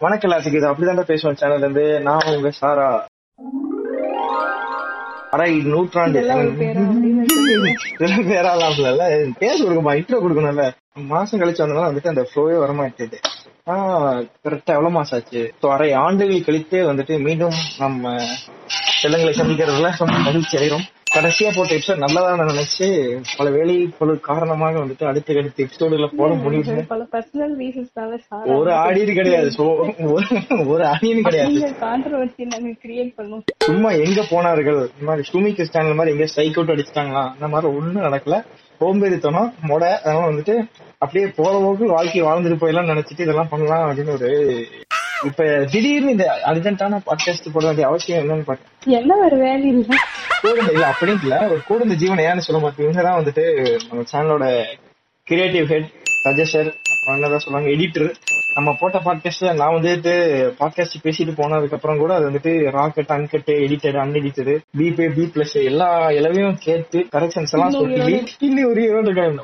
வணக்கம் எல்லாத்துக்கு இது அப்படிதான் பேசுவோம் சேனல்ல இருந்து நான் உங்க சாரா. அரை நூற்றாண்டு. ஒரு பேரா கொடுக்குமா இன்ட்ரோ கொடுக்கணும்ல. மாசம் கழிச்சு வந்தனால வந்துட்டு அந்த ஃப்ளோவே வரமாட்டேது ஆஹ் கரெக்டா எவ்வளவு மாசம் ஆச்சு? ஸோ அரை ஆண்டுகள் கழித்து வந்துட்டு மீண்டும் நம்ம செல்லங்களை சந்திக்கிறதுல ரொம்ப மகிழ்ச்சி அடைகிறோம். கடைசியா போட்ட எபிசோட் நல்லதா நினைச்சு பல வேலை பல காரணமாக வந்துட்டு அடுத்த அடுத்த எபிசோடுல போட முடியல பல பர்சனல் ரீசன்ஸ்னால ஒரு ஆடியன் கிடையாது. ஒரு- ஒரு ஆடியன் கிடையாது. நீங்க கான்ட்ரவர்சி நாங்க கிரியேட் பண்ணோம். சும்மா எங்க போனார்கள்? இந்த மாதிரி சுமி கிறிஸ்டான் மாதிரி எங்க ஸ்ட்ரைக் அவுட் அடிச்சிட்டாங்களா? அந்த மாதிரி ஒண்ணும் நடக்கல. சோம்பேறித்தனம் மொட அதெல்லாம் வந்துட்டு அப்படியே போற போக்கு வாழ்க்கை வாழ்ந்துட்டு போயெல்லாம் நினைச்சிட்டு இதெல்லாம் பண்ணலாம் அப்படின்னு ஒரு இப்ப திடீர்னு இந்த அர்ஜென்ட்டான பாட்காஸ்ட் போட வேண்டிய அவசியம் என்னன்னு பாத்தேன். என்ன வேற வேலை இல்ல கூடுந்த இல்ல அப்படின்னு இல்ல. ஒரு கூடுந்த ஜீவன் ஏன்னு சொல்ல மாட்டேன். இவங்கதான் வந்துட்டு நம்ம சேனலோட கிரியேட்டிவ் ஹெட் சஜஸ்டர் அப்புறம் என்னதான் சொல்லுவாங்க எடிட்டர் நம்ம போட்ட பாட்காஸ்ட்ல நான் வந்துட்டு பாட்காஸ்ட் பேசிட்டு போனதுக்கு அப்புறம் கூட அது வந்துட்டு rocket uncut edited unedited B pay B plus எல்லா இலவையும் கேட்டு கரெக்ஷன்ஸ் எல்லாம் சொல்லி இன்னும் ஒரு.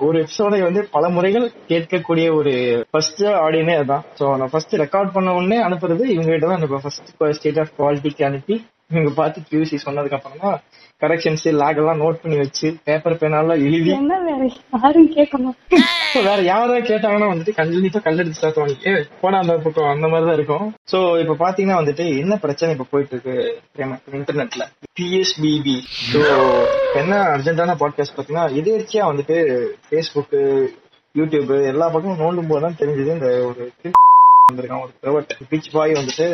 ஒரு எபிசோடை வந்து பல முறைகள் கேட்கக்கூடிய ஒரு ஃபர்ஸ்ட் ஆடியனே அதான் சோ நான் ஃபர்ஸ்ட் ரெக்கார்ட் பண்ண உடனே அனுப்புறது இவங்க கிட்ட தான் ஃபர்ஸ்ட் ஸ்டேட் ஆஃப் குவாலிட்டிக்கு அனுப்பி இவங்க பார்த்து கியூசி சொன்னதுக்கு அப்புறம் தான் கரெக்ஷன்ஸ் லேக் எல்லாம் நோட் பண்ணி வச்சு பேப்பர் பேனால எழுதி. என்ன வேற? யாரும் கேட்கணும். வேற யாராவது கேட்டாங்கன்னா வந்துட்டு கண்டிப்பா கல்லெடுத்து சாத்துவாங்க ஏ போனா அந்த பக்கம் அந்த மாதிரிதான் இருக்கும். சோ இப்ப பாத்தீங்கன்னா வந்துட்டு என்ன பிரச்சனை இப்ப போயிட்டு இருக்கு இன்டர்நெட்ல பிஎஸ்பிபி ஸோ என்ன அர்ஜென்டான பாட்காஸ்ட் பாத்தீங்கன்னா எதிர்ச்சியா வந்துட்டு ஃபேஸ்புக் யூடியூப் எல்லா பக்கமும் நோண்டும் போதுதான் தெரிஞ்சது இந்த ஒரு வந்திருக்கான். ஒரு பிரவட் பீச் பாய் வந்துட்டு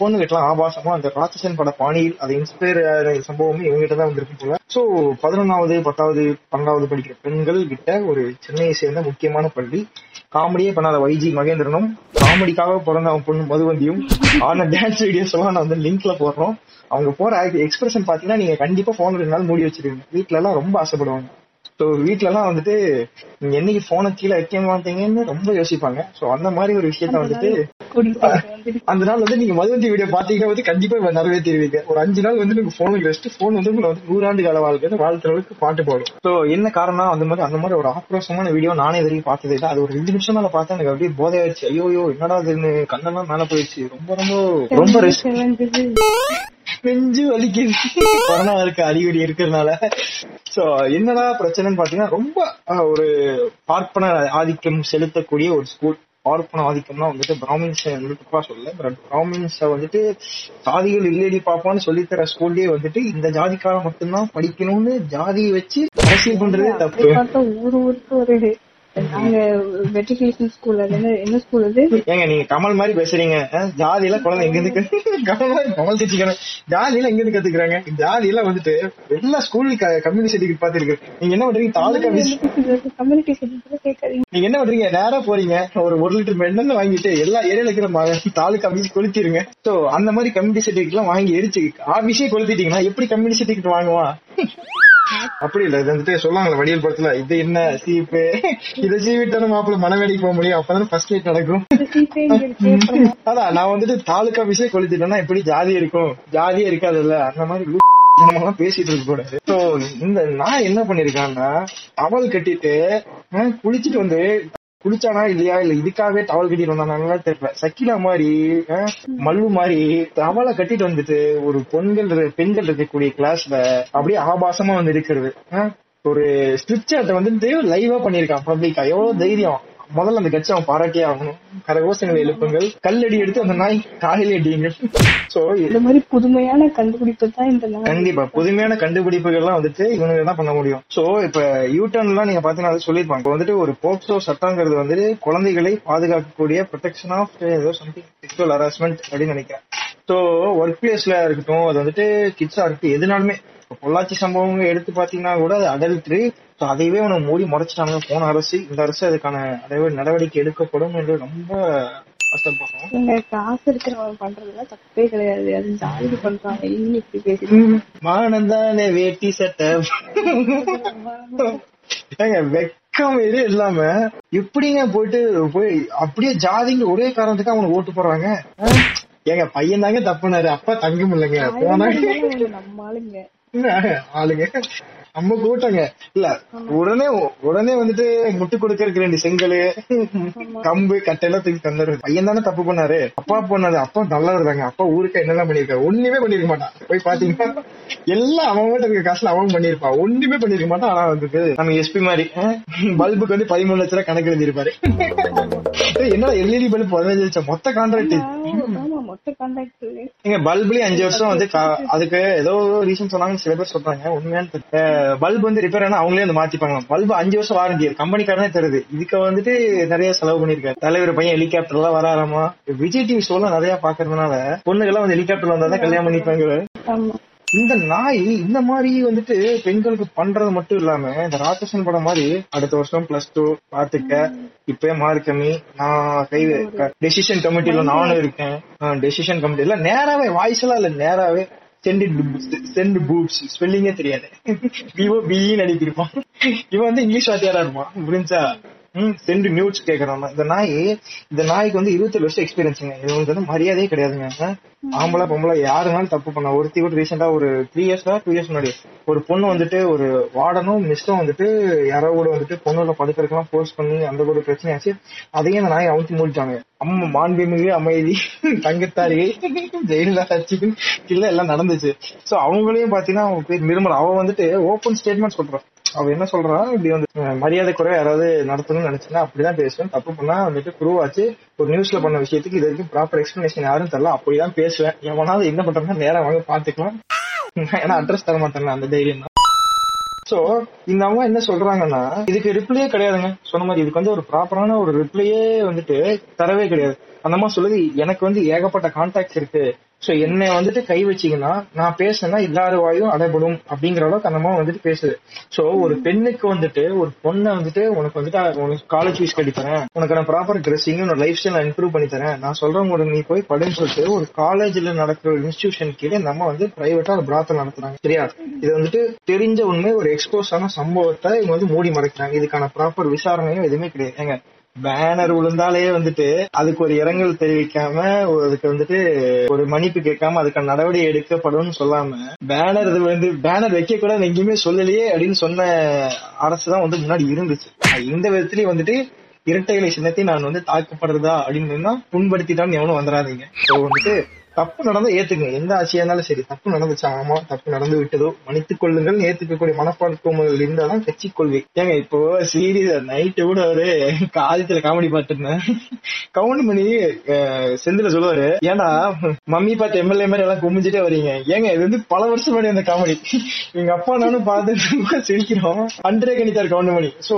பொண்ணுகிட்டலாம் ஆபாசமா அந்த ராட்சசன் பட பாணியில் அதை இன்ஸ்பயர் ஆகிற சம்பவமே இவங்ககிட்ட தான் வந்திருக்கு போல. சோ பதினொன்னாவது பத்தாவது பன்னெண்டாவது படிக்கிற பெண்கள் கிட்ட ஒரு சென்னையை சேர்ந்த முக்கியமான பள்ளி. காமெடியே பண்ணாத வைஜி மகேந்திரனும் காமெடிக்காக பிறந்த அவன் பொண்ணு மதுவந்தியும் ஆன டான்ஸ் வீடியோஸ் எல்லாம் நான் வந்து லிங்க்ல போடுறோம். அவங்க போற எக்ஸ்பிரஷன் பாத்தீங்கன்னா நீங்க கண்டிப்பா போன் ரெண்டு நாள் மூடி வச்சிருக்கீங்க. வீட்டுல எல்லாம் ரொம்ப ஆசைப்படுவாங்க. ஸோ வீட்ல எல்லாம் வந்துட்டு நீங்க என்னைக்கு போனை கீழே வைக்க மாட்டீங்கன்னு ரொம்ப யோசிப்பாங்க. சோ அந்த மாதிரி ஒரு விஷயத்த வந்துட்டு. அந்த நாள் வந்து நீங்க மதுவந்தி வீடியோ பாத்தீங்கன்னா வந்து கண்டிப்பா நிறைவேற்றிடுவீங்க. ஒரு அஞ்சு நாள் வந்து நீங்க போனுக்கு ரெஸ்ட் போன் வந்து உங்களை வந்து நூறாண்டு கால வாழ்க்கை வாழ்த்துற அளவுக்கு பாட்டு பாடும். சோ என்ன காரணம் அந்த மாதிரி அந்த மாதிரி ஒரு ஆக்ரோஷமான வீடியோ நானே வரைக்கும் பார்த்ததே இல்லை. அது ஒரு ரெண்டு நிமிஷம் மேல பார்த்தா எனக்கு அப்படியே போதை ஆயிடுச்சு ஐயோ என்னடா இதுன்னு கண்ணெல்லாம் மேல போயிடுச்சு. ரொம்ப ரொம்ப ரொம்ப செவந்தது. நெஞ்சு வலிக்குது. கொரோனா இருக்க அடிக்கடி இருக்கிறதுனால. சோ என்னடா பிரச்சனைன்னு பாத்தீங்கன்னா ரொம்ப ஒரு பார்ப்பன ஆதிக்கம் செலுத்தக்கூடிய ஒரு ஸ்கூல் பார்ப்பன ஆதிக்கம்னா வந்துட்டு பிராமின்ஸ் வந்து தப்பா சொல்லல. பட் பிராமின்ஸ வந்துட்டு சாதிகள் இல்லடி பாப்பான்னு சொல்லித்தர ஸ்கூல்லயே வந்துட்டு இந்த ஜாதிக்கார மட்டும்தான் படிக்கணும்னு ஜாதியை வச்சு அரசியல் பண்றதே தப்பு. ஊரு ஊருக்கு ஒரு நாங்க மெட்ரிகுலேஷன் ஸ்கூல்ல என்ன ஸ்கூல் அது? ஏங்க நீங்க கமல் மாதிரி பேசுறீங்க. ஜாதியில குழந்தை எங்க இருந்து கமல் மாதிரி கமல் கட்சிக்கிறேன் ஜாதியில எங்க இருந்து கத்துக்கிறாங்க. ஜாதியில வந்துட்டு எல்லா ஸ்கூல் கம்யூனிட்டி சர்டிபிகேட் பாத்துருக்கு நீங்க என்ன பண்றீங்க? ஆபீஸ் கம்யூனிட்டி சர்டிபிகேட் கேட்காதீங்க. நீங்க என்ன பண்றீங்க? நேரா போறீங்க. ஒரு ஒரு லிட்டர் மெண்ணெண்ணெய் வாங்கிட்டு எல்லா ஏரியால இருக்கிற தாலுக்கா ஆபீஸ் கொளுத்திருங்க. சோ அந்த மாதிரி கம்யூனிட்டி சர்டிபிகேட் எல்லாம் வாங்கி எரிச்சு ஆபீஸே கொளுத்திட்டீங்கன்னா எப்படி கம்யூனிட்டி சர்டிபிகேட் வாங்குவான்? அப்படி இல்ல இது வந்துட்டு சொல்லுவாங்களே வடிவல் படத்துல இது என்ன சீப்பு? இதை சீவிட்டான மாப்பிள்ள மனவேடிக்கு போக முடியும். அப்பதான் ஃபர்ஸ்ட் மீட் நடக்கும். அதான் நான் வந்துட்டு தாலுக்கா ஆபீஸே கொளுத்திட்டேன்னா எப்படி ஜாதி இருக்கும். ஜாதியே இருக்காதுல்ல அந்த மாதிரி பேசிட்டு இருக்க கூடாது. இந்த நான் என்ன பண்ணிருக்கான்னா டவல் கட்டிட்டு குளிச்சிட்டு வந்து குளிச்சானா இல்லையா? இல்ல இதுக்காகவே டவல் கட்டிட்டு வந்தானா? தெரியல. சக்கிலா மாதிரி மல்லு மாதிரி தவளை கட்டிட்டு வந்துட்டு ஒரு பெண்கள் பெண்கள் இருக்கக்கூடிய கிளாஸ்ல அப்படியே ஆபாசமா வந்து இருக்கிறது. அஹ், ஒரு ஸ்ட்ரிப்சாட்டை வந்துட்டு லைவா பண்ணிருக்கான் பப்ளிக்கா எவ்வளவு தைரியம். முதல்ல அந்த கட்சி அவன் பாராட்டியே ஆகணும். கரகோஷங்களை எழுப்புங்கள். கல்லடி எடுத்து அந்த நாய் காலையில அடியுங்கள். சோ இந்த மாதிரி புதுமையான கண்டுபிடிப்பு தான் இந்த கண்டிப்பா. புதுமையான கண்டுபிடிப்புகள் எல்லாம் வந்துட்டு இவனுங்க தான் பண்ண முடியும். சோ இப்ப யூடர்ன் எல்லாம் நீங்க பாத்தீங்கன்னா சொல்லிருப்பாங்க இப்ப வந்துட்டு ஒரு போக்சோ சட்டங்கிறது வந்துட்டு குழந்தைகளை பாதுகாக்கக்கூடிய ப்ரொடெக்ஷன் ஆஃப் ஏதோ சம்திங் செக்ஷுவல் ஹராஸ்மெண்ட் அப்படின்னு நினைக்கிறேன். சோ ஒர்க் பிளேஸ்ல இருக்கட்டும் அது வந்துட்டு கிட்ஸா இருக்கட்டும் எதுனாலுமே இப்ப பொள்ளாச்சி சம்பவம் எடுத்து பாத்தீங்கன்னா கூட அது அடல்ட்ரி சோ அதையவே அவனை மூடி முறைச்சிட்டாங்க போன அரசு இந்த அரசு அதுக்கான அதைவே நடவடிக்கை எடுக்கப்படும் என்று ரொம்ப காசு இருக்கிறவன் பண்றதுலாம் தப்பே கிடையாது. அது ஜாலி பண்றாங்க. இன்னும் இப்படி பேசிட்டு மானந்தானே வேட்டி சட்டை. ஏங்க வெக்கம் இது இல்லாம எப்படிங்க போயிட்டு போய் அப்படியே ஜாதிங்க ஒரே காரணத்துக்கு அவனுக்கு ஓட்டு போடுறாங்க? ஏங்க பையன் தாங்க தப்புனாரு. அப்பா தங்கம் இல்லைங்க. போனா அவங்க நம்ம ஆளுங்க ஆளுங்க. நம்ம கூட்டங்க இல்ல உடனே உடனே வந்துட்டு முட்டு கொடுக்கறதுக்கு ரெண்டு செங்கல் கம்பு கட்டையெல்லாம் தூக்கி தந்துரு பையன் தானே தப்பு பண்ணாரு. அப்பா பண்ணாரு அப்பா நல்லா இருந்தாங்க. அப்பா ஊருக்கு என்னெல்லாம் பண்ணிருக்காரு ஒண்ணுமே பண்ணிருக்க மாட்டான். போய் பாத்தீங்கன்னா எல்லாம் அவன் கிட்ட இருக்க காசுல அவன் பண்ணிருப்பான் ஒண்ணுமே பண்ணிருக்க மாட்டான் ஆனா வந்துட்டு. நம்ம எஸ்பி மாதிரி பல்புக்கு வந்து பதிமூணு லட்ச ரூபாய் கணக்கு எழுதிருப்பாரு என்ன எல்இடி பல்ப் பதினஞ்சு லட்சம்? மொத்த கான்ட்ராக்ட் மொத்த கான்டாக்ட் நீங்க பல்புலயே அஞ்சு வருஷம் வந்து அதுக்கு ஏதோ ரீசன் சொன்னாங்க சில பேர் சொல்றாங்க. உண்மையான பல்ப் வந்து ரிப்பேர் ஆனா அவங்களே வந்து மாத்திப்பாங்க. பல்பு அஞ்சு வருஷம் வாரண்டி கம்பெனிக்காரனே தருது இதுக்கு வந்துட்டு நிறைய செலவு பண்ணிருக்காரு தலைவர் பையன் ஹெலிகாப்டர் எல்லாம் வராராமா? விஜய் டிவி ஷோலாம் நிறைய பாக்குறதுனால பொண்ணுகள்லாம் வந்து ஹெலிகாப்டர்ல வந்தா தான் கல்யாணம் பண்ணிப்பாங்க இந்த நாய் இந்த மாதிரி வந்துட்டு பெண்களுக்கு பண்றது மட்டும் இல்லாம இந்த ராட்சசன் படம் மாதிரி அடுத்த வருஷம் பிளஸ் டூ பாத்துக்க இப்பயே மார்க் கம்மி. நான் கை டெசிஷன் கமிட்டில நானும் இருக்கேன். டெசிஷன் கமிட்டில நேராவே வாய்ஸ் எல்லாம் இல்ல நேராவே. சென்ட் பூப்ஸ் ஸ்பெல்லிங்கே தெரியாது. விவோ பிஇன்னு அடிக்கிருப்பான். இவன் வந்து இங்கிலீஷ் வாத்தியாரா இருப்பான். முடிஞ்சா ம் சென்ட் நியூட்ஸ் கேக்குறான் இந்த நாய் இந்த நாய்க்கு வந்து இருபத்தேழு வருஷம் எக்ஸ்பீரியன்ஸுங்க இது வந்து மரியாதையே கிடையாதுங்க? ஆம்பளை பொம்பளை யாருனாலும் தப்பு பண்ண ஒருத்தி கூட ரீசெண்டா ஒரு த்ரீ இயர்ஸ் டூ இயர்ஸ் முன்னாடி ஒரு பொண்ணு வந்துட்டு ஒரு வார்டனும் மிஸ்டும் வந்துட்டு யாரோ கூட வந்துட்டு பொண்ணுல படுக்கிறதுக்கெல்லாம் ஃபோர்ஸ் பண்ணி அந்த ஒரு பிரச்சனை ஆச்சு. அதையும் அந்த நாயை அமுத்தி மூடிட்டாங்க. அம்மா மாண்புமிகு அமைதி தங்கத்தாரிகை ஜெயலலிதா ஆட்சிக்கு இல்ல எல்லாம் நடந்துச்சு. சோ அவங்களையும் பாத்தீங்கன்னா அவங்க பேர் நிர்மலா அவ வந்துட்டு ஓப்பன் ஸ்டேட்மெண்ட் சொல்றான். அவ என்ன சொல்றா? இப்படி வந்து மரியாதை குறை யாராவது நடத்தணும்னு நினைச்சுன்னா அப்படிதான் பேசுவேன். தப்பு பண்ணா வந்துட்டு ப்ரூவ் ஆச்சு ஒரு நியூஸ்ல பண்ண விஷயத்துக்கு இது வரைக்கும் ப்ராப்பர் எக்ஸ்பிளனேஷன் யாரும் தரல அப்படிதான் பேசுவேன். எவனாவது என்ன பண்றதுன்னா நேரம் வாங்க பாத்துக்கலாம் ஏன்னா அட்ரஸ் தர மாட்டேன் அந்த தைரியம் தான். சோ இந்த அம்மா என்ன சொல்றாங்கன்னா இதுக்கு ரிப்ளையே கிடையாதுங்க. சொன்ன மாதிரி இதுக்கு வந்து ஒரு ப்ராப்பரான ஒரு ரிப்ளையே வந்துட்டு தரவே கிடையாது. அந்த அம்மா சொல்லுது எனக்கு வந்து ஏகப்பட்ட கான்டாக்ட்ஸ் இருக்கு. சோ என்னை வந்துட்டு கை வச்சீங்கன்னா நான் பேசினா எல்லாரு வாயும் அடைபடும் அப்படிங்கிற அளவுக்கு அந்த அம்மா வந்துட்டு பேசுது. சோ ஒரு பெண்ணுக்கு வந்துட்டு ஒரு பொண்ணை வந்துட்டு உனக்கு வந்துட்டு உனக்கு காலேஜ் ஃபீஸ் கட்டி தரேன் உனக்கு நான் ப்ராப்பர் ட்ரெஸ்ஸிங் உன்னோட லைஃப் ஸ்டைல் இம்ப்ரூவ் பண்ணி தரேன் நான் சொல்றேன் ஒரு நீ போய் படின்னு சொல்லிட்டு ஒரு காலேஜ்ல நடக்கிற ஒரு இன்ஸ்டிடியூஷன் கீழே நம்ம வந்து பிரைவேட்டா ஒரு பிராத்தல் நடத்துறாங்க. சரியா? இது வந்துட்டு தெரிஞ்ச உண்மை ஒரு எக்ஸ்போஸ் ஆன சம்பவத்தை இவங்க வந்து மூடி மறைக்கிறாங்க. இதுக்கான ப்ராப்பர் விசாரணையும் எதுவுமே கிடையாது. பேனர் விழுந்தாலே வந்துட்டு அதுக்கு ஒரு இரங்கல் தெரிவிக்காம அதுக்கு வந்துட்டு ஒரு மன்னிப்பு கேட்காம அதுக்கான நடவடிக்கை எடுக்கப்படும் சொல்லாம பேனர் இது வந்து பேனர் வைக்க கூட எங்கேயுமே சொல்லலையே அப்படின்னு சொன்ன அரசு தான் வந்து முன்னாடி இருந்துச்சு. இந்த விதத்திலயும் வந்துட்டு இரட்டைகளை சின்னத்தை நான் வந்து தாக்கப்படுறதா அப்படின்னு புண்படுத்திட்டான்னு எவனும் வந்துடாதீங்க. வந்துட்டு தப்பு நடந்தா ஏத்துங்க. எந்த ஆட்சியா இருந்தாலும் சரி தப்பு நடந்துச்சா? ஆமா தப்பு நடந்து விட்டதோ? மன்னித்துக் கொள்ளுங்கள். ஏத்துக்கக்கூடிய மனப்பான்மைகள் இருந்தாதான் கட்சி கொள்கை. ஏங்க இப்போ சீரியஸ் நைட்டு கூட ஒரு ஆதித்துல காமெடி பார்த்துருந்தேன் கவுண்ட் பண்ணி அஹ், செந்தில சொல்லுவாரு ஏன்னா மம்மி பார்த்து எம்எல்ஏ மாதிரி எல்லாம் குமிஞ்சிட்டே வரீங்க. ஏங்க இது வந்து பல வருஷம் முன்னாடி அந்த காமெடி. எங்க அப்பா நானும் பார்த்து சிரிக்கிறோம். அன்றே கணித்தார் கவுண்ட் பண்ணி சோ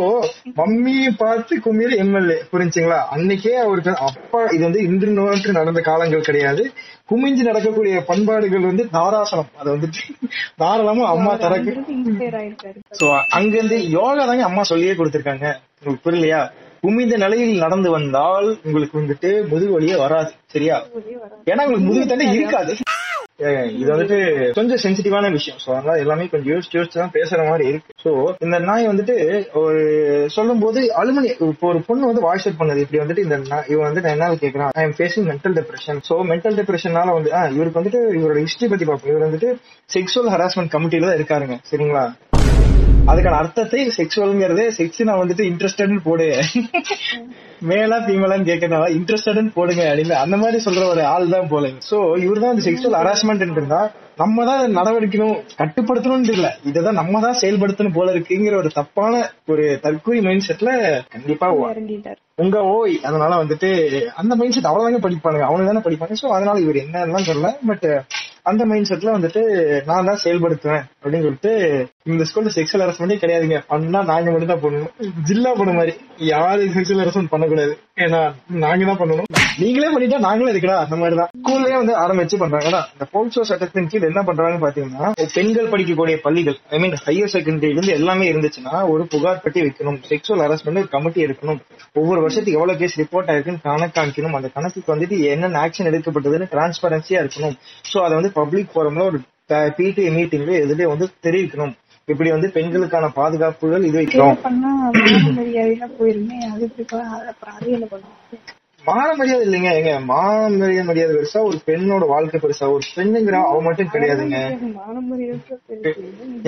மம்மி பார்த்து குமிர எம்எல்ஏ. புரிஞ்சுங்களா? அன்னைக்கே அவருக்கு அப்பா இது வந்து இன்று நோட்டு நடந்த காலங்கள் கிடையாது. குமிஞ்சு நடக்கக்கூடிய பண்பாடுகள் வந்து தாராசனம். அது வந்துட்டு தாராளமா அம்மா தரக்கு. சோ அங்க இருந்து யோகா தாங்க அம்மா சொல்லியே கொடுத்திருக்காங்க. உங்களுக்கு புரியலையா? குமிந்த நிலையில் நடந்து வந்தால் உங்களுக்கு வந்துட்டு முதுகு வலியே வராது. சரியா. ஏன்னா உங்களுக்கு முதுகு தண்டை இருக்காது. இது வந்துட்டு கொஞ்சம் சென்சிட்டிவான விஷயம். சோ அதனால எல்லாமே கொஞ்சம் யோசிச்சு யோசிச்சு தான் பேசுற மாதிரி இருக்கு. சோ இந்த நாய் வந்துட்டு ஒரு சொல்லும் போது அலுமினி இப்போ ஒரு பொண்ணு வந்து வாய்ஸ் அவுட் பண்ணது. இப்படி வந்துட்டு இந்த நாய் இவன் வந்து நான் என்ன கேட்கறான் I am facing mental depression so mental டிப்ரெஷனால வந்து இவருக்கு வந்துட்டு இவரோட ஹிஸ்டரி பத்தி பார்ப்போம். இவர் வந்துட்டு செக்ஷுவல் ஹராஸ்மெண்ட் கமிட்டில தான் இருக்காருங்க. சரிங்களா? அதுக்கான அர்த்தத்தை செக்ஷுவல்ங்கிறதே செக்ஸ் நான் வந்துட்டு இன்ட்ரெஸ்டட்னு போடு. மேலா ஃபீமேலான்னு கேட்கறதுனால இன்ட்ரெஸ்டட்னு போடுங்க அப்படின்னு அந்த மாதிரி சொல்ற ஒரு ஆள் தான் போல. சோ இவர் தான் இந்த செக்ஷுவல் ஹராஸ்மெண்ட் இருந்தா நம்ம தான் நடவடிக்கணும் கட்டுப்படுத்தணும்னு இல்ல. இதை நம்ம தான் செயல்படுத்தணும் போல இருக்குங்கிற ஒரு தப்பான ஒரு தற்கூரி மைண்ட் செட்ல கண்டிப்பா உங்க ஓய் அதனால வந்துட்டு அந்த மைண்ட் செட் அவ்வளவுதாங்க படிப்பானுங்க. அவனுக்கு தானே படிப்பாங்க சோ அதனால இவர் என்னலாம் தெரியல பட் அந்த மைண்ட் செட்ல வந்துட்டு நான் தான் செயல்படுத்துவேன் அப்படின்னு சொல்லிட்டு இந்த ஸ்கூல்ல செக்ஷுவல் ஹரஸ்மெண்டே கிடையாதுங்க. பண்ணா நாங்க மட்டும் தான் பண்ணணும். ஜில்லா பண்ண மாதிரி. யாரும் செக்ஷுவல் ஹரஸ்மெண்ட் பண்ணக்கூடாது. ஏன்னா நாங்க தான் பண்ணணும். நீங்களே பண்ணிட்டா நாங்களும் இருக்கடா அந்த மாதிரி தான் ஸ்கூல்லயே வந்து ஆரம்பிச்சு பண்றாங்க இந்த போல்சோ சட்டத்தின் கீழ் என்ன பண்றாங்கன்னு பாத்தீங்கன்னா பெண்கள் படிக்கக்கூடிய பள்ளிகள் ஐ மீன் ஹையர் செகண்டரியில இருந்து எல்லாமே இருந்துச்சுன்னா ஒரு புகார் பட்டி வைக்கணும். செக்ஷுவல் ஹரஸ்மெண்ட் ஒரு கமிட்டி இருக்கணும் ஒவ்வொரு வருஷத்துக்கு எவ்வளவு கேஸ் ரிப்போர்ட் ஆயிருக்குன்னு கணக்கு காமிக்கணும் அந்த கணக்குக்கு வந்துட்டு என்னென்ன ஆக்ஷன் எடுக்கப்பட்டதுன்னு டிரான்ஸ்பரன்சியா இருக்கணும். சோ அதை வந்து பப்ளிக் ஃபோரம்ல ஒரு பிடி மீட்டிங்ல எதுலயே வந்து தெரிவிக்கணும். இப்படி வந்து பெண்களுக்கான பாதுகாப்புகள் இது வைக்கிறோம் பண்ணா மான மரியாதை இல்லைங்க எங்க மான மரியாதை மரியாதை பெருசா ஒரு பெண்ணோட வாழ்க்கை பெருசா ஒரு பெண்ணுங்கிற அவ மட்டும் கிடையாதுங்க.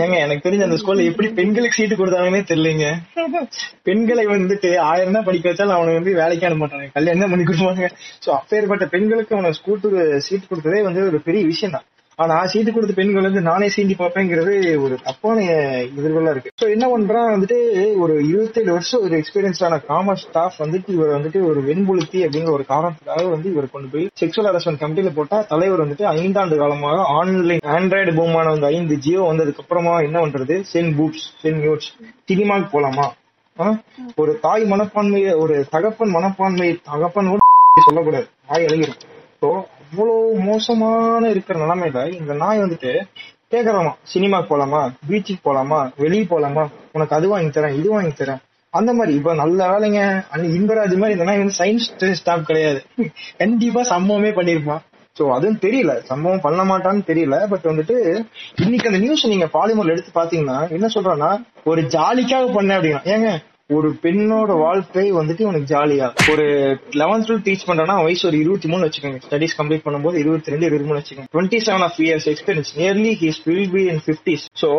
ஏங்க எனக்கு தெரிஞ்ச அந்த ஸ்கூல்ல எப்படி பெண்களுக்கு சீட்டு கொடுத்தாங்கன்னே தெரியலங்க. பெண்களை வந்துட்டு ஆயிரம் தான் படிக்க வச்சாலும் அவனை வந்து வேலைக்கு அனுப்ப மாட்டாங்க கல்யாணம் தான் பண்ணி கொடுப்பாங்க சோ அப்பேற்பட்ட பெண்களுக்கு அவனை ஸ்கூட்டுக்கு சீட்டு கொடுத்ததே வந்து ஒரு பெரிய விஷயம் தான் ஆனா சீட்டு கொடுத்த பெண்கள் வந்து நானே சீண்டி பார்ப்பேங்கிறது ஒரு தப்பான எதிர்கொள்ளா இருக்கு. சோ என்ன பண்றான் வந்துட்டு ஒரு இருபத்தேழு வருஷம் ஒரு எக்ஸ்பீரியன்ஸான காமர்ஸ் ஸ்டாஃப் வந்துட்டு இவர் வந்துட்டு ஒரு வெண்புலுத்தி அப்படிங்கிற ஒரு காரணத்துக்காக வந்து இவர் கொண்டு போய் செக்ஷுவல் ஹராஸ்மெண்ட் கமிட்டியில போட்டா தலைவர் வந்துட்டு ஐந்தாண்டு காலமாக ஆன்லைன் ஆண்ட்ராய்டு பூமான வந்து ஐந்து ஜியோ வந்ததுக்கு அப்புறமா என்ன பண்றது? சென் பூப்ஸ் சென் நியூட்ஸ் சினிமாக்கு போலாமா? ஒரு தாய் மனப்பான்மையை ஒரு தகப்பன் மனப்பான்மை தகப்பன் கூட சொல்லக்கூடாது. தாய் அழகிருக்கும் ஸோ அவ்வளோ மோசமான இருக்கிற நிலைமையில இந்த நாய் வந்துட்டு கேக்குறாமா சினிமாக்கு போலாமா பீச்சுக்கு போலாமா வெளியே போலாமா உனக்கு அது வாங்கி தரேன் இது வாங்கி தரேன். அந்த மாதிரி இப்ப நல்ல வேலைங்க. அன்னைக்கு இன்பராஜ் மாதிரி இந்த நாய் வந்து சயின்ஸ் ஸ்டாப் கிடையாது. கண்டிப்பா சம்பவமே பண்ணிருப்பான் சோ அதுவும் தெரியல. சம்பவம் பண்ண மாட்டான்னு தெரியல. பட் வந்துட்டு இன்னைக்கு அந்த நியூஸ் நீங்க பாலிமர்ல எடுத்து பாத்தீங்கன்னா என்ன சொல்றேன்னா ஒரு ஜாலிக்காக பண்ண அப்படின்னா. ஏங்க ஒரு பெண்ணோட வாழ்க்கை வந்துட்டு உனக்கு ஜாலியா ஒரு லெவன்த் டுவெல்த் டீச் பண்றேன்னா வயசு ஒரு இருபத்தி மூணு வச்சுக்கோங்க. ஸ்டடிஸ் கம்ப்ளீட் பண்ணும்போது இருபத்தி ரெண்டு இருபத்தி மூணு வச்சுக்கோங்க. Twenty seven of years experience nearly his will be in fifties so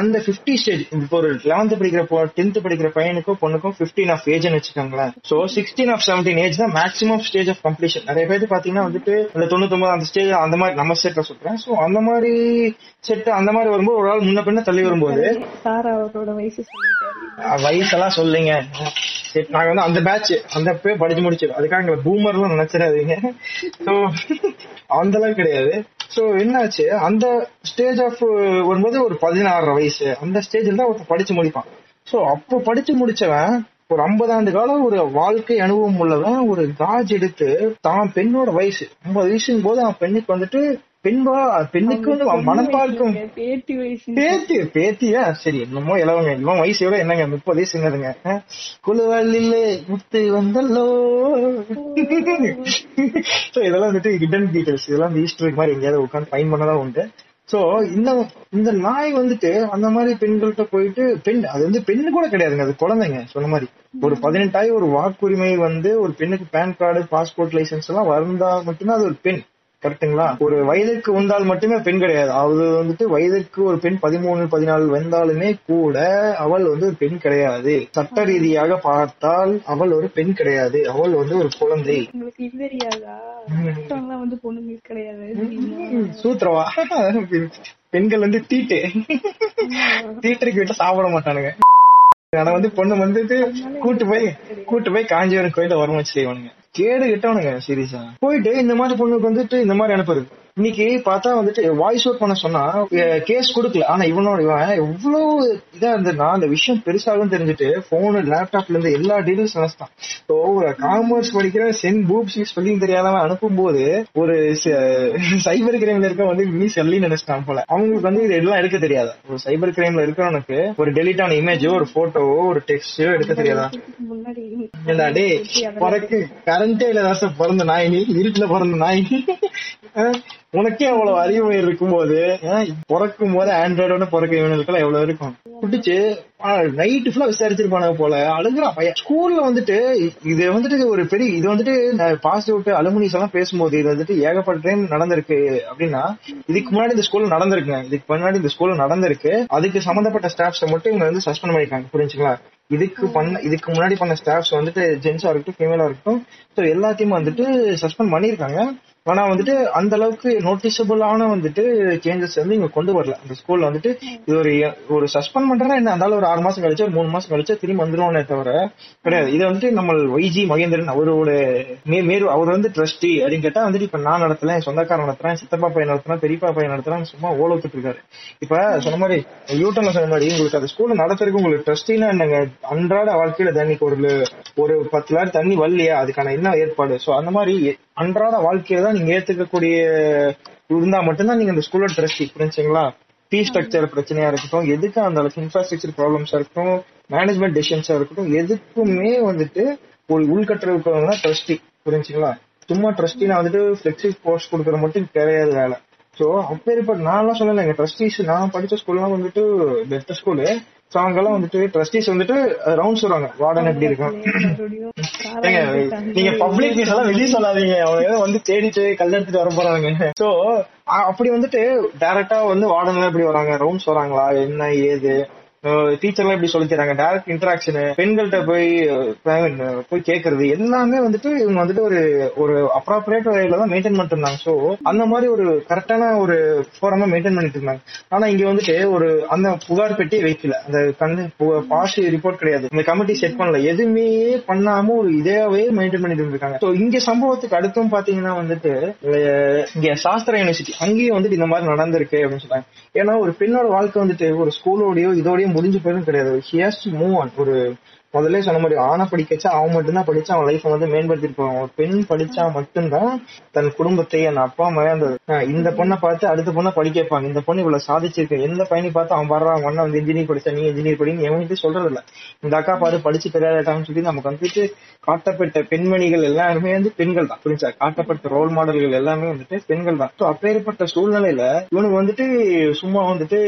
அந்த பிப்டி ஸ்டேஜ் இப்போ ஒரு லெவன்த் படிக்கிற டென்த் படிக்கிற பையனுக்கும் பொண்ணுக்கும் பிப்டீன் ஆஃப் ஏஜ்னு வச்சுக்கோங்களேன். So sixteen of seventeen age தான் மேக்ஸிமம் ஸ்டேஜ் ஆஃப் கம்ப்ளீஷன் நிறைய பேர் பாத்தீங்கன்னா வந்துட்டு அந்த தொண்ணூத்தொன்பது அந்த ஸ்டேஜ் அந்த மாதிரி நம்ம செட்ல சொல்றேன். சோ அந்த மாதிரி செட் அந்த மாதிரி வரும்போது ஒரு ஆள் முன்ன பின்ன தள்ளி வரும்போது சார் அவரோட இல்லைங்க சொல்லுங்க. சரி, நாங்க வந்து அந்த பேட்ச் அந்த அப்பவே படிச்சு முடிச்சிடும் அதுக்காக எங்களை பூமர்லாம் நினைச்சிடாதீங்க. ஸோ அந்த அளவுக்கு கிடையாது. ஸோ என்னாச்சு? அந்த ஸ்டேஜ் ஆஃப் வரும்போது ஒரு பதினாறு வயசு. அந்த ஸ்டேஜில் தான் ஒருத்தன் படிச்சு முடிப்பான். ஸோ அப்போ படிச்சு முடிச்சவன் ஒரு 50 ஆண்டு காலம் ஒரு வாழ்க்கை அனுபவம் உள்ளவன் ஒரு காஜ் எடுத்து தான் பெண்ணோட வயசு. ஐம்பது வயசுங்கும் போது அவன் பெண்ணுக்கு வந்துட்டு பெண்பா பெண்ணுக்கு வந்து அவன் மனப்பார்க்கும் பேத்தி பேத்தியா? சரி என்னமோ இளவங்க இவன் வயசோட என்னங்க முப்பது வயசுங்கிறதுங்க அஹ், குழுவல்லிலே முத்து வந்தல்லோ. சோ இதெல்லாம் வந்துட்டு ஹிடன் டீடைல்ஸ் இதெல்லாம் ஈஸ்டர் மாதிரி எங்கேயாவது உட்காந்து ஃபைன் பண்ணதான் உண்டு. சோ இந்த இந்த நாய் வந்துட்டு அந்த மாதிரி பெண்கள்கிட்ட போயிட்டு பெண் அது வந்து பெண்ணு கூட கிடையாதுங்க அது குழந்தைங்க சொன்ன மாதிரி. ஒரு பதினெட்டாயி ஒரு வாக்குரிமை வந்து ஒரு பெண்ணுக்கு பேன் கார்டு பாஸ்போர்ட் லைசென்ஸ் எல்லாம் வந்தா மட்டும்தான் அது ஒரு பெண். கரெக்ட்டுங்களா? ஒரு வயதுக்கு வந்தால் மட்டுமே பெண் கிடையாது. அது வந்துட்டு வயதுக்கு ஒரு பெண் பதிமூணு பதினாலு வந்தாலுமே கூட அவள் வந்து ஒரு பெண் கிடையாது. சட்ட ரீதியாக பார்த்தால் அவள் ஒரு பெண் கிடையாது. அவள் வந்து ஒரு குழந்தை? சூத்திரவா? பெண்கள் வந்து தீட்டு. தீட்டுக்கு வீட்டுல சாப்பிட மாட்டானுங்க. ஆனா வந்து பொண்ணு வந்துட்டு கூட்டு போய் கூட்டு போய் காஞ்சிபுரம் கோயில வரவச்சு செய்வானுங்க. கேடு கிட்டவனுங்க சீரியஸா. போயிட்டு இந்த மாதிரி பொண்ணுக்கு வந்துட்டு இந்த மாதிரி அனுப்புறது. இன்னைக்கு பார்த்தா வந்துட்டு வாய்ஸ் அவுட் பண்ண சொன்னா கேஸ் கொடுக்கல. ஆனா இவனோட இவன் எவ்வளவு இதா இருந்ததுன்னா அந்த விஷயம் பெருசாகும் தெரிஞ்சுட்டு போனு லேப்டாப்ல இருந்து எல்லா டீடைல்ஸ் நினைச்சிட்டான் ஸோ ஒரு காமர்ஸ் படிக்கிற சென் பூப்ஸ் சொல்லியும் தெரியாதவன் அனுப்பும்போது ஒரு சைபர் கிரைம்ல இருக்க வந்து நீ சொல்லி நினைச்சிட்டான் போல. அவங்களுக்கு வந்து இது எல்லாம் எடுக்க தெரியாதா. ஒரு சைபர் கிரைம்ல இருக்கிறவனுக்கு ஒரு டெலிட் ஆன இமேஜோ ஒரு போட்டோவோ ஒரு டெக்ஸ்டோ எடுக்க தெரியாதா? ஏண்டா டேய் பிறக்கு கரண்டே இல்ல பிறந்த நாய் நீ இருட்டுல பிறந்த நாய் உனக்கே அவ்வளவு அறிவு இருக்கும்போது அஹ், பிறக்கும் போது ஆண்ட்ராய்டோட பிறக்க இவனுக்கு எவ்வளவு இருக்கும்? குடிச்சு நைட்டு ஃபுல்லா விசாரிச்சிருப்பானுங்க போல அழுகுறான் பையன். ஸ்கூல்ல வந்துட்டு இது வந்துட்டு ஒரு பெரிய இது வந்துட்டு பாஸ் அவுட் அலுமினிஸ் எல்லாம் பேசும்போது இது வந்துட்டு ஏகப்பட்ட டைம் நடந்திருக்கு அப்படின்னா இதுக்கு முன்னாடி இந்த ஸ்கூல்ல நடந்திருக்குங்க. இதுக்கு முன்னாடி இந்த ஸ்கூல்ல நடந்திருக்கு. அதுக்கு சம்பந்தப்பட்ட ஸ்டாஃப்ஸ் மட்டும் இவங்க வந்து சஸ்பெண்ட் பண்ணிருக்காங்க புரிஞ்சுங்களா? இதுக்கு பண்ண இதுக்கு முன்னாடி பண்ண ஸ்டாஃப்ஸ் வந்துட்டு ஜென்ஸா இருக்கட்டும் ஃபீமேலா இருக்கட்டும் ஸோ எல்லாத்தையும் வந்துட்டு சஸ்பெண்ட் பண்ணிருக்காங்க. ஆனா வந்துட்டு அந்த அளவுக்கு நோட்டிசபிளான வந்துட்டு சேஞ்சஸ் வந்து இங்க கொண்டு வரல. அந்த ஸ்கூல்ல வந்துட்டு இது ஒரு ஒரு சஸ்பெண்ட் பண்றதா என்ன? இருந்தாலும் ஒரு ஆறு மாசம் கழிச்சு ஒரு மூணு மாசம் கழிச்சு திரும்பி வந்துருவோனே தவிர கிடையாது. இது வந்துட்டு நம்ம வைஜி மகேந்திரன் அவரோட மே- மேரு அவர் வந்து ட்ரஸ்டி அப்படின்னு கேட்டா வந்துட்டு இப்ப நான் நடத்துறேன் சொந்தக்காரன் நடத்துறேன் சித்தப்பா பையன் நடத்துறேன் பெரியப்பா பையன் நடத்துறேன் சும்மா ஓல இருக்காரு. இப்ப சொன்ன மாதிரி யூட்டன்ல சொன்ன மாதிரி உங்களுக்கு அந்த ஸ்கூல்ல நடத்துறதுக்கு உங்களுக்கு ட்ரஸ்டினா என்னங்க? அன்றாட வாழ்க்கையில தண்ணிக்கு ஒரு ஒரு பத்து லாரி தண்ணி வரலையா? அதுக்கான என்ன ஏற்பாடு? சோ அந்த மாதிரி அன்றாட வாழ்க்கையில தான் நீங்க ஏத்துக்கக்கூடிய இருந்தா மட்டும்தான் நீங்க இந்த ஸ்கூலோட ட்ரஸ்டி புரிஞ்சுங்களா? ஃபீ ஸ்ட்ரக்சர் பிரச்சனையா இருக்கட்டும் எதுக்கு அந்த அளவுக்கு இன்ஃப்ராஸ்ட்ரக்சர் ப்ராப்ளம்ஸா இருக்கட்டும் மேனேஜ்மெண்ட் டெசிஷன்ஸா இருக்கட்டும் எதுக்குமே வந்துட்டு ஒரு உள்கட்டுற ட்ரஸ்டி புரிஞ்சுங்களா? சும்மா ட்ரஸ்டினா வந்துட்டு ஃபிளெக்சி போஸ்ட் கொடுக்கறது மட்டும் கிடையாது வேலை. சோ அப்பேற்பட்ட நான்லாம் சொல்லலைங்க ட்ரஸ்டிஸ் நான் படிச்ச ஸ்கூல்லாம் வந்துட்டு பெஸ்ட் ஸ்கூலு சோ அங்கெல்லாம் வந்துட்டு ட்ரஸ்டிஸ் வந்துட்டு ரவுண்ட்ஸ் வருவாங்க வார்டன் எப்படி இருக்கும்? நீங்க பப்ளிக் எல்லாம் வெளிய சொல்லாதீங்க. அவங்க வந்து தேடிட்டு கல் எடுத்துட்டு வர போறாங்க. சோ அப்படி வந்துட்டு டைரக்டா வந்து வார்டன் எப்படி வராங்க? ரவுண்ட்ஸ் வராங்களா? என்ன ஏது? டீச்சர்லாம் எப்படி சொல்லி தராங்க டைரக்ட் இன்டராக்ஷன் பெண்கள்கிட்ட போய் போய் கேட்கறது எல்லாமே வந்துட்டு இவங்க வந்துட்டு ஒரு ஒரு அப்ராப்ரியேட் வகையில தான் மெயின்டைன் பண்ணிட்டு இருந்தாங்க ஸோ அந்த மாதிரி ஒரு கரெக்டான ஒரு ஃபோரமா மெயின்டைன் பண்ணிட்டு இருந்தாங்க ஆனா இங்க வந்துட்டு ஒரு அந்த புகார் பெட்டி வைக்கல. அந்த கண்ணு பாஸ் ரிப்போர்ட் கிடையாது. இந்த கமிட்டி செட் பண்ணல. எதுவுமே பண்ணாம ஒரு இதாவே மெயின்டைன் பண்ணிட்டு இருந்திருக்காங்க. ஸோ இங்க சம்பவத்துக்கு அடுத்தும் பாத்தீங்கன்னா வந்துட்டு இங்க சாஸ்திரா யூனிவர்சிட்டி அங்கேயும் வந்துட்டு இந்த மாதிரி நடந்திருக்கு அப்படின்னு சொல்றாங்க. ஏன்னா ஒரு பெண்ணோட வாழ்க்கை வந்துட்டு ஒரு ஸ்கூலோடய இதோடய முடிஞ்சு போயிடும் கிடையாது. ஹியஸ் மூவ் ஆன் ஒரு முதல்ல சொன்ன மாதிரி ஆணை படிக்கச்சா அவன் மட்டும்தான் படிச்சா அவன் லைஃப் வந்து மேம்படுத்திட்டு போவான். ஒரு பெண் படிச்சா மட்டும்தான் தன் குடும்பத்தை என் அப்பா அம்மா அந்த இந்த பொண்ணை பார்த்து அடுத்த பொண்ணை படிக்க வைப்பாங்க. இந்த பொண்ணு இவ்வளவு சாதிச்சிருக்கு. எந்த பையனை பார்த்து அவன் வர்றான் அவன் அண்ணன் வந்து இன்ஜினியர் படிச்சா நீ இன்ஜினியர் படின்னு எவன்கிட்ட சொல்றது இல்ல இந்த அக்கா பாரு படிச்சு பெரியாட்டான்னு சொல்லி நமக்கு வந்துட்டு காட்டப்பட்ட பெண்மணிகள் எல்லாருமே வந்து பெண்கள் தான். புரிஞ்சா? காட்டப்பட்ட ரோல் மாடல்கள் எல்லாமே வந்துட்டு பெண்கள் தான். ஸோ அப்பேற்பட்ட சூழ்நிலையில இவனுக்கு வந்துட்டு சும்மா வந்துட்டு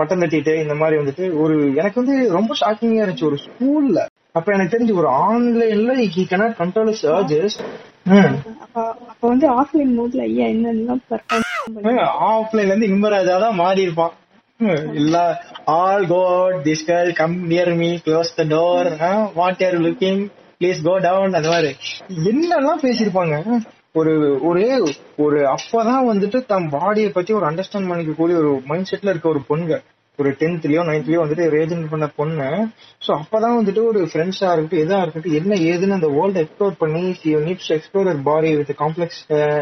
மட்டம் தட்டிட்டு இந்த மாதிரி வந்துட்டு ஒரு எனக்கு வந்து ரொம்ப ஷாக்கிங்கா இருந்துச்சு. ஒரு ஸ்கூல்ல அப்ப எனக்கு தெரிஞ்சு ஒரு ஆன்லைன்ல ஹி cannot கண்ட்ரோல் urges ம். அப்ப வந்து ஆஃப்லைன் மோட்ல ஐயா என்னெல்லாம் ஆஃப்லைன்ல இருந்து இன்பராஜா தான் மாறி இருப்பான். இல்ல all got this girl come near me. Close the door what are looking please go down அந்த மாதிரி. என்னெல்லாம் பேசியிருப்பாங்க? ஒரு ஒரு ஒரு அப்பதான் வந்துட்டு தம் பாடியை பத்தி ஒரு அண்டர்ஸ்டாண்ட் பண்ணிக்கக்கூடிய ஒரு மைண்ட் செட்ல இருக்க ஒரு பொண்ணுங்க. ஒரு டென்த்லயோ நைன்த்லயோ வந்துட்டு ரேஜன் பண்ண பொண்ணு. சோ அப்பதான் வந்துட்டு ஒரு ஃப்ரெண்ட்ஸா இருக்கட்டும் எதா இருக்கட்டும் என்ன ஏதுன்னு அந்த வேர்ல்ட் எக்ஸ்ப்ளோர் பண்ணி needs explore body with complex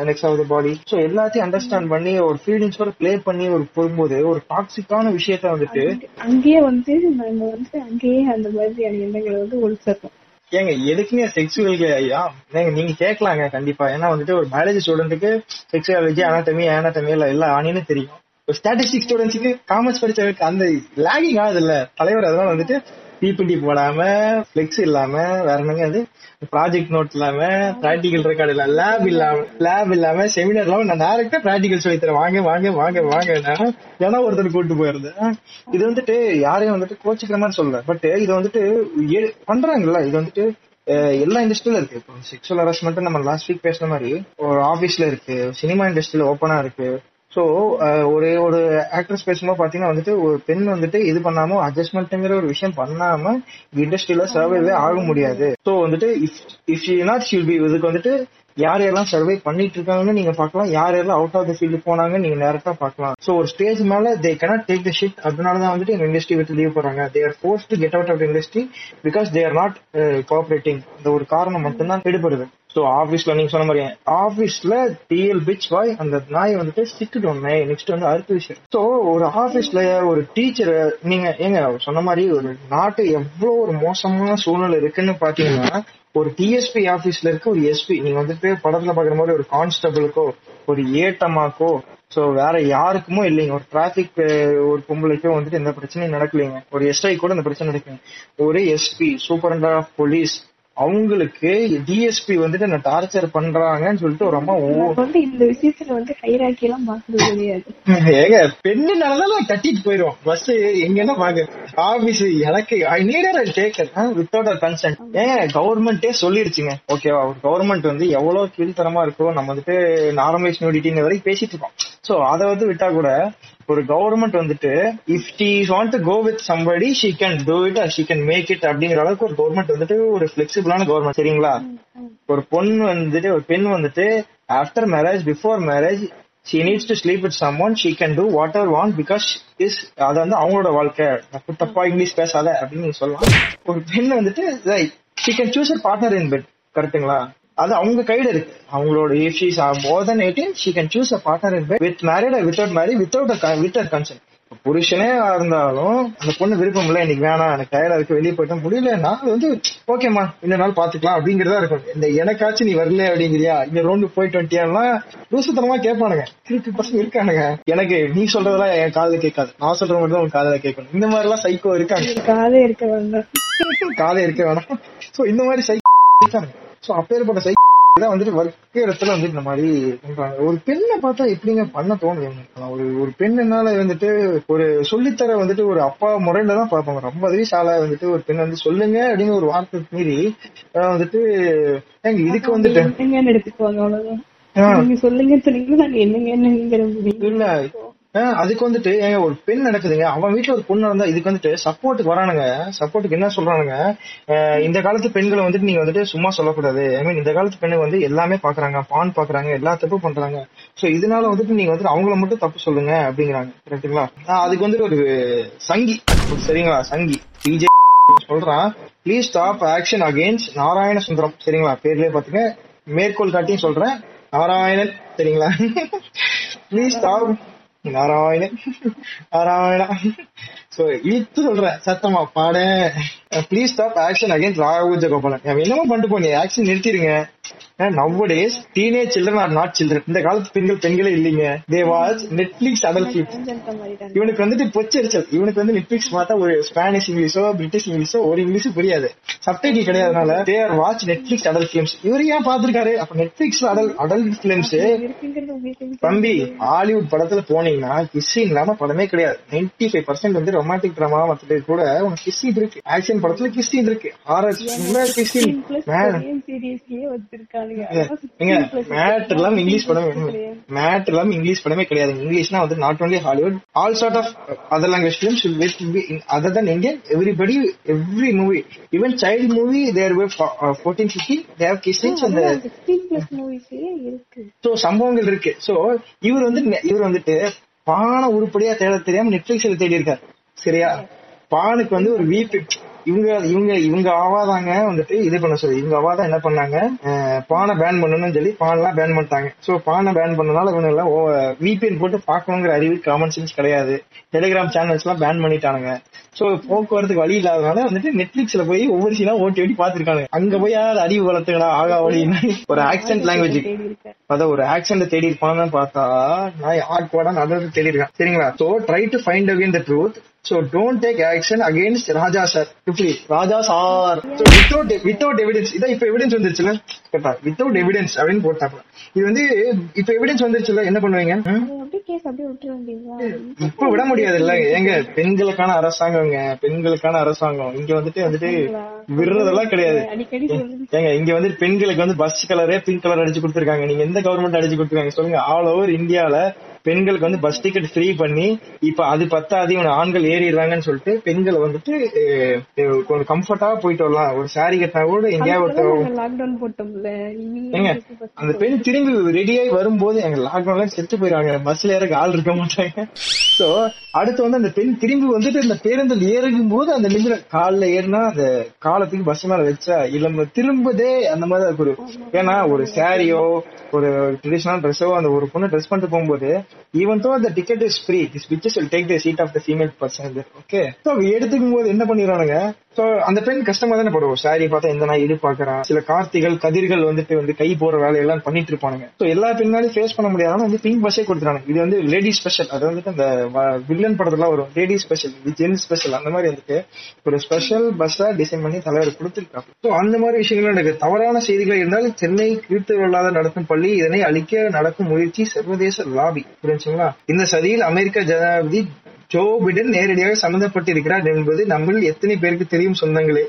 next of the body so எல்லாத்தையும் அண்டர்ஸ்டாண்ட் பண்ணி ஒரு ஃபீலிங்ஸோட ப்ளே பண்ணி ஒரு போகும்போது ஒரு டாக்ஸிக்கான விஷயத்த வந்துட்டு அங்கேயே வந்து நாங்க வந்து அங்கேயே அந்த மாதிரியான எண்ணங்களை வந்து ஒழிச்சிடறோம் ஏங்க எதுக்குங்க செக்ஸுவல் ஐயா ஏங்க நீங்க கேட்கலாங்க கண்டிப்பா. ஏன்னா வந்துட்டு ஒரு பயாலஜி ஸ்டூடெண்ட்டுக்கு செக்ஸுவாலஜி அனாட்டமி அனாட்டமி எல்லாம் எல்லா ஆணின்னு தெரியும். ஸ்டாட்டிஸ்டிக் ஸ்டூடெண்ட்ஸுக்கு காமர்ஸ் படிச்சவருக்கு அந்த லேகிங் ஆகுது இல்ல தலைவர் அதெல்லாம் வந்துட்டு பிபிடி போடாம பிளெக்ஸ் இல்லாம வேற என்னங்க அது? ப்ராஜெக்ட் நோட் இல்லாம பிராக்டிகல் ரெக்கார்ட் இல்ல லேப் இல்லாம லேப் இல்லாம செமினார் இல்லாம நான் டேரக்டா பிராக்டிகல் சொல்லி தரேன். வாங்க வாங்க வாங்க வாங்க ஏன்னா ஒருத்தர் கூட்டு போயிருந்தேன் இது வந்துட்டு யாரையும் வந்துட்டு கோச்சிக்கிற மாதிரி சொல்ல பட் இது வந்துட்டு ஏ- பண்றாங்கல்ல? இது வந்துட்டு எல்லா இண்டஸ்ட்ரியில இருக்கு. இப்போ செக்ஷுவல் ஹராஸ்மெண்ட் நம்ம லாஸ்ட் வீக் பேசுன மாதிரி ஒரு ஆபீஸ்ல இருக்கு சினிமா இண்டஸ்ட்ரியில ஓப்பனா இருக்கு. சோ ஒரு ஒரு ஆக்ட்ரஸ் பேசும்போது பாத்தீங்கன்னா வந்துட்டு ஒரு பெண் வந்துட்டு இது பண்ணாம அட்ஜஸ்ட்மெண்ட்ங்கிற ஒரு விஷயம் பண்ணாம இண்டஸ்ட்ரியில சர்வைவே ஆக முடியாது. சோ வந்துட்டு if if you not shall be இதுக்கு வந்துட்டு யார் யாரெல்லாம் சர்வை பண்ணிட்டு இருக்காங்கன்னு நீங்க பாக்கலாம் யார் யாரெல்லாம் அவுட் ஆஃப் த ஃபீல்டு போனாங்க நீங்க டேரக்டா பார்க்கலாம். சோ ஒரு ஸ்டேஜ் மேல they cannot take the shit அதனால தான் வந்துட்டு எங்க இண்டஸ்ட்ரி விட்டு லீவ் போறாங்க. They are force to get out of industry because they are not cooperating இந்த ஒரு காரணம் மட்டும்தான் எடுபடுது சோ ஆபீஸ்ல நீங்க சொன்ன மாதிரி ஆபீஸ்ல டிஎல் பிச் பாய் அந்த நாய் வந்துட்டு சிக்கிட்டோம் நெக்ஸ்ட் வந்து அடுத்த விஷயம் சோ ஒரு ஆபீஸ்ல ஒரு டீச்சர் நீங்க ஏங்க சொன்ன மாதிரி ஒரு நாட்டு எவ்வளவு ஒரு மோசமான சூழ்நிலை இருக்குன்னு பாத்தீங்கன்னா ஒரு டிஎஸ்பி ஆபீஸ்ல இருக்க ஒரு எஸ்பி நீங்க வந்துட்டு படத்துல பாக்குற மாதிரி ஒரு கான்ஸ்டபிளுக்கோ ஒரு ஏட்டமாக்கோ சோ வேற யாருக்குமோ இல்லைங்க. ஒரு டிராபிக் ஒரு பொம்பளைக்கோ வந்துட்டு எந்த பிரச்சனையும் நடக்கலைங்க. ஒரு எஸ்ஐ கூட இந்த பிரச்சனை நடக்குங்க ஒரு எஸ்பி சூப்பரண்டர் ஆஃப் போலீஸ் அவங்களுக்கு டிஎஸ்பி வந்துட்டு என்ன டார்ச்சர் பண்றாங்கன்னு சொல்லிட்டு ஒரு நம்ம வந்து இந்த விஷயத்துல வந்து கைராக்கி எல்லாம் பாக்குறது கிடையாது. ஏங்க பெண்ணு நடந்தாலும் கட்டிட்டு போயிரும் பஸ் எங்க என்ன பாக்க ஆபீஸ் எனக்கு I need a take her without a consent ஏங்க கவர்மெண்டே சொல்லிருச்சுங்க. ஓகேவா கவர்மெண்ட் வந்து எவ்வளவு கீழ்த்தரமா இருக்கோ நம்ம வந்துட்டு நார்மலைஸ் நோடிட்டிங்க வரைக்கும் பேசிட்டு இருக்கோம். சோ அதை வந்து விட்டா கூட ஒரு கவர்மெண்ட் வந்துட்டு if D want to go with somebody she can do it she can make it அப்படிங்கிற அளவுக்கு ஒரு கவர்மெண்ட் வந்துட்டு ஒரு பிளெக்சிபிளான கவர்மெண்ட் சரிங்களா? ஒரு பொண்ணு வந்துட்டு ஒரு பெண் வந்துட்டு after marriage before marriage she needs to sleep with someone she can do whatever want because is அது வந்து அவங்களோட வாழ்க்கை. தப்பு தப்பா இங்கிலீஷ் பேசாத அப்படின்னு சொல்லலாம். ஒரு பெண் வந்துட்டு she can choose a partner in bed கரெக்ட்டுங்களா அது அவங்க கையில இருக்கு. அவங்களோட than 18 she can choose a partner in bed with married or without married without a with her consent. புருஷனே இருந்தாலும் அந்த பொண்ணு விருப்பம் இல்ல இன்னைக்கு வேணாம் எனக்கு டயர்டா இருக்கு வெளியே போயிட்டா முடியலன்னா அது வந்து ஓகேம்மா இந்த நாள் பாத்துக்கலாம் அப்படிங்கறதா இருக்கும். இந்த எனக்காச்சும் நீ வரல அப்படிங்கிறியா? இந்த ரவுண்டு போயிட்டு வந்துட்டியாலாம் லூசுத்தனமா கேட்பானுங்க. திருப்பி பசங்க இருக்கானுங்க. எனக்கு நீ சொல்றதெல்லாம் என் காதுல கேட்காது. நான் சொல்றது மட்டும் உன் காதுல கேட்கணும். இந்த மாதிரி எல்லாம் சைக்கோ இருக்காங்க. காதே இருக்க வேண்டாம். காதை இருக்க வேணாம். சோ இந்த மாதிரி சைக்கோ இருக்காங்க. சோ அப்பேற்பட்ட இதான் வந்துட்டு ஒர்க் இடத்துல வந்துட்டு இந்த மாதிரி பண்றாங்க. ஒரு பெண்ணை பார்த்தா எப்படிங்க பண்ண தோணுது? ஒரு ஒரு பெண்ணுனால வந்துட்டு ஒரு சொல்லித்தர வந்துட்டு ஒரு அப்பா முறையில தான் பார்ப்பாங்க ரொம்ப ஆளா வந்துட்டு ஒரு பெண் வந்து சொல்லுங்க அப்படின்னு ஒரு வார்த்தை மீறி வந்துட்டு ஏங்க இதுக்கு வந்துட்டு எடுத்துக்குவாங்க அவ்வளவுதான். சொல்லுங்க சொன்னீங்கன்னா நாங்க என்னங்க என்னங்கிற இல்ல. அதுக்கு வந்துட்டு ஏங்க ஒரு பெண் நடக்குதுங்க. அவன் வீட்டுல ஒரு பொண்ணு நடந்தா இதுக்கு வந்துட்டு சப்போர்ட்டுக்கு வரானுங்க. சப்போர்ட்டுக்கு என்ன சொல்றானுங்க? இந்த காலத்து பெண்களை வந்துட்டு நீங்க வந்துட்டு சும்மா சொல்லக்கூடாது. ஐ மீன் இந்த காலத்து பெண்ணு வந்து எல்லாமே பாக்குறாங்க. பான் பாக்குறாங்க. எல்லா தப்பும் பண்றாங்க. சோ இதனால வந்துட்டு நீங்க வந்துட்டு அவங்கள மட்டும் தப்பு சொல்லுங்க அப்படிங்கிறாங்க. கரெக்ட்டுங்களா அதுக்கு வந்துட்டு ஒரு சங்கி. சரிங்களா? சங்கி. பிஜே சொல்றான். Please stop action against Narayana Sundaram சரிங்களா? பேர்லயே பாத்துங்க. மேற்கோள் காட்டியும் சொல்றேன். நாராயணன். சரிங்களா? Please stop Narayanan. Narayana so இழுத்து சொல்றேன். சத்தமா பாட. Please stop action again Raghavaja Gopalan என்னமோ பண்ணிட்டு போனீங்க action நிறுத்திடுங்க. Nowadays teenage children are not children இந்த காலத்து பெண்கள் பெண்களே இல்லைங்க. தே வாட்ச் நெட்ஃபிளிக்ஸ் அடல் இவனுக்கு வந்துட்டு பொச்சரிச்சல். இவனுக்கு வந்து நெட்ஃபிளிக்ஸ் பார்த்தா ஒரு ஸ்பானிஷ் இங்கிலீஷோ பிரிட்டிஷ் இங்கிலீஷோ ஒரு இங்கிலீஷும் புரியாது. Subtitle கிடையாதுனால they are watch Netflix adult films இவர் ஏன் பாத்துருக்காரு அப்ப நெட்ஃபிளிக்ஸ் அடல் அடல் உங்களுக்கு தம்பி ஹாலிவுட் படத்துல போனீங்கன்னா கிஸ்ஸிங் இல்லாம படமே கிடையாது. 95% ஃபைவ் பர்சன்ட் வந்து ரொமான்டிக் ட்ராமா மற்றது கூட உனக்கு கிஸ்ஸிங் இருக்கு. ஆக்ஷன் படத்துல கிஸ்ஸிங் இருக்கு. ஹாரர் கிஸ்ஸிங் மேட் இல்லாம இங்கிலீஷ் படமே மேட் இல்லாம இங்கிலீஷ் படமே கிடையாது. இங்கிலீஷ்னா வந்து not only Hollywood all sort of other language films other than Indian everybody every movie even child movie there fourteen fifteen they've kissings அந்த சோ சம்பவங்கள் இருக்கு. சோ இவர் வந்து இவர் வந்துட்டு பானை உருப்படியா தேட தெரியாம நெட்ஃபிளிக்ஸ்ல தேடி இருக்காரு சரியா? பானுக்கு வந்து ஒரு வீட்டு இவங்க இவங்க இவங்க ஆவாதாங்க வந்துட்டு இது பண்ண சொல்லி. இவங்க ஆவாதான் என்ன பண்ணாங்க? பானை பேன் பண்ணணும்னு சொல்லி பானெல்லாம் பேன் பண்ணிட்டாங்க. சோ பானை பேன் பண்ணனால இவங்க எல்லாம் விபிஎன் போட்டு பார்க்கணுங்கிற அறிவு காமன் சென்ஸ் கிடையாது. டெலிகிராம் சேனல்ஸ் எல்லாம் பேன் பண்ணிட்டானுங்க. சோ போக்குவரத்துக்கு வழி இல்லாதனால வந்துட்டு நெட்ஃபிளிக்ஸ்ல போய் ஒவ்வொரு சீனா ஓட்டி ஓட்டி பாத்துருக்காங்க அங்க போய் யார் அறிவு வளர்த்துக்கடா ஆகா வழின்னு ஒரு ஆக்சன்ட் லாங்குவேஜ் அதான் ஒரு ஆக்சன்ட் தேடி இருப்பான்னு பார்த்தா நான் ஆட்கோடா நடந்து தேடி இருக்கேன் சரிங்களா so try to find again the truth so don't take action against Raja sir இப்படி Raja sir without without evidence இதான் இப்ப எவிடன்ஸ் வந்துருச்சுல கேட்டா வித்தவுட் எவிடன்ஸ் அப்படின்னு போட்டாங்க இது வந்து இப்ப எவிடன்ஸ் வந்துருச்சுல என்ன பண்ணுவீங்க? இப்ப விட முடியாது இல்ல ஏங்க பெண்களுக்கான அரசாங்கங்க பெண்களுக்கான அரசாங்கம். இங்க வந்துட்டு வந்துட்டு விடுறதெல்லாம் கிடையாது. ஏங்க இங்க வந்து பெண்களுக்கு வந்து பஸ் கலரே பிங்க் கலர் அடிச்சு கொடுத்துருக்காங்க. நீங்க எந்த கவர்மெண்ட் அடிச்சு கொடுத்துருக்காங்க சொல்லுங்க. ஆல் ஓவர் இந்தியால பெண்களுக்கு வந்து பஸ் டிக்கெட் ஃப்ரீ பண்ணி இப்ப அது பத்தாது இவன் ஆண்கள் ஏறிடுறாங்கன்னு சொல்லிட்டு பெண்களை வந்துட்டு கொஞ்சம் கம்ஃபர்டா போயிட்டு வரலாம். ஒரு சாரி கட்டினா கூட எங்கேயாவது ஒருத்தர் லாக்டவுன் போட்டோம்ல? இனி ஏங்க அந்த பெண் திரும்பி ரெடியாகி வரும்போது எங்க லாக்டவுன்ல செத்து போயிடுவாங்க பஸ்ல ஏறக்கு ஆள் இருக்க மாட்டாங்க. சோ அடுத்து வந்து அந்த பெண் திரும்பி வந்துட்டு அந்த பேருந்தில் ஏறும் போது அந்த நிமிடம் கால்ல ஏறினா அந்த காலத்துக்கு பஸ் மேல வச்சா இல்ல திரும்பதே அந்த மாதிரி இருக்கு. ஒரு ஏன்னா ஒரு சாரியோ ஒரு ட்ரெடிஷனல் ட்ரெஸ்ஸோ அந்த ஒரு பொண்ணு ட்ரெஸ் பண்ணிட்டு போகும்போது ஈவன் தோ அந்த ticket is free this bitches will take the seat of the female person okay so எடுத்துக்கும் போது என்ன பண்ணிடுறானுங்க? சோ அந்த பெண் கஷ்டமா தானே படுவோம் சாரி பார்த்தா எந்த நாய் எதிர்பார்க்கறான் சில கார்த்திகள் கதிர்கள் வந்துட்டு வந்து கை போற வேலையெல்லாம் பண்ணிட்டு இருப்பானுங்க. சோ எல்லா பெண்ணாலும் ஃபேஸ் பண்ண முடியாதனால வந்து பிங்க் பஸ்ஸே கொடுத்துறாங்க இது வந்து லேடி ஸ்பெஷல் அது வந்துட்டு அந்த வில்லன் படத்துல வரும். லேடி ஸ்பெஷல் ஜென் ஸ்பெஷல் அந்த மாதிரி வந்துட்டு ஒரு ஸ்பெஷல் பஸ்ஸா டிசைன் பண்ணி தலைவர் கொடுத்துருக்காங்க சோ அந்த மாதிரி விஷயங்கள் எனக்கு தவறான செய்திகள் இருந்தாலும் சென்னை கிறிஸ்தவர்களாக நடத்தும் பள்ளி இதனை அழிக்க நடக்கும் முயற்சி சர்வதேச லாபி புரிஞ்சுங்களா? இந்த சதியில் அமெரிக்க ஜனாதிபதி ஜோ பிடன் நேரடியாக சம்பந்தப்பட்டிருக்கிறார் என்பது நம்மில் எத்தனை பேருக்கு தெரியும் சொந்தங்களே?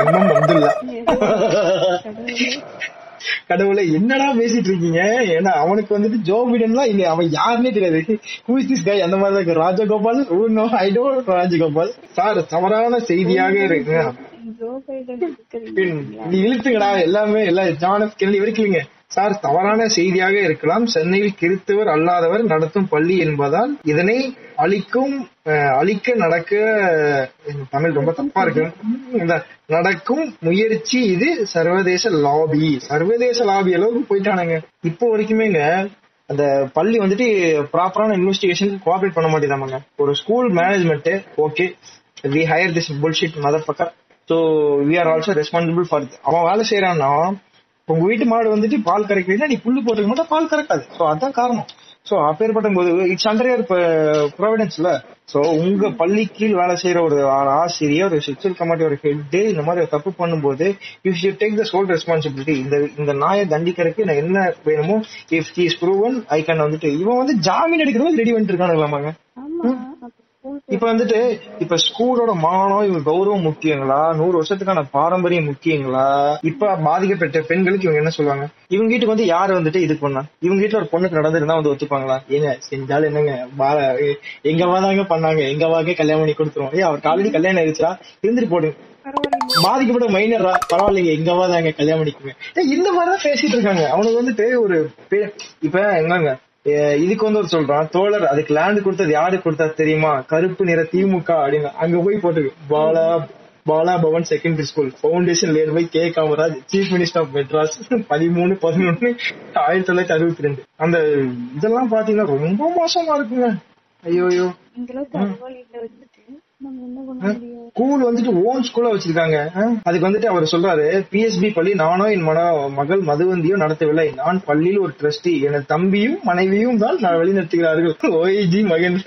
எம்எம் அப்துல்லா. கடவுளை என்னடா பேசிட்டு இருக்கீங்க? ஏன்னா அவனுக்கு வந்துட்டு ஜோ பிடன்லாம் இல்ல அவன் யாருன்னே தெரியாது. Who is this guy? அந்த மாதிரி தான் இருக்கு. Rajagopal? Oh no I don't Rajagopal. Sir தவறான செய்தியாக இருக்கு. இழுத்துங்கடா. எல்லாமே எல்லாம் ஜான் எஃப் கென்னடி வரைக்கும் சார் தவறான செய்தியாக இருக்கலாம். சென்னையில் கிறித்தவர் அல்லாதவர் நடத்தும் பள்ளி என்பதால் இதனை அழிக்கும் அழிக்க நடக்க தமிழ் ரொம்ப தப்பா இருக்கு. நடக்கும் முயற்சி இது சர்வதேச லாபி. சர்வதேச லாபி அளவுக்கு போயிட்டானுங்க. இப்போ வரைக்குமேங்க அந்த பள்ளி வந்துட்டு ப்ராப்பரான இன்வெஸ்டிகேஷன் கோஆபரேட் பண்ண மாட்டேதாமாங்க ஒரு school management okay we hire this bullshit mother fucker so we are also responsible for அவன் வேலை செய்யறான்னா உங்க வீட்டு மாடு வந்துட்டு பால் கறக்கிறீங்கன்னா நீ புல்லு போட்டுக்க மாட்டா பால் கறக்காது. ஸோ அதான் காரணம். சோ அப்பேற்பட்ட போது இட்ஸ் அண்டர் யர் ப்ரொவிடன்ஸ்ல சோ உங்க பள்ளி கீழ் வேலை செய்யற ஒரு ஆசிரியர் ஒரு செக்ஷுவல் கமிட்டி ஒரு ஹெட் இந்த மாதிரி தப்பு பண்ணும்போது if you take the sole responsibility இந்த இந்த நாயை தண்டிக்கிறதுக்கு நான் என்ன வேணுமோ if is proven I can வந்துட்டு இவன் வந்து ஜாமீன் எடுக்கிறது ரெடி பண்ணிட்டு அப்ப school இப்ப வந்துட்டு இப்ப ஸ்கூலோட மானம் இவங்க கௌரவம் முக்கியங்களா? நூறு வருஷத்துக்கான பாரம்பரியம் முக்கியங்களா? இப்ப பாதிக்கப்பட்ட பெண்களுக்கு இவங்க என்ன சொல்லுவாங்க? இவங்க வீட்டுக்கு வந்து யாரு வந்துட்டு இது பண்ணா? இவங்க வீட்டுல ஒரு பொண்ணுக்கு நடந்திருந்தா வந்து ஒத்துப்பாங்களா? ஏங்க செஞ்சாலும் என்னங்க? பா- எங்க வாதாங்க பண்ணாங்க. எங்க வாங்க கல்யாணம் பண்ணி கொடுத்துருவோம். ஏய் அவர் ஆல்ரெடி கல்யாணம் ஆயிடுச்சா இருந்துட்டு போடுங்க பாதிக்கப்பட்ட மைனரா பரவாயில்லைங்க. எங்க வாதாங்க கல்யாணம் பண்ணிக்குங்க. ஏய், இந்த மாதிரிதான் பேசிட்டு இருக்காங்க. அவனுக்கு வந்துட்டு ஒரு பே- இப்ப என்னங்க? இதுக்கு வந்து ஒரு சொல்றான் தோழர் அதுக்கு லேண்ட் கொடுத்தது யாரு கொடுத்தா தெரியுமா? கருப்பு நிற திமுக அப்படின்னு. அங்க போய் போட்டு Bala Bala Bhavan secondary school foundation laid by K. Kamaraj chief minister of Madras பதிமூணு பதினொன்னு ஆயிரத்தி தொள்ளாயிரத்தி அறுபத்தி ரெண்டு அந்த இதெல்லாம் பாத்தீங்கன்னா ரொம்ப மோசமா இருக்குங்க. ஐயோ ஸ்கூல் வந்துட்டு ஓன் ஸ்கூலா வச்சிருக்காங்க? அதுக்கு வந்துட்டு அவர் சொல்றாரு பிஎஸ்பி பள்ளி நானோ என் மன மகள் மதுவந்தியோ நடத்தவில்லை. நான் பள்ளியில் ஒரு ட்ரஸ்டி எனது தம்பியும் மனைவியும் தான் நான் வழிநடத்துகிறார்கள் ஓய்ஜி மகன்.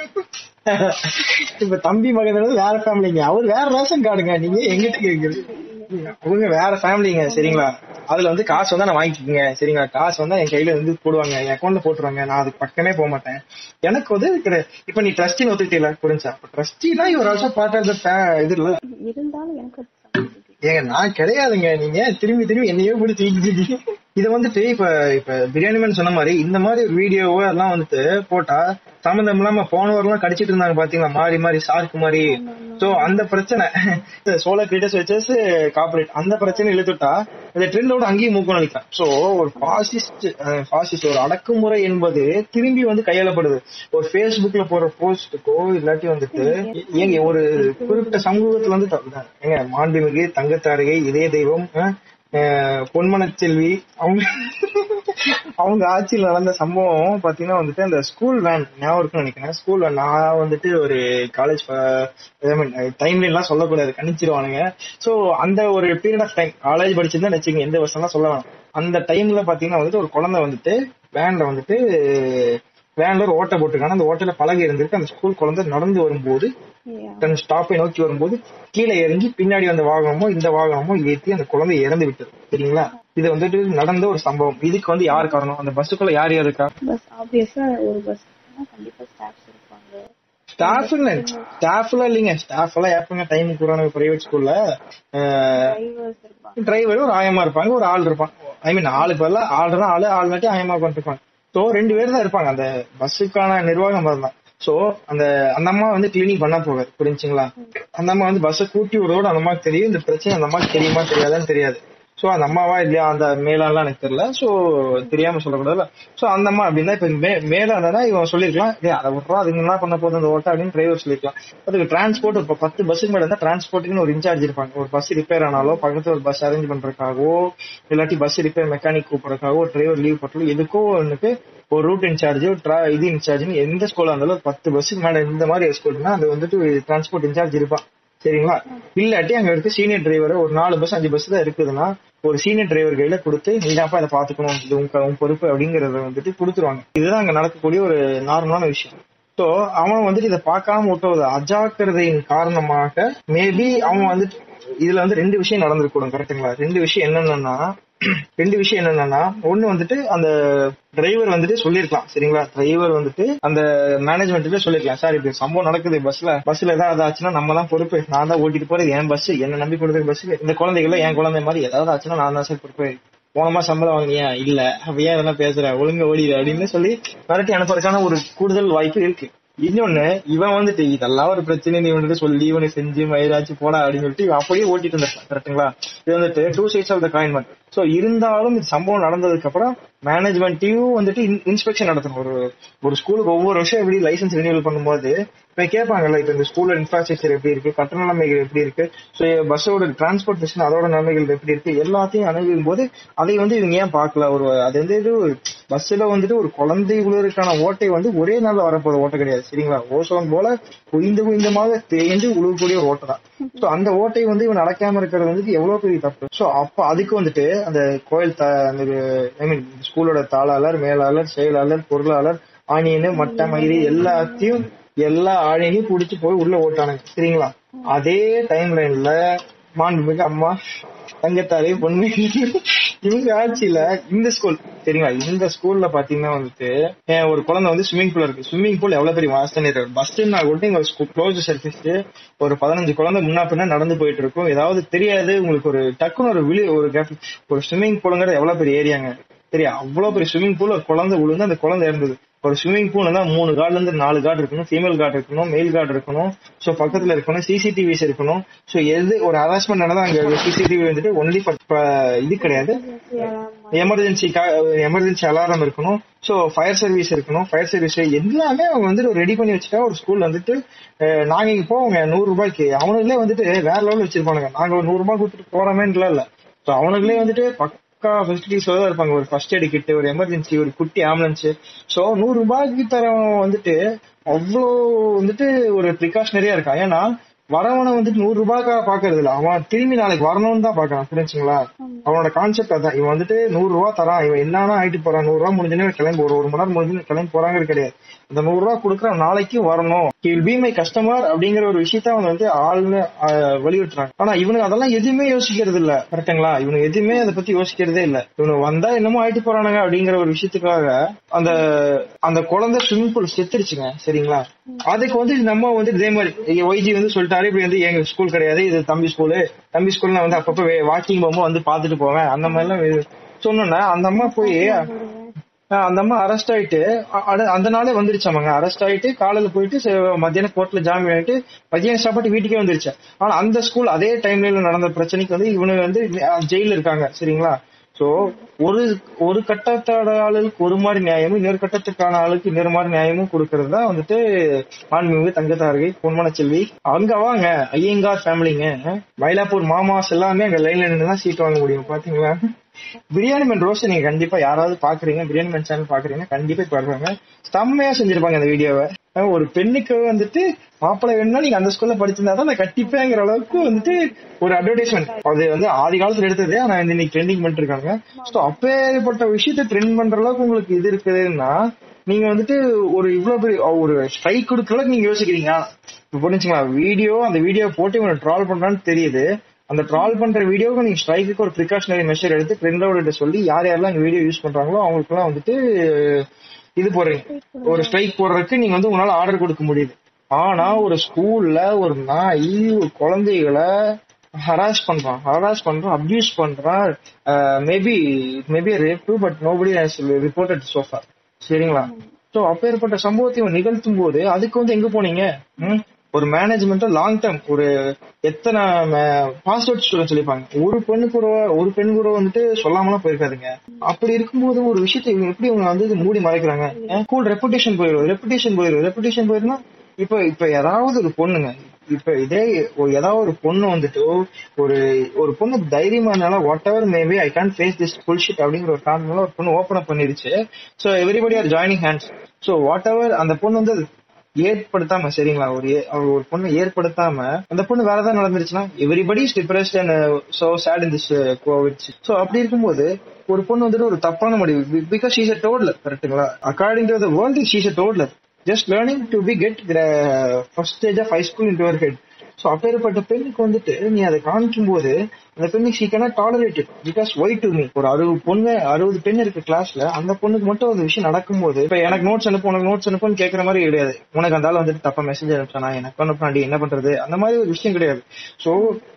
இப்ப தம்பி மகன் வேற ஃபேமிலிங்க அவர் வேற ரேஷன் கார்டுங்க நீங்க எங்கிட்ட கேக்குறது அவங்க வேற ஃபேமிலிங்க சரிங்களா? அதுல வந்து காசு வந்தா நான் வாங்கிக்கோங்க சரிங்களா? காசு வந்தா என் கையில வந்து போடுவாங்க என் அக்கௌண்ட்ல போட்டுருவாங்க நான் அதுக்கு பக்கமே போக மாட்டேன். எனக்கு வந்து இப்ப நீ ட்ரஸ்டின்னு ஒத்துக்கிட்டீங்களா புரிஞ்சா? ட்ரஸ்டினா இவர் ஆல்சோ பார்ட் ஆஃப் இது இல்ல. இருந்தாலும் எனக்கு. ஏங்க நான் கிடையாதுங்க. நீங்க திரும்பி திரும்பி என்னையோ தூக்கிட்டு இது வந்துட்டு இப்ப இப்ப பிரியாணி மேன் சொன்ன மாதிரி இந்த மாதிரி ஒரு வீடியோவோ எல்லாம் வந்துட்டு போட்டா சம்மந்தம் இல்லாம போனவரெல்லாம் கடிச்சிட்டு இருந்தாங்க பாத்தீங்களா? மாறி மாறி சார்க்கு மாதிரி சோ அந்த பிரச்சனை சோலா கிரியேட்டர்ஸ் வச்சஸ் கார்பரேட் அந்த பிரச்சனை இழுத்துட்டா இந்த ட்ரெண்டோட அங்கேயும் மூக்கம் அளிக்கலாம் சோ ஒரு பாசிஸ்ட் பாசிஸ்ட் ஒரு அடக்குமுறை என்பது திரும்பி வந்து கையாளப்படுது. ஒரு ஃபேஸ்புக்ல போற போஸ்டுக்கோ இல்லாட்டி வந்துட்டு ஏங்க ஒரு குறிப்பிட்ட சமூகத்துல வந்து ஏங்க மாண்புமிகு தங்கத்தாரிகை இதய தெய்வம் பொன்மனச்செல்வி அவங்க அவங்க ஆட்சியில் நடந்த சம்பவம் பாத்தீங்கன்னா வந்துட்டு அந்த ஸ்கூல் வேன் ஞாபகம் இருக்குன்னு நினைக்கிறேன். ஸ்கூல் வேன் நான் வந்துட்டு ஒரு காலேஜ் டைம் எல்லாம் சொல்லக்கூடாது கணிச்சிருவானுங்க. சோ அந்த ஒரு பீரியட் ஆஃப் டைம் காலேஜ் படிச்சிருந்தா நினைச்சுங்க எந்த வருஷம்லாம் சொல்ல வேணாம் அந்த டைம்ல பாத்தீங்கன்னா வந்துட்டு ஒரு குழந்தை வந்துட்டு வேன்ல வந்துட்டு வேன்ல ஒரு ஓட்டை போட்டிருக்காங்க. அந்த ஓட்டையில பழகி இருந்திருக்கு. அந்த ஸ்கூல் குழந்தை நடந்து வரும்போது. தன் ஸ்டாப்பை நோக்கி வரும்போது கீழே இறங்கி பின்னாடி வந்த வாகனமோ இந்த வாகனமோ ஏத்தி அந்த குழந்தை இறந்து விட்டது. சரிங்களா? இது வந்துட்டு நடந்த ஒரு சம்பவம். இதுக்கு வந்து யார் காரணம்? அந்த பஸ்ஸுக்குள்ள யார் யார் இருக்கா? பஸ் ஆப்வியஸா ஒரு பஸ் கண்டிப்பா ஸ்டாஃப்ஸ் இருப்பாங்க. ஸ்டாஃப் இல்ல. ஸ்டாஃப் எல்லாம் இல்லைங்க. ஸ்டாஃப் எல்லாம் எப்பங்க டைம் கூடான பிரைவேட் ஸ்கூல்ல டிரைவர் ஒரு ஆயமா இருப்பாங்க. ஒரு ஆள் இருப்பான். ஐ மீன் ஆளுக்கு பதிலா ஆள் தான் ஆளு ஆள் நாட்டி ஆயமா உட்காந்துருப்பாங்க சோ ரெண்டு பேர் தான் இருப்பாங்க. அந்த பஸ்ஸுக்கான நிர்வாகம் தான். சோ அந்த அந்த அம்மா வந்து கிளீனிங் பண்ண போகாது புரிஞ்சுங்களா? அந்த அம்மா வந்து பஸ்ஸை கூட்டி விடுறதோட அந்த அம்மாக்கு தெரியும். இந்த பிரச்சனை அந்த அம்மாக்கு தெரியுமா தெரியாதான்னு தெரியாது. சோ அந்த அம்மாவா இல்லையா? அந்த மேலாலாம் எனக்கு தெரியல. சோ தெரியாம சொல்லக்கூடாதுல சோ அந்த அம்மா அப்படின்னா இப்ப மே- மேலானா இவன் சொல்லிருக்கலாம் ஏய் அதை விட்றா அதுக்கு என்ன பண்ண போதும் அந்த ஓட்டா அப்படின்னு டிரைவர் சொல்லிருக்கலாம் அதுக்கு டிரான்ஸ்போர்ட் இப்ப பத்து பஸ்ஸுக்கு மேல இருந்தா டிரான்ஸ்போர்ட்டுக்கு ஒரு இன்சார்ஜ் இருப்பாங்க. ஒரு பஸ் ரிப்பேர் ஆனாலோ பக்கத்துல ஒரு பஸ் அரேஞ்ச் பண்றதுக்காகவோ இல்லாட்டி பஸ் ரிப்பேர் மெக்கானிக் கூப்பிடறதுக்காகவோ டிரைவர் லீவ் போட்டாலும் எதுக்கோ ஒன்றுக்கு ஒரு ரூட் இன்சார்ஜ் இது இன்சார்ஜ்னு எந்த ஸ்கூலா இருந்தாலும் ஒரு பத்து பஸ்ஸுக்கு மேல இந்த மாதிரி ஸ்கூல்னா அது வந்துட்டு டிரான்ஸ்போர்ட் இன்சார்ஜ் இருப்பான். சரிங்களா? இல்லாட்டி அங்க இருக்க சீனியர் டிரைவரை ஒரு நாலு பஸ் அஞ்சு பஸ் தான் இருக்குதுன்னா ஒரு சீனியர் டிரைவர் கையில கொடுத்து நீதாப்பா இதை பாத்துக்கணும் இது உங்க உன் பொறுப்பு அப்படிங்கறத வந்துட்டு கொடுத்துருவாங்க. இதுதான் அங்க நடக்கக்கூடிய ஒரு நார்மலான விஷயம். சோ அவன் வந்துட்டு இதை பார்க்காம விட்டது அஜாக்கிரதையின் காரணமாக மேபி அவன் வந்துட்டு இதுல வந்து ரெண்டு விஷயம் நடந்திருக்கூடும் கரெக்ட்டுங்களா ரெண்டு விஷயம் என்னன்னா ரெண்டு விஷயம் என்னன்னா ஒண்ணு வந்துட்டு அந்த டிரைவர் வந்துட்டு சொல்லிருக்கலாம் சரிங்களா? டிரைவர் வந்துட்டு அந்த மேனேஜ்மெண்ட்டுக்கு சொல்லிருக்கலாம் சார் இப்படி சம்பவம் நடக்குது பஸ்ல பஸ்ல ஏதாவது ஆச்சுன்னா நம்ம தான் பொறுப்பு. நான் தான் ஓட்டிட்டு போறது என் பஸ் என்ன நம்பி கொடுத்த பஸ் இந்த குழந்தைகள என் குழந்தை மாதிரி ஏதாவது ஆச்சுன்னா நான் தான் சார் பொறுப்பு. போனமா சம்பளம் வாங்கினியா? இல்ல. அப்ப ஏன் இதெல்லாம் பேசுற? ஒழுங்கா ஓடிடு அப்படின்னு சொல்லி மிரட்டி அனுப்புறதுக்கான ஒரு கூடுதல் வாய்ப்பு இருக்கு. இன்னொன்னு இவன் வந்துட்டு இதெல்லாம் ஒரு பிரச்சனை நீ வந்துட்டு சொல்லி இவனை செஞ்சு மயிராச்சு போடா அப்படின்னு சொல்லிட்டு இவன் அப்படியே ஓட்டிட்டு இருந்திருப்பான் கரெக்ட்டுங்களா இது வந்துட்டு two sides of the coin so இருந்தாலும் இந்த சம்பவம் நடந்ததுக்கு அப்புறம் மேனேஜ்மெண்ட்டையும் வந்துட்டு இன்ஸ்பெக்ஷன் நடத்தணும். ஒரு ஒரு ஸ்கூலுக்கு ஒவ்வொரு வருஷம் எப்படி லைசன்ஸ் ரினியூவல் பண்ணும்போது இப்ப கேட்பாங்கல்ல இப்ப இந்த ஸ்கூல்ல இன்ஃப்ராஸ்ட்ரக்சர் எப்படி இருக்கு கட்டண நிலைமைகள் எப்படி இருக்கு ஸோ பஸ்ஸோட டிரான்ஸ்போர்டேஷன் அதோட நிலைமைகள் எப்படி இருக்கு எல்லாத்தையும் அணுகும் போது அதை வந்து இவங்க ஏன் பார்க்கல? ஒரு அது வந்து இது பஸ்ஸில் வந்துட்டு ஒரு குழந்தை ஓட்டை வந்து ஒரே நாள் வரப்போற ஓட்டை கிடையாது. சரிங்களா? ஓசோன் போல குவிந்து குவிந்தமாக தேய்ந்து உழுவக்கூடிய ஒரு ஓட்டை தான். சோ அந்த ஓட்டை வந்து இவன் நடக்காம இருக்கிறது வந்துட்டு எவ்வளவு பெரிய தப்பு? சோ அப்ப அதுக்கு வந்துட்டு அந்த கோயில் அந்த ஐ மீன் ஸ்கூலோட தாளாளர் மேலாளர் செயலாளர் பொருளாளர் ஆணியனு மட்ட மயிறு எல்லாத்தையும் எல்லா ஆணியனையும் புடிச்சு போய் உள்ள ஓட்டானுங்க. சரிங்களா? அதே டைம் லைன்ல மாண்புமிகு அம்மா தங்கத்தாரே பொண்ணு. இவங்க ஆட்சியில இந்த ஸ்கூல் சரிங்களா இந்த ஸ்கூல்ல பாத்தீங்கன்னா வந்துட்டு ஒரு குழந்தை வந்து ஸ்விம்மிங் பூல் இருக்கு. ஸ்விம்மிங் பூல் எவ்வளவு பெரிய வாஸ்ட் இருக்கு பஸ் ஸ்டாண்ட்னா கூட இங்க க்ளோஸ் சர்ஃபேஸ் ஒரு பதினஞ்சு குழந்தை முன்னா பின்னா நடந்து போயிட்டு இருக்கும். ஏதாவது தெரியாது உங்களுக்கு ஒரு டக்குன்னு ஒரு விழி ஒரு gap- ஒரு ஸ்விம்மிங் பூலுங்கிறது எவ்வளவு பெரிய ஏரியாங்க சரியா அவ்வளவு பெரிய ஸ்விம்மிங் பூல் குழந்தை விழுந்து அந்த குழந்தை இருந்தது ஒரு ஸ்விம்மிங் பூல் தான் மூணு கார்டுல இருந்து நாலு கார்டு இருக்கணும் ஃபீமேல் கார்டு இருக்கணும் மெயில் கார்டு இருக்கணும். சோ பக்கத்துல இருக்கணும் சிசிடிவிஸ் இருக்கணும். சோ எது ஒரு ஹராஸ்மெண்ட் நடந்தா அங்க சிசிடிவி வந்துட்டு ஒன்லி இது கிடையாது. எமர்ஜென்சி எமர்ஜென்சி அலாரம் இருக்கணும். சோ ஃபயர் சர்வீஸ் இருக்கணும். ஃபயர் சர்வீஸ் எல்லாமே அவங்க வந்துட்டு ரெடி பண்ணி வச்சுட்டா ஒரு ஸ்கூல் வந்துட்டு நாங்க இங்க போவோங்க நூறு ரூபாய்க்கு. அவனுங்களே வந்துட்டு வேற லெவல் வச்சிருப்பானுங்க. நாங்க ஒரு நூறு ரூபாய் கொடுத்துட்டு போறோமேன்லாம் இல்ல. சோ அவனுங்களே வந்துட்டு பக்கா ஃபெசிலிட்டிஸ் தான் இருப்பாங்க. ஒரு ஃபர்ஸ்ட் எய்ட் கிட் ஒரு எமர்ஜென்சி ஒரு குட்டி ஆம்புலன்ஸ் சோ நூறு ரூபாய்க்கு தரவன் வந்துட்டு அவ்வளோ வந்துட்டு ஒரு ப்ரிகாஷனரியா இருக்கான் ஏன்னா வரவனை வந்துட்டு நூறு ரூபாய்க்காக பாக்குறது இல்ல. அவன் திரும்பி நாளைக்கு வரணும்னு தான் பாக்குறான் புரிஞ்சுங்களா? அவனோட கான்செப்ட் அதான். இவன் வந்துட்டு நூறு ரூபா தரான். இவன் என்னன்னா ஆயிட்டு போறான்? நூறு ரூபா முடிஞ்சுன்னு கிளம்பி ஒரு ஒரு மணி நேரம் முடிஞ்சு கிளம்பி போறாங்கிறது கிடையாது. இந்த நூறு ரூபா கொடுக்குறான் நாளைக்கும் வரணும். வில் பி மை கஸ்டமர் அப்படிங்கிற ஒரு விஷயத்த அவன் வந்து ஆள்னு ஆஹ், வலியுறுத்துறாங்க. ஆனா இவனுக்கு அதெல்லாம் எதுவுமே யோசிக்கிறது இல்ல. கரெக்டுங்களா இவனுக்கு எதுவுமே அதை பத்தி யோசிக்கிறதே இல்ல. இவனு வந்தா என்னமோ ஆயிட்டு போறானுங்க அப்படிங்கிற ஒரு விஷயத்துக்காக அந்த அந்த குழந்தை ஸ்விம்மிங் பூல் செத்துருச்சுங்க. சரிங்களா? அதுக்கு வந்து நம்ம வந்து இதே மாதிரி ஒய்ஜி வந்து சொல்லிட்டாரு இப்படி வந்து எங்க ஸ்கூல் கிடையாது இது தம்பி ஸ்கூலு தம்பி ஸ்கூல்ல வந்து அப்பப்ப வாக்கிங் போகும்போது வந்து பாத்துட்டு போவேன். அந்த மாதிரி எல்லாம் சொன்னோன்னா அந்த அம்மா போய் அந்த அம்மா அரெஸ்ட் ஆயிட்டு அட- அந்த நாளே வந்துருச்சாமாங்க. அரெஸ்ட் ஆயிட்டு காலையில போயிட்டு மத்தியானம் கோர்ட்ல ஜாமீன் ஆயிட்டு மத்தியானம் சாப்பாட்டு வீட்டுக்கே வந்துருச்சு. ஆனா அந்த ஸ்கூல் அதே டைம்ல நடந்த பிரச்சனைக்கு வந்து இவனு வந்து ஜெயில இருக்காங்க. சரிங்களா? சோ ஒரு ஒரு கட்டத்தோட ஆளுக்கு ஒரு மாதிரி நியாயமும் இன்னொரு கட்டத்துக்கான ஆளுக்கு இன்னொரு மாதிரி நியாயமும் கொடுக்கறது தான் வந்துட்டு ஆன்மீக தங்கத்தாரகை பொன்மன செல்வி. அங்க வாங்க ஐயங்கார் ஃபேமிலிங்க மயிலாப்பூர் மாமாஸ் எல்லாமே அங்க லைன்ல நின்று தான் சீட் வாங்க முடியும் பாத்தீங்களா? பிரியாணி மேன் ரோஸ் நீங்க கண்டிப்பா யாராவது பாக்குறீங்க பிரியாணி மேன் சேனல் பாக்குறீங்க கண்டிப்பா இப்ப செம்மையா செஞ்சிருப்பாங்க அந்த வீடியோவை ஒரு பெண்ணுக்கு வந்துட்டு மாப்பிள்ளை வேணும்னா நீங்க அந்த ஸ்கூல்ல படிச்சிருந்தா தான் நான் கட்டிப்பேங்கிற அளவுக்கு வந்துட்டு ஒரு அட்வர்டைஸ்மெண்ட் அது வந்து ஆதி காலத்துல எடுத்தது ஆனா இன்னைக்கு ட்ரெண்டிங் பண்ணிட்டு இருக்காங்க. சோ அப்பேற்பட்ட விஷயத்த ட்ரெண்ட் பண்ற அளவுக்கு உங்களுக்கு இது இருக்குதுன்னா நீங்க வந்துட்டு ஒரு இவ்வளவு பெரிய ஒரு ஸ்ட்ரைக் கொடுக்குற அளவுக்கு நீங்க யோசிக்கிறீங்க. புரிஞ்சுங்களா? வீடியோ அந்த வீடியோ போட்டு இவனை ட்ரால் பண்றான்னு தெரியுது. அந்த ட்ரால் பண்ற வீடியோவுக்கு நீங்க ஸ்ட்ரைக்கு ஒரு ப்ரிகாஷனரி மெஷர் எடுத்து ட்ரெண்டோட சொல்லி யார் யாரெல்லாம் இந்த வீடியோ யூஸ் பண்றாங்களோ அவங்களுக்கு எல்லாம் வந்துட்டு இது போடுறீங்க. ஒரு ஸ்ட்ரைக் போடுறதுக்கு நீங்க வந்து உங்களால ஆர்டர் கொடுக்க முடியுது. ஆனா ஒரு ஸ்கூல்ல ஒரு நாய் ஒரு குழந்தைகளை ஹராஸ் பண்றான். ஹராஸ் பண்றான் அப்யூஸ் பண்றான். Maybe maybe rape but nobody reported so far சரிங்களா? ஸோ அப்பேற்பட்ட சம்பவத்தை நிகழ்த்தும் போது அதுக்கு வந்து எங்க போனீங்க? ம்? ஒரு மேனேஜ்மெண்ட்டை லாங் டேர்ம் ஒரு எத்தனை பாஸ் அவுட் ஸ்டூடெண்ட் சொல்லிப்பாங்க ஒரு பெண்ணு கூட ஒரு பெண் கூட வந்துட்டு சொல்லாமலாம் போயிருக்காதுங்க. அப்படி இருக்கும்போது ஒரு விஷயத்தை இவங்க எப்படி இவங்க வந்து இது மூடி மறைக்கிறாங்க? ஸ்கூல் ரெப்புடேஷன் போயிடும் ரெப்புடேஷன் போயிடும் ரெப்புடேஷன் போயிருந்தா இப்ப இப்ப ஏதாவது ஒரு பொண்ணுங்க இப்ப இதே ஒரு- ஏதாவது ஒரு பொண்ணு வந்துட்டு ஒரு ஒரு பொண்ணு தைரியமானால whatever maybe I can face this bullshit அப்படிங்கிற ஒரு காரணம் ஒரு பொண்ணு ஓப்பன் அப் பண்ணிருச்சு. So everybody are joining hands so whatever அந்த பொண்ணு வந்து ஏற்படுத்தாம சரிங்களா? ஒரு ஏ- ஒரு பொண்ணு ஏற்படுத்தாம அந்த பொண்ணு வேற ஏதாவது நடந்துருச்சுன்னா everybody is depressed and so sad in this COVID so அப்படி இருக்கும்போது ஒரு பொண்ணு வந்துட்டு ஒரு தப்பான முடிவு பிகாஸ் ஷீஸ் அ டோட்லர் கரெக்ட்டுங்களா according to the world she's a toddler just learning to be get first stage of high school in your head so அப்பேற்பட்ட பெண்ணுக்கு வந்துட்டு நீ அதை காமிக்கும் போது அந்த பெண்ணுக்கு she cannot tolerate because why to me ஒரு அறுபது பொண்ணு அறுபது பெண் இருக்கு கிளாஸ்ல அந்த பொண்ணுக்கு மட்டும் ஒரு விஷயம் நடக்கும்போது இப்ப எனக்கு நோட்ஸ் அனுப்பு உனக்கு நோட்ஸ் அனுப்புன்னு கேட்கற மாதிரி கிடையாது. உனக்கு அந்த ஆள் வந்துட்டு தப்பா மெசேஜ் அனுப்பிச்சானா எனக்கு அனுப்பினாடி என்ன பண்றது? அந்த மாதிரி ஒரு விஷயம் கிடையாது. So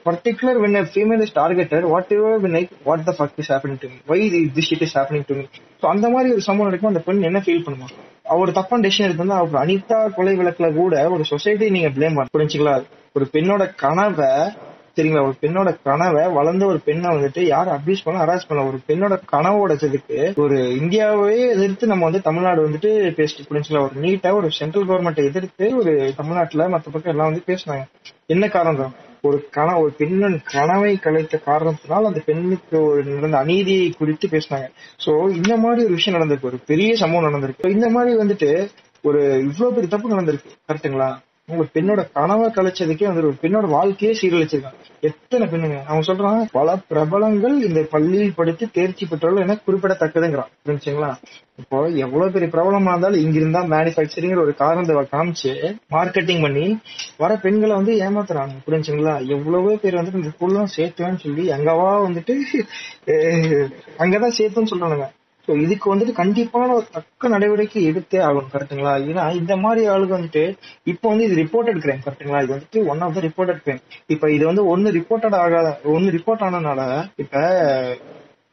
particular when female is targeted whatever when like what the fuck is happening to me why this it is happening to me so அந்த மாதிரி ஒரு சம்பவம் நடக்கும் அந்த பெண் என்ன ஃபீல் பண்ணுவாங்க அவர் தப்பான டெசிஷன் எடுத்திருந்தா அவர் அனிதா கொலை விளக்குல கூட ஒரு சொசைட்டி நீங்க பிளேம் பண்ண புரிஞ்சுங்களா? ஒரு பெண்ணோட கனவை சரிங்களா ஒரு பெண்ணோட கனவை வளர்ந்த ஒரு பெண்ணை வந்துட்டு யார் அபியூஸ் பண்ண ஹராஸ் பண்ண? ஒரு பெண்ணோட கனவோட இதுக்கு ஒரு இந்தியாவே எதிர்த்து நம்ம வந்து தமிழ்நாடு வந்துட்டு பேசிட்டு புரிஞ்சுக்கலாம் ஒரு நீட்டா ஒரு சென்ட்ரல் கவர்மெண்ட் எதிர்த்து ஒரு தமிழ்நாட்டுல மத்த பக்கம் எல்லாம் வந்து பேசினாங்க. என்ன காரணம்? ஒரு கன ஒரு பெண்ணின் கனவை கலைத்த காரணத்தினால் அந்த பெண்ணுக்கு ஒரு நடந்த அநீதியை குறித்து பேசினாங்க. சோ இந்த மாதிரி ஒரு விஷயம் நடந்திருக்கு. ஒரு பெரிய சம்பவம் நடந்திருக்கு. இந்த மாதிரி வந்துட்டு ஒரு இவ்வளவு பெரிய தப்பு நடந்திருக்கு. கரெக்ட்டுங்களா ஒரு பெண்ணோட கனவை கலைச்சதுக்கே வந்து ஒரு பெண்ணோட வாழ்க்கையே சீரழிச்சிருக்காங்க. எத்தனை பெண்ணுங்க? அவங்க சொல்றான் பல பிரபலங்கள் இந்த பள்ளியில் படித்து தேர்ச்சி பெற்றவர்கள் என குறிப்பிடத்தக்கதுங்கிறான். புரிஞ்சுங்களா? இப்போ எவ்வளவு பெரிய பிரபலமா இருந்தாலும் இங்கிருந்தா மேனுபேக்சரிங் ஒரு காரணத்தை காமிச்சு மார்க்கெட்டிங் பண்ணி வர பெண்களை வந்து ஏமாத்துறாங்க. புரிஞ்சுங்களா? எவ்வளவோ பேர் வந்துட்டு இந்த ஸ்கூல்லாம் சேர்த்துவேன்னு சொல்லி அங்கவா வந்துட்டு அங்கதான் சேர்த்துன்னு சொல்றானுங்க. ஸோ இதுக்கு வந்துட்டு கண்டிப்பான ஒரு தக்க நடவடிக்கை எடுத்தே ஆகணும் கரெக்ட்டுங்களா? ஏன்னா இந்த மாதிரி ஆளுங்க வந்துட்டு இப்போ வந்து இது ரிப்போர்ட்டட் கிரைம் கரெக்ட்டுங்களா? இது வந்துட்டு one of the reported crime இப்போ இது வந்து ஒன்னு ரிப்போர்ட்டட் ஆகாத ஒன்னு ரிப்போர்ட் ஆனதுனால இப்போ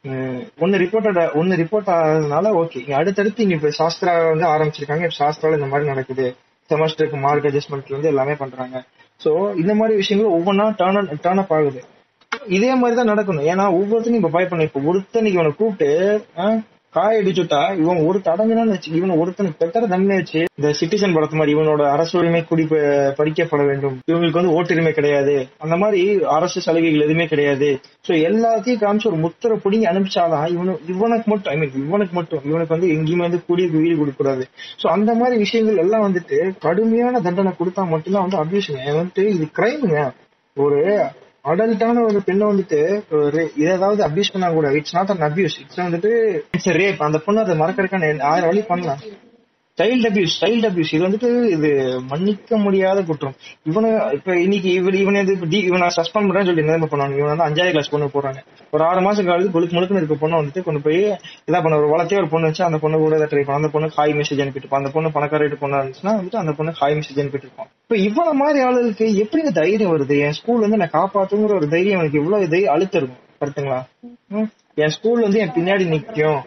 ஒன்று ஒன்னு ரிப்போர்ட்டட் ஒன்னு ரிப்போர்ட் ஆனதுனால ஓகே அடுத்தடுத்து இங்க இப்போ சாஸ்திரா வந்து ஆரம்பிச்சிருக்காங்க. இப்போ சாஸ்திரால இந்த மாதிரி நடக்குது. செமஸ்டருக்கு மார்க் அட்ஜஸ்ட்மெண்ட்ல இருந்து எல்லாமே பண்றாங்க. ஸோ இந்த மாதிரி விஷயங்கள் ஒவ்வொன்றா டேர்ன் டேர்ன் அப் ஆகுது. இதே மாதிரி தான் நடக்கணும். ஏன்னா இப்போ பாய் பயப்படணும் இப்போ ஒருத்தனுக்கு இவனை கூப்பிட்டு ஆ, காய அடிச்சுட்டா இவன் ஒரு தடங்குனான்னு வச்சு இவன் ஒருத்தனுக்கு பெட்டர தண்டனை வச்சு இந்த சிட்டிசன் படத்து மாதிரி இவனோட அரசு உரிமை குடி பறிக்கப்பட படிக்கப்பட வேண்டும். இவங்களுக்கு வந்து ஓட்டுரிமை கிடையாது. அந்த மாதிரி அரசு சலுகைகள் எதுவுமே கிடையாது. சோ எல்லாத்தையும் காமிச்சு ஒரு முத்திரை பிடிங்கி அனுப்பிச்சாதான் இவனு இவனுக்கு மட்டும் ஐ மீன் இவனுக்கு மட்டும் இவனுக்கு வந்து எங்கேயுமே வந்து கூடிய வீடு கொடுக்கூடாது சோ அந்த மாதிரி விஷயங்கள் எல்லாம் வந்துட்டு கடுமையான தண்டனை கொடுத்தா மட்டும்தான் வந்து அபியூஷன் வந்துட்டு இது கிரைமுங்க ஒரு அடல்ட்டான ஒரு பெண்ணை வந்துட்டு ஒரு ஏதாவது அபியூஸ் பண்ணா கூட it's not an abuse it's வந்துட்டு இட்ஸ் ரேப் அந்த பொண்ணு அதை மறக்கறதுக்கான ஆயிரம் வழி பண்ணலாம். சைல்ட் அபியூஸ் சைல்ட் அபியூஸ் இது வந்துட்டு இது மன்னிக்க முடியாத குற்றம். இவனை இப்ப இன்னைக்கு இவர் இவனை இது டி- இவனை சஸ்பெண்ட் பண்றேன்னு சொல்லி என்ன பண்ணுவாங்க இவன் வந்து அஞ்சாவது கிளாஸ் பொண்ணு போறாங்க. ஒரு ஆறு மாசம் காலத்து கொழுக்கு முழுக்குன்னு இருக்க பொண்ணை வந்துட்டு கொண்டு போய் இதா பண்ண ஒரு வளர்த்தே ஒரு பொண்ணு வச்சு அந்த பொண்ணு கூட ட்ரை பண்ண அந்த பொண்ணு ஹாய் மெசேஜ் அனுப்பிட்டு அந்த பொண்ணு பணக்கார வீட்டு பொண்ணா இருந்துச்சுன்னா வந்துட்டு அந்த பொண்ணு ஹாய் மெசேஜ் அனுப்பிட்டு இருப்பான். இப்ப இவ்வளவு மாதிரி ஆளுகளுக்கு எப்படி இந்த தைரியம் வருது? என் ஸ்கூல்ல இருந்து நான் காப்பாத்துங்கிற ஒரு தைரியம் எனக்கு இவ்வளவு தைரியம் அழுத்தம் இருக்கும். ம். என் ஸ்கூல் வந்து என் பின்னாடி நிக்கும்.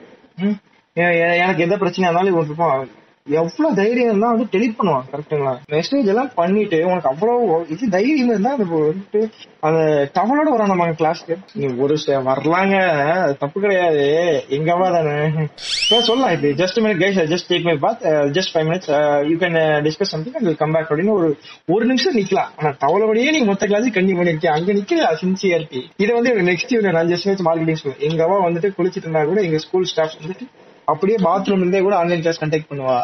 எனக்கு எந்த பிரச்சனையா இருந்தாலும் இவன் இருப்பான். எவ்வளவு தைரியம் இருந்தா வந்து டெலிட் பண்ணுவான் கரெக்டுங்களா மெசேஜ் எல்லாம் பண்ணிட்டு உனக்கு அவ்வளவு இது தைரியம் இருந்தா அது வந்துட்டு அந்த டவலோட வரான் நம்ம கிளாஸ்க்கு நீ ஒரு வரலாங்க. தப்பு கிடையாது. எங்கவா தானே? சொல்லலாம் இப்ப just minute guys just take my bath just five minutes you can discuss something and come back அப்படின்னு ஒரு ஒரு நிமிஷம் நிக்கலாம். ஆனா டவலோடயே நீ மொத்த கிளாஸ் கண்டி பண்ணிருக்கேன் அங்க நிக்க சின்சியாரிட்டி இது வந்து நெக்ஸ்ட் நான் ஜஸ்ட் மினிட்ஸ் மார்க்கெட்டிங் ஸ்கூல் எங்கவா வந்துட்டு குளிச்சிட்டு இருந்தா கூட எங்க ஸ்கூல் ஸ்டாஃப் வந்துட்டு அப்படியே பாத்ரூம் இருந்தே கூட ஆன்லைன் கிளாஸ் கண்டக்ட் பண்ணுவா.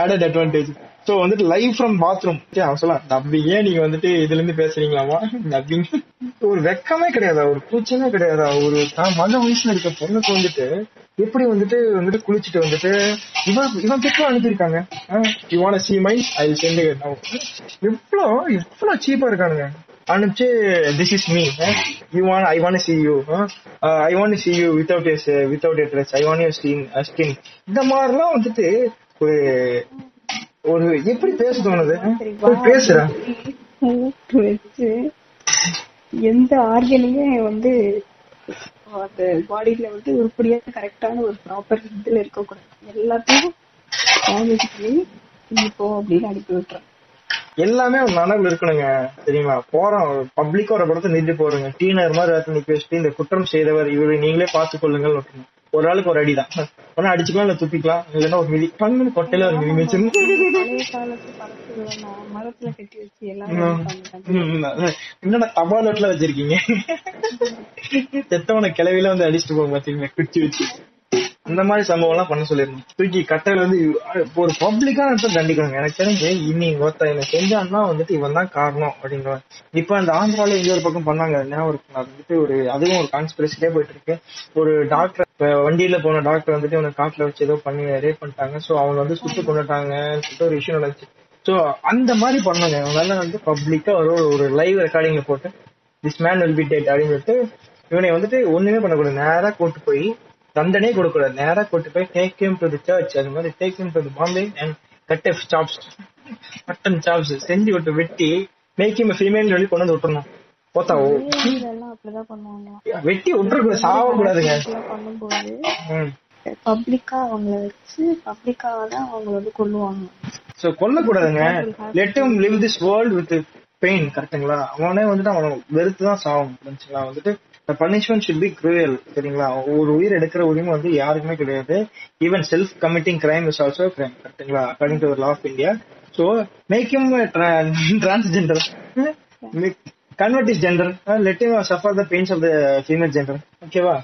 ஆடட் அட்வான்டேஜ் சோ வந்துட்டு லைவ் ஃப்ரம் பாத்ரூம் அவன் சொல்லலாம் டப்பிங்கே நீங்க வந்துட்டு இதுல இருந்து பேசுறீங்களாமா டப்பிங் ஒரு வெக்கமே கிடையாதா? ஒரு கூச்சமே கிடையாதா? ஒரு மத வயசுல இருக்க பொண்ணுக்கு வந்துட்டு எப்படி வந்துட்டு வந்துட்டு குளிச்சுட்டு வந்துட்டு இவன் இவன் பிக்கும் அனுப்பியிருக்காங்க. You want see my I sent எவ்வளோ எவ்வளவு சீப்பா இருக்கானுங்க. அனுப்பிச்சு this is me you want I want see you I want see you without S without a dress I want you skin skin இந்த மாதிரிலாம் வந்துட்டு ஒரு ஒரு எப்படி பேச தோணுது? பேசுறேன் எந்த ஆர்கனையுமே வந்து அந்த பாடியில வந்து உருப்படியா கரெக்டான ஒரு ப்ராப்பர் இதுல இருக்கக்கூடாது. எல்லாத்தையும் டேமேஜ் பண்ணி இப்போ அப்படின்னு அனுப்பி விட்டுறேன். எல்லாமே நனவுல இருக்கணுங்க தெரியுமா? போறோம் பப்ளிக்கா ஒரு படத்தை நின்று போறோங்க டீனர் மாதிரி இடத்துல நிக்க வச்சுட்டு இந்த குற்றம் செய்தவர் இவரை நீங்களே பார்த்து கொள்ளுங்கள். ஒரு ஆளுக்கு ஒரு அடிதான். ஒன்னு அடிச்சுக்கலாம் இல்ல துப்பிக்கலாம் இல்லைன்னா ஒரு மிதி. பங்கு கொட்டையில ஒரு மிதி. என்னடா தபால் வச்சிருக்கீங்க? செத்தவன கிளவில வந்து அடிச்சுட்டு போக பாத்தீங்க குச்சி வச்சு. அந்த மாதிரி சம்பவம் எல்லாம் பண்ண சொல்லிருந்தோம் தூக்கி கட்டையில வந்து ஒரு பப்ளிக்கா இடத்துல தண்டிக்கணும் எனக்கு தெரிஞ்சு இனி ஒருத்த என்ன செஞ்சான்னா வந்துட்டு இவன் தான் காரணம் அப்படிங்கிற இப்ப அந்த ஆந்திரால இங்க ஒரு பக்கம் பண்ணாங்க. ஞாபகம் இருக்கு அது வந்துட்டு ஒரு அதுவும் ஒரு கான்ஸ்பிரசிக்கே போயிட்டு இருக்கு ஒரு டாக்டர் இப்ப வண்டியில போன டாக்டர் வந்துட்டு இவனை காட்டுல வச்சு ஏதோ பண்ணி ரேப் பண்ணிட்டாங்க. சோ அவங்க வந்து சுட்டு கொண்டுட்டாங்க சொல்லிட்டு ஒரு விஷயம் நடந்துச்சு. சோ அந்த மாதிரி பண்ணாங்க. அவங்களால வந்து பப்ளிக்கா ஒரு ஒரு லைவ் ரெக்கார்டிங்ல போட்டு this man will be dead அப்படின்னு சொல்லிட்டு இவனை வந்துட்டு ஒண்ணுமே பண்ணக்கூடாது. நேரா கூட்டு போய் தண்டனையே கொடுக்கூடாது நேரா கூட்டு போய் take him to the church அது மாதிரி take him to the Bombay and cut F chops mutton chops செஞ்சு விட்டு வெட்டி மேக் ஹிம் ஃபீமேல் சொல்லி கொண்டு வந்து விட்டுறணும். போத்தா வெட்டி இதெல்லாம் பண்ணும்போது ம். பப்ளிக்கா அவங்கள வச்சு தான் வந்து கொல்லுவாங்க. So கொல்லக்கூடாதுங்க. Let him live this world with pain கரெக்ட்டுங்களா அவனே வந்துட்டு அவனை வெறுத்து தான் சாவும் புரிஞ்சுங்களா? வந்துட்டு பனிஷ்மெண்ட் ஷுட் பி க்ரூயல் சரிங்களா? ஒரு உயிர் எடுக்கிற உரிமை வந்து யாருக்குமே கிடையாது. Even self committing crime is also crime கரெக்டுங்களா according to law of India so make him transgender convert is gender let him suffer the pains of the female gender ஓகேவா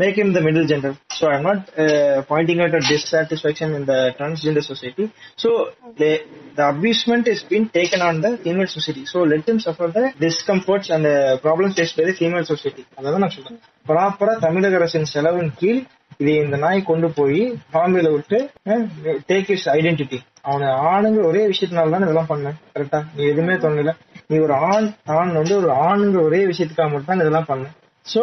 make him the middle gender. So I'm not uh, pointing out a dissatisfaction in the transgender society. So they, the abusement is being taken on the female society. So let them suffer the discomforts and the problems faced by the female society. அதான் நான் சொல்றேன் ப்ராப்பரா தமிழக அரசின் செலவின் கீழ் இதை இந்த நாய் கொண்டு போய் பாம்பேல விட்டு டேக் இஸ் ஐடென்டிட்டி அவனை ஆணுங்க ஒரே விஷயத்தினால தான் இதெல்லாம் பண்ணேன் கரெக்டா நீ எதுவுமே தோணல நீ ஒரு ஆண் ஆண் வந்து ஒரு ஆணுங்க ஒரே விஷயத்துக்காக மட்டும் தான் இதெல்லாம் பண்ணேன் so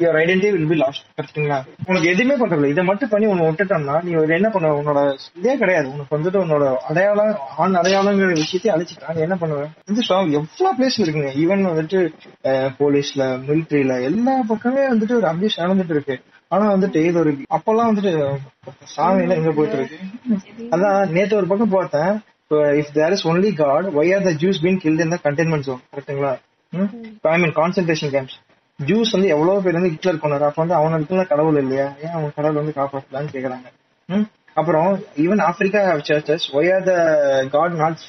your identity will be lost கரெக்டுங்களா உனக்கு எதுவுமே பண்றதில்ல. இதை மட்டும் பண்ணி உன்னை விட்டுட்டோம்னா நீ ஒரு என்ன பண்ண? உன்னோட இதே கிடையாது. உனக்கு வந்துட்டு உன்னோட அடையாளம் ஆண் அடையாளங்கிற விஷயத்தை அழிச்சிட்டா நீ என்ன பண்ணுவேன் வந்து so எவ்வளவு பிளேஸ் இருக்குங்க. ஈவன் வந்துட்டு போலீஸ்ல மிலிட்ரியில எல்லா பக்கமே வந்துட்டு ஒரு அபியூஸ் நடந்துட்டு இருக்கு. ஆனா வந்துட்டு இது ஒரு அப்பெல்லாம் வந்துட்டு சாமியில எங்க போயிட்டு இருக்கு? அதான் நேத்து ஒரு பக்கம் பார்த்தேன். If there is only God why are the Jews been killed in the zone கரெக்ட்டுங்களா? I mean concentration camps Jews வந்து எவ்வளவு பேர் வந்து ஹிட்லர் கொண்டாரு? அப்ப வந்து அவனுக்கு கடவுள் இல்லையா? ஏன் அவன் கடவுள் வந்து காப்பாற்றலான்னு கேக்குறாங்க? அப்புறம் even Africa churches why are the God not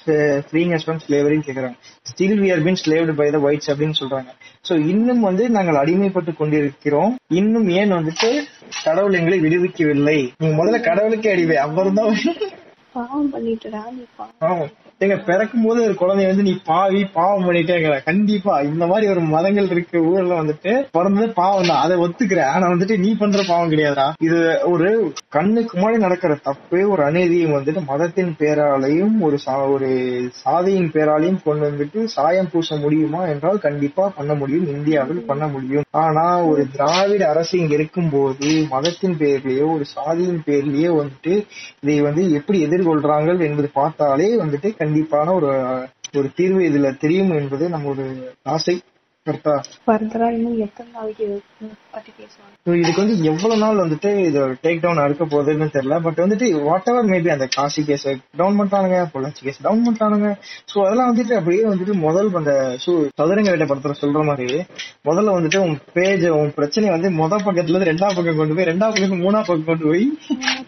freeing us from ஸ்லேவரின்னு கேக்குறாங்க. Still we are been slaved by the whites அப்படின்னு சொல்றாங்க. சோ இன்னும் வந்து நாங்கள் அடிமைப்பட்டு கொண்டிருக்கிறோம். இன்னும் ஏன் வந்துட்டு கடவுள் எங்களை விடுவிக்கவில்லை? நீங்க முதல்ல கடவுளுக்கே அடிவை அப்புறம் தான் பாவம். பண்ணிட்டுடா எங்க பிறக்கும் போது ஒரு குழந்தைய வந்து நீ பாவி பாவம் பண்ணிட்டேங்கிற கண்டிப்பா இந்த மாதிரி ஒரு மதங்கள் இருக்க. ஊர்ல வந்துட்டு பிறந்தது பாவம் தான். அதை ஒத்துக்கிறேன் ஆனா வந்துட்டு நீ பண்ற பாவம் கிடையாதா இது ஒரு கண்ணுக்கு முன்னாடி நடக்கிற தப்பே ஒரு அநீதியும் வந்துட்டு மதத்தின் பேராலையும் ஒரு சா- ஒரு சாதியின் பேராலையும் கொண்டு வந்துட்டு சாயம் பூச முடியுமா என்றால் கண்டிப்பா பண்ண முடியும். இந்தியாவில் பண்ண முடியும். ஆனா ஒரு திராவிட அரசு இங்க இருக்கும்போது மதத்தின் பேர்லயோ ஒரு சாதியின் பேர்லயோ வந்துட்டு இதை வந்து எப்படி எதிர்கொள்றாங்க என்பது பார்த்தாலே வந்துட்டு கண்டிப்பான ஒரு ஒரு தீர்வு இதுல தெரியும் என்பது நம்ம ஒரு ஆசை கரெக்டா இன்னும் எத்தனை நாளைக்கு பத்தி பேசுவாங்க. இதுக்கு வந்து எவ்வளவு நாள் வந்துட்டு இது டேக் டவுன் அறுக்க போகுதுன்னு தெரியல. பட் வந்துட்டு வாட் எவர் மேபி அந்த காசி கேஸ் டவுன் பண்றானுங்க பொள்ளாச்சி கேஸ் டவுன் பண்றானுங்க. சோ அதெல்லாம் வந்துட்டு அப்படியே வந்துட்டு முதல் அந்த சு சதுரங்க வேட்டை படத்துல சொல்ற மாதிரி முதல்ல வந்துட்டு உன் பேஜ் உன் பிரச்சனை வந்து முத பக்கத்துல இருந்து ரெண்டாம் பக்கம் கொண்டு போய் ரெண்டாம் பக்கத்துல மூணாம் பக்கம் கொண்டு போய்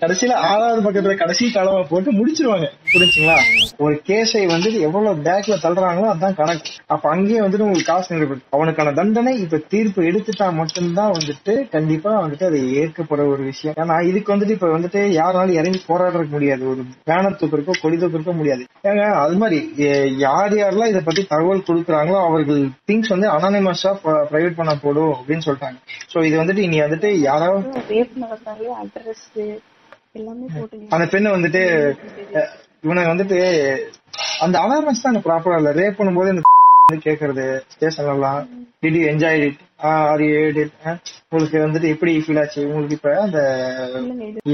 கடைசியில ஆறாவது பக்கத்துல கடைசி காலமா போட்டு முடிச்சிருவாங்க. புரிஞ்சுங்களா? ஒரு கேஸை வந்துட்டு எவ்வளவு பேக்ல தள்ளுறாங்களோ அதான் கணக்கு அப்ப அங்கேயே வந்துட்டு உங்களுக்கு காசு நிறைவேறும் அவனுக்கான தண்டனை இப்ப தீர்ப்பு எடுத்துட்டா மட்டும்தான் வந்துட்டு கண்டிப்பா வந்துட்டு அது ஏற்கப்பட ஒரு விஷயம். ஏன்னா இதுக்கு வந்துட்டு இப்ப வந்துட்டு யாராலும் இறங்கி போராடுறதுக்கு முடியாது. ஒரு பேனர் தூக்கிருக்கோ கொடி தூக்கிருக்கோ முடியாது. ஏங்க அது மாதிரி யார் யாரெல்லாம் இதை பத்தி தகவல் கொடுக்குறாங்களோ அவர்கள் திங்ஸ் வந்து அனானிமஸா பிரைவேட் பண்ண போடும் அப்படின்னு சொல்லிட்டாங்க. சோ இது வந்துட்டு இனி வந்துட்டு யாராவது அந்த பெண்ணை வந்துட்டு இவனை வந்துட்டு அந்த அவேர்னஸ் தான் ப்ராப்பரா இல்ல. ரேப் பண்ணும்போது வந்து கேக்குறது ஸ்டேஷன்ல எல்லாம் did enjoy it are you it உங்களுக்கு வந்துட்டு எப்படி ஃபீல் ஆச்சு? உங்களுக்கு இப்ப அந்த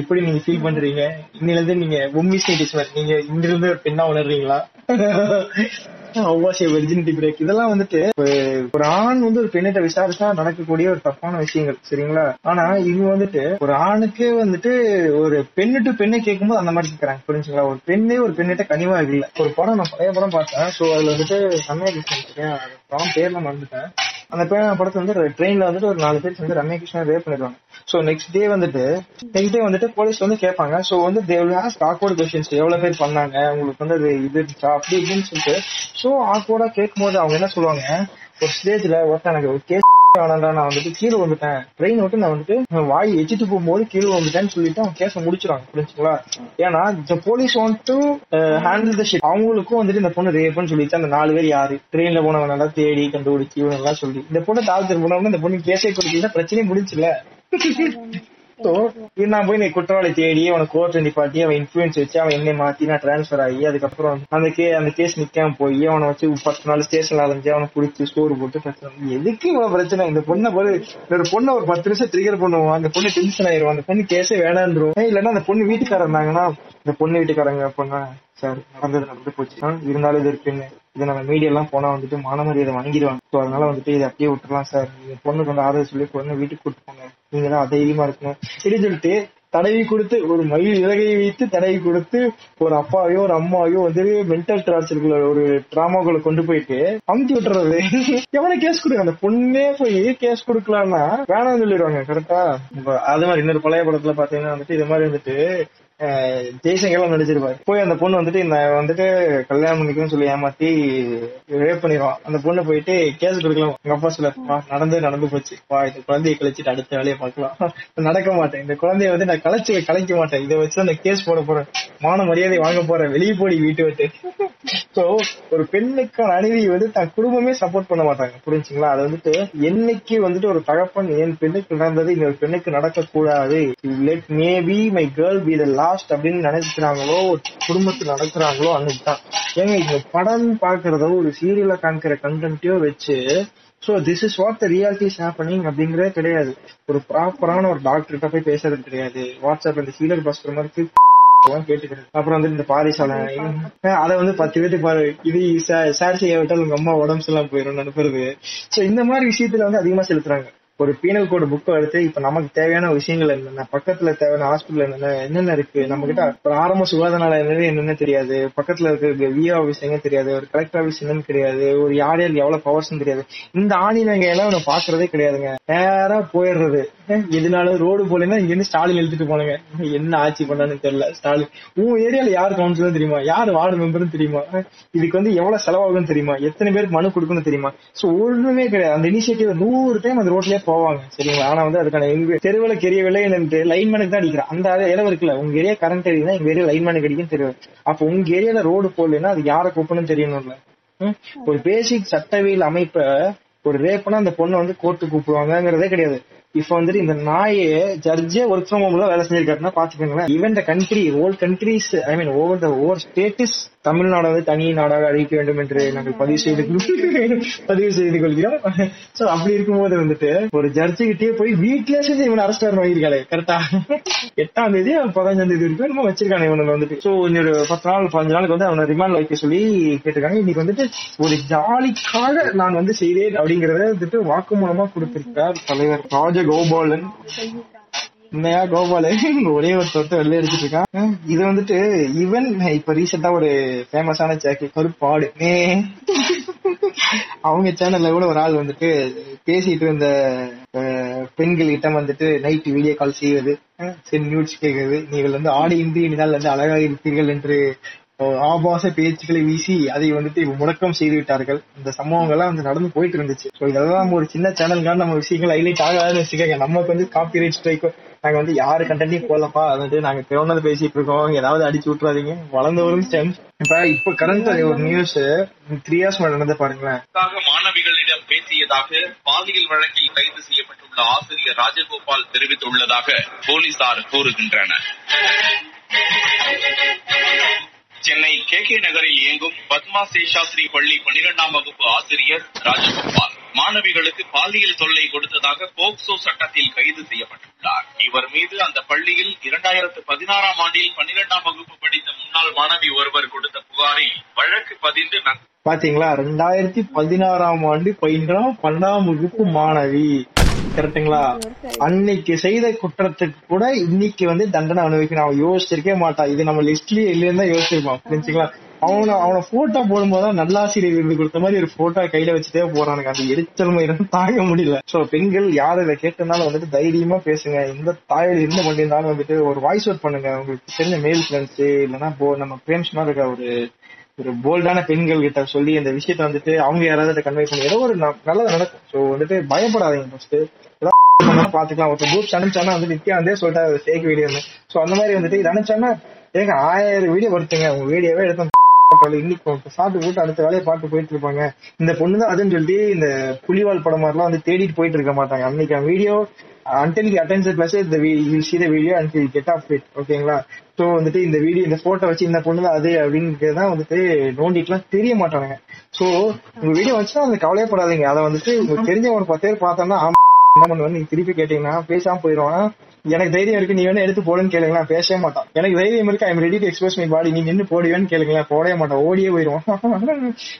எப்படி நீங்க ஃபீல் பண்றீங்க? இன்னில இருந்து நீங்க உண்மைஸ் நீங்க இங்க இருந்து ஒரு பெண்ணா உணர்றீங்களா? அவ்வாசிய வெர்ஜினிட்டி பிரேக் இதெல்லாம் வந்துட்டு ஒரு- ஒரு ஆண் வந்து ஒரு பெண்ணிட்ட விசாரிச்சா நடக்கக்கூடிய ஒரு தப்பான விஷயங்கள் சரிங்களா? ஆனா இவங்க வந்துட்டு ஒரு ஆணுக்கே வந்துட்டு ஒரு பெண்ணு டு பெண்ணை கேட்கும்போது அந்த மாதிரி கேட்கறாங்க புரிஞ்சுங்களா? ஒரு பெண்ணே ஒரு பெண்ணிட்ட கனிவா இல்ல. ஒரு படம் நான் பழைய படம் பார்த்தேன். சோ அதுல வந்துட்டு ரம்யா கிருஷ்ணன் படம் பேர்ல மறந்துட்டேன். அந்த பே- படத்துல வந்து ட்ரெயின்ல வந்துட்டு ஒரு நாலு பேர் வந்து ரம்யா கிருஷ்ணன் ரேப் பண்ணிடுவாங்க சோ நெக்ஸ்ட் டே வந்துட்டு நெக்ஸ்ட் டே வந்துட்டு போலீஸ் வந்து கேட்பாங்க. சோ வந்து தேவ் ஆஸ்க் ஆக்வர்ட் கொஸ்டின்ஸ் எவ்வளவு பேர் பண்ணாங்க? உங்களுக்கு வந்து அது இது இருந்துச்சா? அப்படி இப்படின்னு சொல்லிட்டு சோ ஆக்வர்டா கேட்கும் போது அவங்க என்ன சொல்லுவாங்க? ஒரு ஸ்டேஜ்ல ஒருத்தன் எனக்கு ஒரு கேஸ் வேணாம்டா நான் வந்துட்டு கீழே வந்துட்டேன் ட்ரெயின் விட்டு நான் வந்துட்டு வாய் எச்சிட்டு போகும்போது கீழே வந்துட்டேன்னு சொல்லிட்டு அவங்க கேஸ முடிச்சிருவாங்க புரிஞ்சுங்களா? ஏன்னா இந்த police want to handle the shit அவங்களுக்கும் வந்துட்டு இந்த பொண்ணு ரேப்னு சொல்லிட்டு அந்த நாலு பேர் யாரு? ட்ரெயின்ல போனவங்க நல்லா தேடி கண்டுபிடிச்சி இவங்க எல்லாம் சொல்லி. இந்த பொண்ணு தாழ்த்து போனவங்க இந்த பொண்ணு கேஸே கொடுக்கல பிரச்சனையே முடிச்சுல நான் போய் நீ குற்றவாளி தேடி அவனை கோர்ட் நிப்பாட்டி அவன் இன்ஃபுளுன்ஸ் வச்சு அவன் என்னை மாத்தி நான் டிரான்ஸ்பர் ஆகி அதுக்கப்புறம் அந்த கே அந்த கேஸ் நிக்காம போய் அவனை வச்சு பத்து நாள் ஸ்டேஷன்ல அலைஞ்சு அவனை குடிச்சு ஸ்டோர் போட்டு பிரச்சனை எதுக்கு இவ்வளவு பிரச்சனை? இந்த பொண்ணை போது ஒரு பொண்ணை ஒரு பத்து நிமிஷம் ட்ரிகர் பண்ணுவோம் அந்த பொண்ணு டென்ஷன் ஆயிரும். அந்த பொண்ணு கேஸே வேணான்றோம். இல்லன்னா அந்த பொண்ணு வீட்டுக்காரர் இருந்தாங்கன்னா இந்த பொண்ணு வீட்டுக்காரங்க பொண்ணா சார் நடந்தது நடந்து போச்சு. இருந்தாலும் இது இருக்குன்னு இது நம்ம மீடியா எல்லாம் போனா வந்துட்டு மானமரியாதை வாங்கிடுவாங்க. ஸோ அதனால வந்துட்டு இதை அப்படியே விட்டுலாம் சார். பொண்ணுக்கு வந்து ஆதரவு சொல்லி பொண்ணு வீட்டுக்கு கூட்டு போங்க. நீங்க தைரியமா இருக்கணும். இப்படி சொல்லிட்டு தடவி கொடுத்து ஒரு மயில் இலகையை வைத்து தடவி கொடுத்து ஒரு அப்பாவையோ ஒரு அம்மாவையோ வந்து மென்டல் டார்ச்சருக்குள்ள ஒரு டிராமாக்குள்ள கொண்டு போயிட்டு அமுத்தி விட்டுறது. எவனை கேஸ் கொடுக்க அந்த பொண்ணே போய் கேஸ் கொடுக்கலாம்னா வேணாம்னு சொல்லிடுவாங்க கரெக்டா அது மாதிரி இன்னொரு பழைய படத்துல பாத்தீங்கன்னா வந்துட்டு இது மாதிரி வந்துட்டு ஜெய்சங்கர்லாம் நடிச்சிருப்பாரு. போய் அந்த பொண்ணு வந்துட்டு இந்த வந்துட்டு கல்யாணம் பண்ணிக்கணும்னு சொல்லி ஏமாத்தி ரேப் பண்ணிடுவான். அந்த பொண்ணு போயிட்டு கேஸ் கொடுக்கலாம். எங்க அப்பா சொல்ல நடந்து நடந்து போச்சு. வா இந்த குழந்தைய கழிச்சிட்டு அடுத்த வேலையை பார்க்கலாம். நடக்க மாட்டேன். இந்த குழந்தைய வந்து நான் கலைச்சு கலைக்க மாட்டேன். இதை வச்சு அந்த கேஸ் போட போறேன். மான மரியாதை வாங்க போறேன். வெளியே போடி வீட்டு விட்டு. சோ ஒரு பெண்ணுக்கான அநீதி வந்து தன் குடும்பமே சப்போர்ட் பண்ண மாட்டாங்க. புரிஞ்சுங்களா? அது வந்துட்டு என்னைக்கு வந்துட்டு ஒரு தகப்பன் என் பெண்ணுக்கு நடந்தது இன்னொரு பெண்ணுக்கு நடக்க கூடாது let maybe my girl be the last அப்படின்னு நினைக்கிறாங்களோ ஒரு நடக்கிறாங்களோ அன்னைக்கு தான் ஏங்க இந்த படம் பாக்குறதோ ஒரு சீரியல காமிக்கிற கண்டென்ட்டையோ வச்சு so this is what the realities happening அப்படிங்கறதே கிடையாது. ஒரு ப்ராப்பரான ஒரு டாக்டர்கிட்ட போய் பேசுறது கிடையாது. வாட்ஸ்அப் இந்த சீரியல் பாஸ்கர் மாதிரி அப்புறம் வந்து இந்த பாரிசாலை அதை வந்து பத்து பேர்த்து பாரு. இது சார் செய்ய விட்டால் உங்க அம்மா உடம்பு எல்லாம் போயிடும் நினைப்பது. சோ இந்த மாதிரி விஷயத்துல வந்து அதிகமா செலுத்துறாங்க. ஒரு பீனல் கோடு புக்கை எடுத்து இப்ப நமக்கு தேவையான விஷயங்கள் என்னென்ன பக்கத்துல தேவையான ஹாஸ்பிட்டல் என்னென்ன என்னென்ன இருக்கு நம்ம கிட்ட ஒரு ஆரம்ப சுகாதார நிலையம் என்னென்ன தெரியாது பக்கத்துல இருக்க விஏ ஆஃபீஸ் எங்க தெரியாது ஒரு கலெக்டர் ஆஃபீஸ் என்னன்னு தெரியாது ஒரு யார் யார் எவ்வளவு பவர்ஸ் தெரியாது. இந்த ஆணி நாங்க எல்லாம் பாக்குறதே கிடையாதுங்க. நேரா போயிடுறது. இதனால ரோடு போலன்னா இங்க இருந்து ஸ்டாலின் எழுதிட்டு போனாங்க. என்ன ஆட்சி பண்ணான்னு தெரியல. ஸ்டாலின். உன் ஏரியால யார் கவுன்சிலர் தெரியுமா? யார் வார்டு மெம்பரும் தெரியுமா? இதுக்கு வந்து எவ்வளவு செலவாகும் தெரியுமா? எத்தனை பேருக்கு மனு கொடுக்கணும் தெரியுமா? சோ ஒண்ணுமே கிடையாது. அந்த இனிஷியேட்டிவ் நூறு டைம் அந்த ரோட்லயே போவாங்க. சரிங்களா? ஆனா வந்து அதுக்கான எங்க தெருவில் கெரியவில்லை என்று லைன்மேனுக்கு தான் அடிக்கிறேன். அந்த இடம் இருக்குல்ல. உங்க ஏரியா கரண்ட் ஏரியா எங்க ஏரியா லைன்மேனுக்கு அடிக்கும் தெரியும் அப்ப உங்க ஏரியால ரோடு போடலன்னா அது யாரை கூப்பிடணும் தெரியணும்ல. ஒரு பேசிக் சட்டவியல் அமைப்ப ஒரு ரேப்னா அந்த பொண்ணை வந்து கோர்ட்டு கூப்பிடுவாங்கங்கிறதே கிடையாது. இப்ப வந்துட்டு இந்த நாயே ஜட்ஜே ஒர்க் ஃப்ரம் ஹோம்ல வேலை செஞ்சிருக்காருன்னா பாத்துக்கோங்களேன். Even the country all countries I mean over the over states Tamil Nadu வந்து தனி நாடாக அழைக்க வேண்டும் என்று நாங்கள் பதிவு செய்து பதிவு செய்து கொள்கிறோம். சோ அப்படி இருக்கும்போது வந்துட்டு ஒரு ஜட்ஜு கிட்டே போய் வீட்டுல சேர்ந்து இவன் அரெஸ்ட் ஆகிற வாங்கியிருக்காளே கரெக்டா எட்டாம் தேதி பதினஞ்சாம் தேதி வரைக்கும் நம்ம வச்சிருக்காங்க இவனுக்கு வந்துட்டு. சோ இன்னொரு பத்து நாள் பதினஞ்சு நாளுக்கு வந்து அவனை ரிமாண்ட் வைக்க சொல்லி கேட்டிருக்காங்க. இன்னைக்கு வந்துட்டு ஒரு ஜாலிக்காக நான் வந்து செய்தேன் அப்படிங்கறத வந்துட்டு வாக்குமூலமா கொடுத்திருக்கார் தலைவர் ராஜகோபாலன். உண்மையா கோபாலு ஒரே ஒரு தொட்டு வெளில எடுத்துட்டு இருக்கான். இது வந்துட்டு ஈவன் இப்ப ரீசெண்டா ஒரு ஃபேமஸான ஜாக்கி கருப்பாடு அவங்க சேனல்ல கூட ஒரு ஆள் வந்துட்டு பேசிட்டு இருந்த பெண்கள் கிட்ட வந்துட்டு நைட் வீடியோ கால் செய்வது சரி நியூஸ் கேட்கறது நீங்கள் வந்து ஆடி இன்றி இனிதால் வந்து அழகாக இருப்பீர்கள் என்று ஆபாச பேச்சுக்களை வீசி அதை வந்துட்டு முடக்கம் செய்து விட்டார்கள் இந்த சம்பவங்கள்லாம் வந்து நடந்து போயிட்டு இருந்துச்சு. ஸோ இதெல்லாம் நம்ம ஒரு சின்ன சேனல்கான நம்ம விஷயங்கள் ஹைலைட் ஆகாதுன்னு வச்சுக்கோங்க. நமக்கு வந்து காப்பி ரைட் ஸ்ட்ரைக் நாங்க வந்து யாரு கண்டென்ட்டையும் போலப்பா வந்துட்டு நாங்க தேவனது பேசிட்டு இருக்கோம். ஏதாவது அடிச்சு விட்டுறாதீங்க. வளர்ந்து வரும் ஸ்டெம் இப்ப இப்ப கரண்ட் ஒரு நியூஸ் த்ரீ இயர்ஸ் மேல நடந்து பாருங்களேன். மாணவிகளிடம் பேசியதாக பாலியல் வழக்கில் கைது செய்யப்பட்டுள்ள ஆசிரியர் ராஜகோபால் தெரிவித்துள்ளதாக போலீசார் கூறுகின்றனர். சென்னை கே கே நகரில் இயங்கும் பத்மா சேஷாஸ்திரி பள்ளி பனிரெண்டாம் வகுப்பு ஆசிரியர் ராஜகோபால் மாணவிகளுக்கு பாலியல் தொல்லை கொடுத்ததாக போக்சோ சட்டத்தில் கைது செய்யப்பட்டுள்ளார். இவர் மீது அந்த பள்ளியில் இரண்டாயிரத்து பதினாறாம் ஆண்டில் பன்னிரெண்டாம் வகுப்பு படித்த முன்னாள் மாணவி ஒருவர் கொடுத்த புகாரில் வழக்கு பதிந்து பாத்தீங்களா? ரெண்டாயிரத்தி பதினாறாம் ஆண்டு பயின்றாம் பன்னெண்டாம் வகுப்பு மாணவி. கரெக்டுங்களா அன்னைக்கு செய்த குற்றத்துக்கு கூட இன்னைக்கு வந்து தண்டனை அனுபவிக்கணும். அவன் யோசிச்சிருக்கே மாட்டான். இது நம்ம லிஸ்ட்லயே இல்லைன்னு தான் யோசிச்சிருப்பான். புரிஞ்சுங்களா? அவனை அவனை போட்டோ போடும்போது நல்லாசிரியர் விருது கொடுத்த மாதிரி ஒரு போட்டோ கையில வச்சுட்டே போறானுங்க. அந்த எரிச்சல் மயிரம் தாங்க முடியல. சோ பெண்கள் யார் இதை கேட்டனாலும் வந்துட்டு தைரியமா பேசுங்க. எந்த தாயில் இருந்து பண்ணியிருந்தாலும் வந்துட்டு ஒரு வாய்ஸ் அவுட் பண்ணுங்க. உங்களுக்கு தெரிஞ்ச மேல் ஃப்ரெண்ட்ஸ் இல்லைன்னா நம்ம பிரேம்ஸ்மா இருக்க ஒரு ஒரு போல்டான பெண்கள் கிட்ட சொல்லி இந்த விஷயத்த வந்துட்டு அவங்க யாராவது கன்வே பண்ணி ஏதோ ஒரு நல்லது நடக்கும். சோ வந்துட்டு பயப்படாதீங்க ஃபர்ஸ்ட் பாத்துக்கலாம் ஒருத்தர் குரூப் அனுப்பிச்சானா வந்து நித்யா வந்து சொல்லிட்டு சேக் வீடியோன்னு சோ அந்த மாதிரி வந்துட்டு இது அனுப்பிச்சானா ஏங்க ஆயிரம் வீடியோ வருத்துங்க உங்க வீடியோவே எடுத்து இன்னைக்கு சாப்பிட்டு போட்டு அடுத்த வேலையை பார்த்து போயிட்டு இருப்பாங்க. இந்த பொண்ணு தான் அதுன்னு சொல்லிட்டு இந்த புலிவால் படம் மாதிரிலாம் வந்து தேடிட்டு போயிட்டு இருக்க மாட்டாங்க. அன்னைக்கு video until he attends the இந்த the you see the video until you get off ஓகேங்களா சோ வந்துட்டு இந்த வீடியோ இந்த போட்டோ வச்சு இந்த பொண்ணு தான் அது அப்படிங்கிறது தான் வந்துட்டு நோண்டிட்டுலாம் தெரிய மாட்டானுங்க. சோ உங்க வீடியோ வச்சுன்னா அந்த கவலையப்படாதீங்க அதை வந்துட்டு உங்களுக்கு தெரிஞ்ச ஒரு பத்து பேர் பார்த்தோம்னா என்ன பண்ணுவேன் நீங்க திருப்பி கேட்டீங்கன்னா பேசாம போயிடுவான் எனக்கு தைரியம் இருக்கு நீ வேணா எடுத்து போடுன்னு கேளுங்களேன். பேசவே மாட்டான். எனக்கு தைரியம் இருக்கு I'm ready to express my body நீ நின்று போடுவேன்னு கேளுங்களேன். போடவே மாட்டான். ஓடியே போயிடுவான்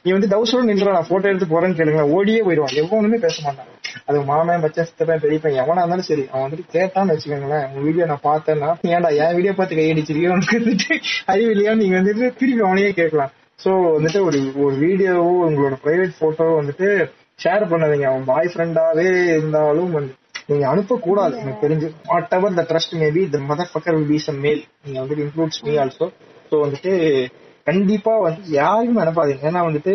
நீ வந்து தௌசண்ட் நின்றா நான் போட்டோ எடுத்து போறேன்னு கேளுங்களேன். ஓடியே போயிடுவான் எவ்வளவுமே பேச மாட்டான். அது மாமன் பச்சன் சித்தப்பன் பெரியப்பன் எவனா இருந்தாலும் சரி அவன் வந்துட்டு கேட்டான்னு வச்சுக்கோங்களேன். உங்க வீடியோ நான் பார்த்தேன்னா ஏன்டா என் வீடியோ பார்த்து கையடிச்சிருக்கீங்க உனக்கு வந்துட்டு அறிவு இல்லையா நீங்க வந்துட்டு திருப்பி அவனையே கேட்கலாம். சோ வந்துட்டு ஒரு ஒரு வீடியோவோ உங்களோட பிரைவேட் போட்டோ வந்துட்டு ஷேர் பண்ணாதீங்க. அவன் பாய் ஃப்ரெண்டாவே இருந்தாலும் வந்து நீங்க அனுப்ப கூடாது எனக்கு தெரிஞ்சு whatever the trust maybe the mother fucker will be some male நீங்க வந்து இன்க்ளூட்ஸ் மீ ஆல்சோ ஸோ வந்துட்டு கண்டிப்பா வந்து யாருமே அனுப்பாதீங்க. ஏன்னா வந்துட்டு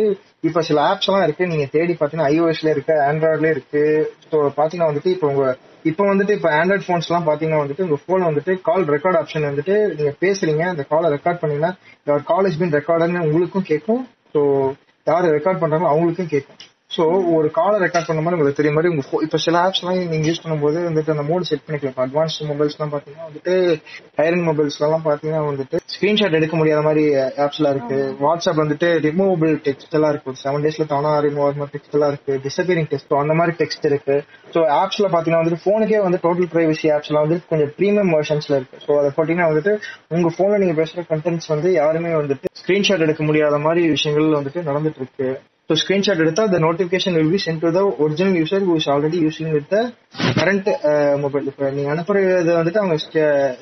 இப்ப சில ஆப்ஸ் எல்லாம் இருக்கு. நீங்க தேடி பாத்தீங்கன்னா ஐஓஎஸ்ல இருக்கு ஆண்ட்ராய்ட்ல இருக்கு. ஸோ பாத்தீங்கன்னா வந்துட்டு இப்போ உங்க இப்போ வந்துட்டு இப்போ ஆண்ட்ராய்ட் ஃபோன்ஸ் எல்லாம் பாத்தீங்கன்னா வந்துட்டு உங்க போன் வந்துட்டு கால் ரெக்கார்ட் ஆப்ஷன் வந்துட்டு நீங்க பேசுறீங்க. அந்த காலை ரெக்கார்ட் பண்ணீங்கன்னா காலேஜ் பின் ரெக்கார்டுன்னு உங்களுக்கும் கேட்கும். ஸோ யார் ரெக்கார்ட் பண்றாங்களோ அவங்களுக்கும் கேட்கும். ஸோ ஒரு காலை ரெக்கார்ட் பண்ண மாதிரி உங்களுக்கு தெரிய மாதிரி உங்க இப்போ இப்ப சில ஆப்ஸ் எல்லாம் நீங்க யூஸ் பண்ணும்போது வந்துட்டு அந்த மோட் செட் பண்ணிக்கலாம். அட்வான்ஸ் மொபைல்ஸ் எல்லாம் பாத்தீங்கன்னா வந்துட்டு ஹைரன் மொபைல்ஸ் எல்லாம் பாத்தீங்கன்னா வந்துட்டு ஸ்கிரீன்ஷாட் எடுக்க முடியாத மாதிரி ஆப்ஸ் எல்லாம் இருக்கு. வாட்ஸ்அப் வந்துட்டு ரிமூவபிள் டெக்ஸ்ட் எல்லாம் இருக்கு செவன் டேஸ்ல தானா ரிமூவ் ஆகிற மாதிரி டெக்ஸ்ட் எல்லாம் இருக்கு. டிசப்பியரிங் டெஸ்ட் அந்த மாதிரி டெக்ஸ்ட் இருக்கு. ஸோ ஆப்ஸ்ல பாத்தீங்கன்னா வந்துட்டு போனுக்கே வந்து டோட்டல் பிரைவசி ஆப்ஸ் எல்லாம் வந்து கொஞ்சம் ப்ரீமியம் வெர்ஷன்ஸ்ல இருக்கு. ஸோ அதை பார்த்தீங்கன்னா வந்துட்டு உங்க போன்ல நீங்க பேசுற கண்டென்ட்ஸ் வந்து யாருமே வந்துட்டு ஸ்கிரீன்ஷாட் எடுக்க முடியாத மாதிரி விஷயங்கள் வந்துட்டு நடந்துட்டு இருக்கு. ஸோ ஸ்கிரீன்ஷாட் எடுத்தா அந்த notification will be sent to the original user who is already using with the current uh, இப்போ நீங்க அனுப்புறது வந்துட்டு அவங்க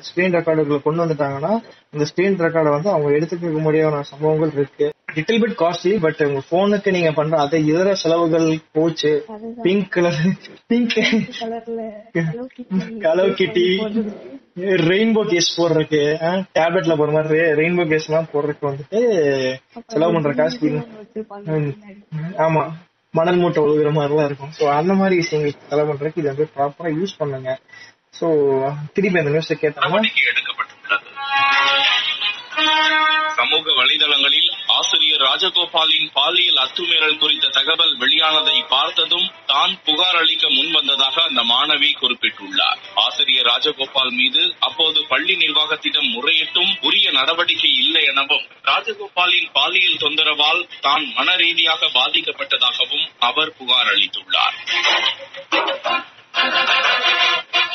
ஸ்கிரீன் ரெக்கார்டுகளை கொண்டு வந்துட்டாங்கன்னா இந்த ஸ்கிரீன் ரெக்கார்டை வந்து அவங்க எடுத்துக்க முடியாத சம்பவங்கள் இருக்கு. லிட்டில் பிட் காஸ்ட்லி பட் உங்க போனுக்கு நீங்க பண்ற அதை இதர செலவுகள் போச்சு. பிங்க் கலர் பிங்க் கலர்ல Hello Kitty. ரெயின்போ கேஸ் போடுறதுக்கு டேப்லெட்ல போற மாதிரி ரெயின்போ கேஸ் எல்லாம் போடுறதுக்கு வந்துட்டு செலவு பண்ற காசு ம். ஆமா. மணல் மூட்டை ஒழுகுற மாதிரிலாம் இருக்கும். சோ அந்த மாதிரி விஷயங்கள் செலவு பண்றதுக்கு இது வந்து ப்ராப்பரா யூஸ் பண்ணுங்க. சோ திருப்பி அந்த நியூஸ் கேட்டாங்க சமூக வலைதளங்களில் ஆசிரியர் ராஜகோபாலின் பாலியல் அத்துமீறல் குறித்த தகவல் வெளியானதை பார்த்ததும் தான் புகார் அளிக்க முன்வந்ததாக அந்த மாணவி குறிப்பிட்டுள்ளார். ஆசிரியர் ராஜகோபால் மீது அப்போது பள்ளி நிர்வாகத்திடம் முறையிட்டும் உரிய நடவடிக்கை இல்லை எனவும் ராஜகோபாலின் பாலியல் தொந்தரவால் தான் மன ரீதியாக பாதிக்கப்பட்டதாகவும் அவர் புகார் அளித்துள்ளார்.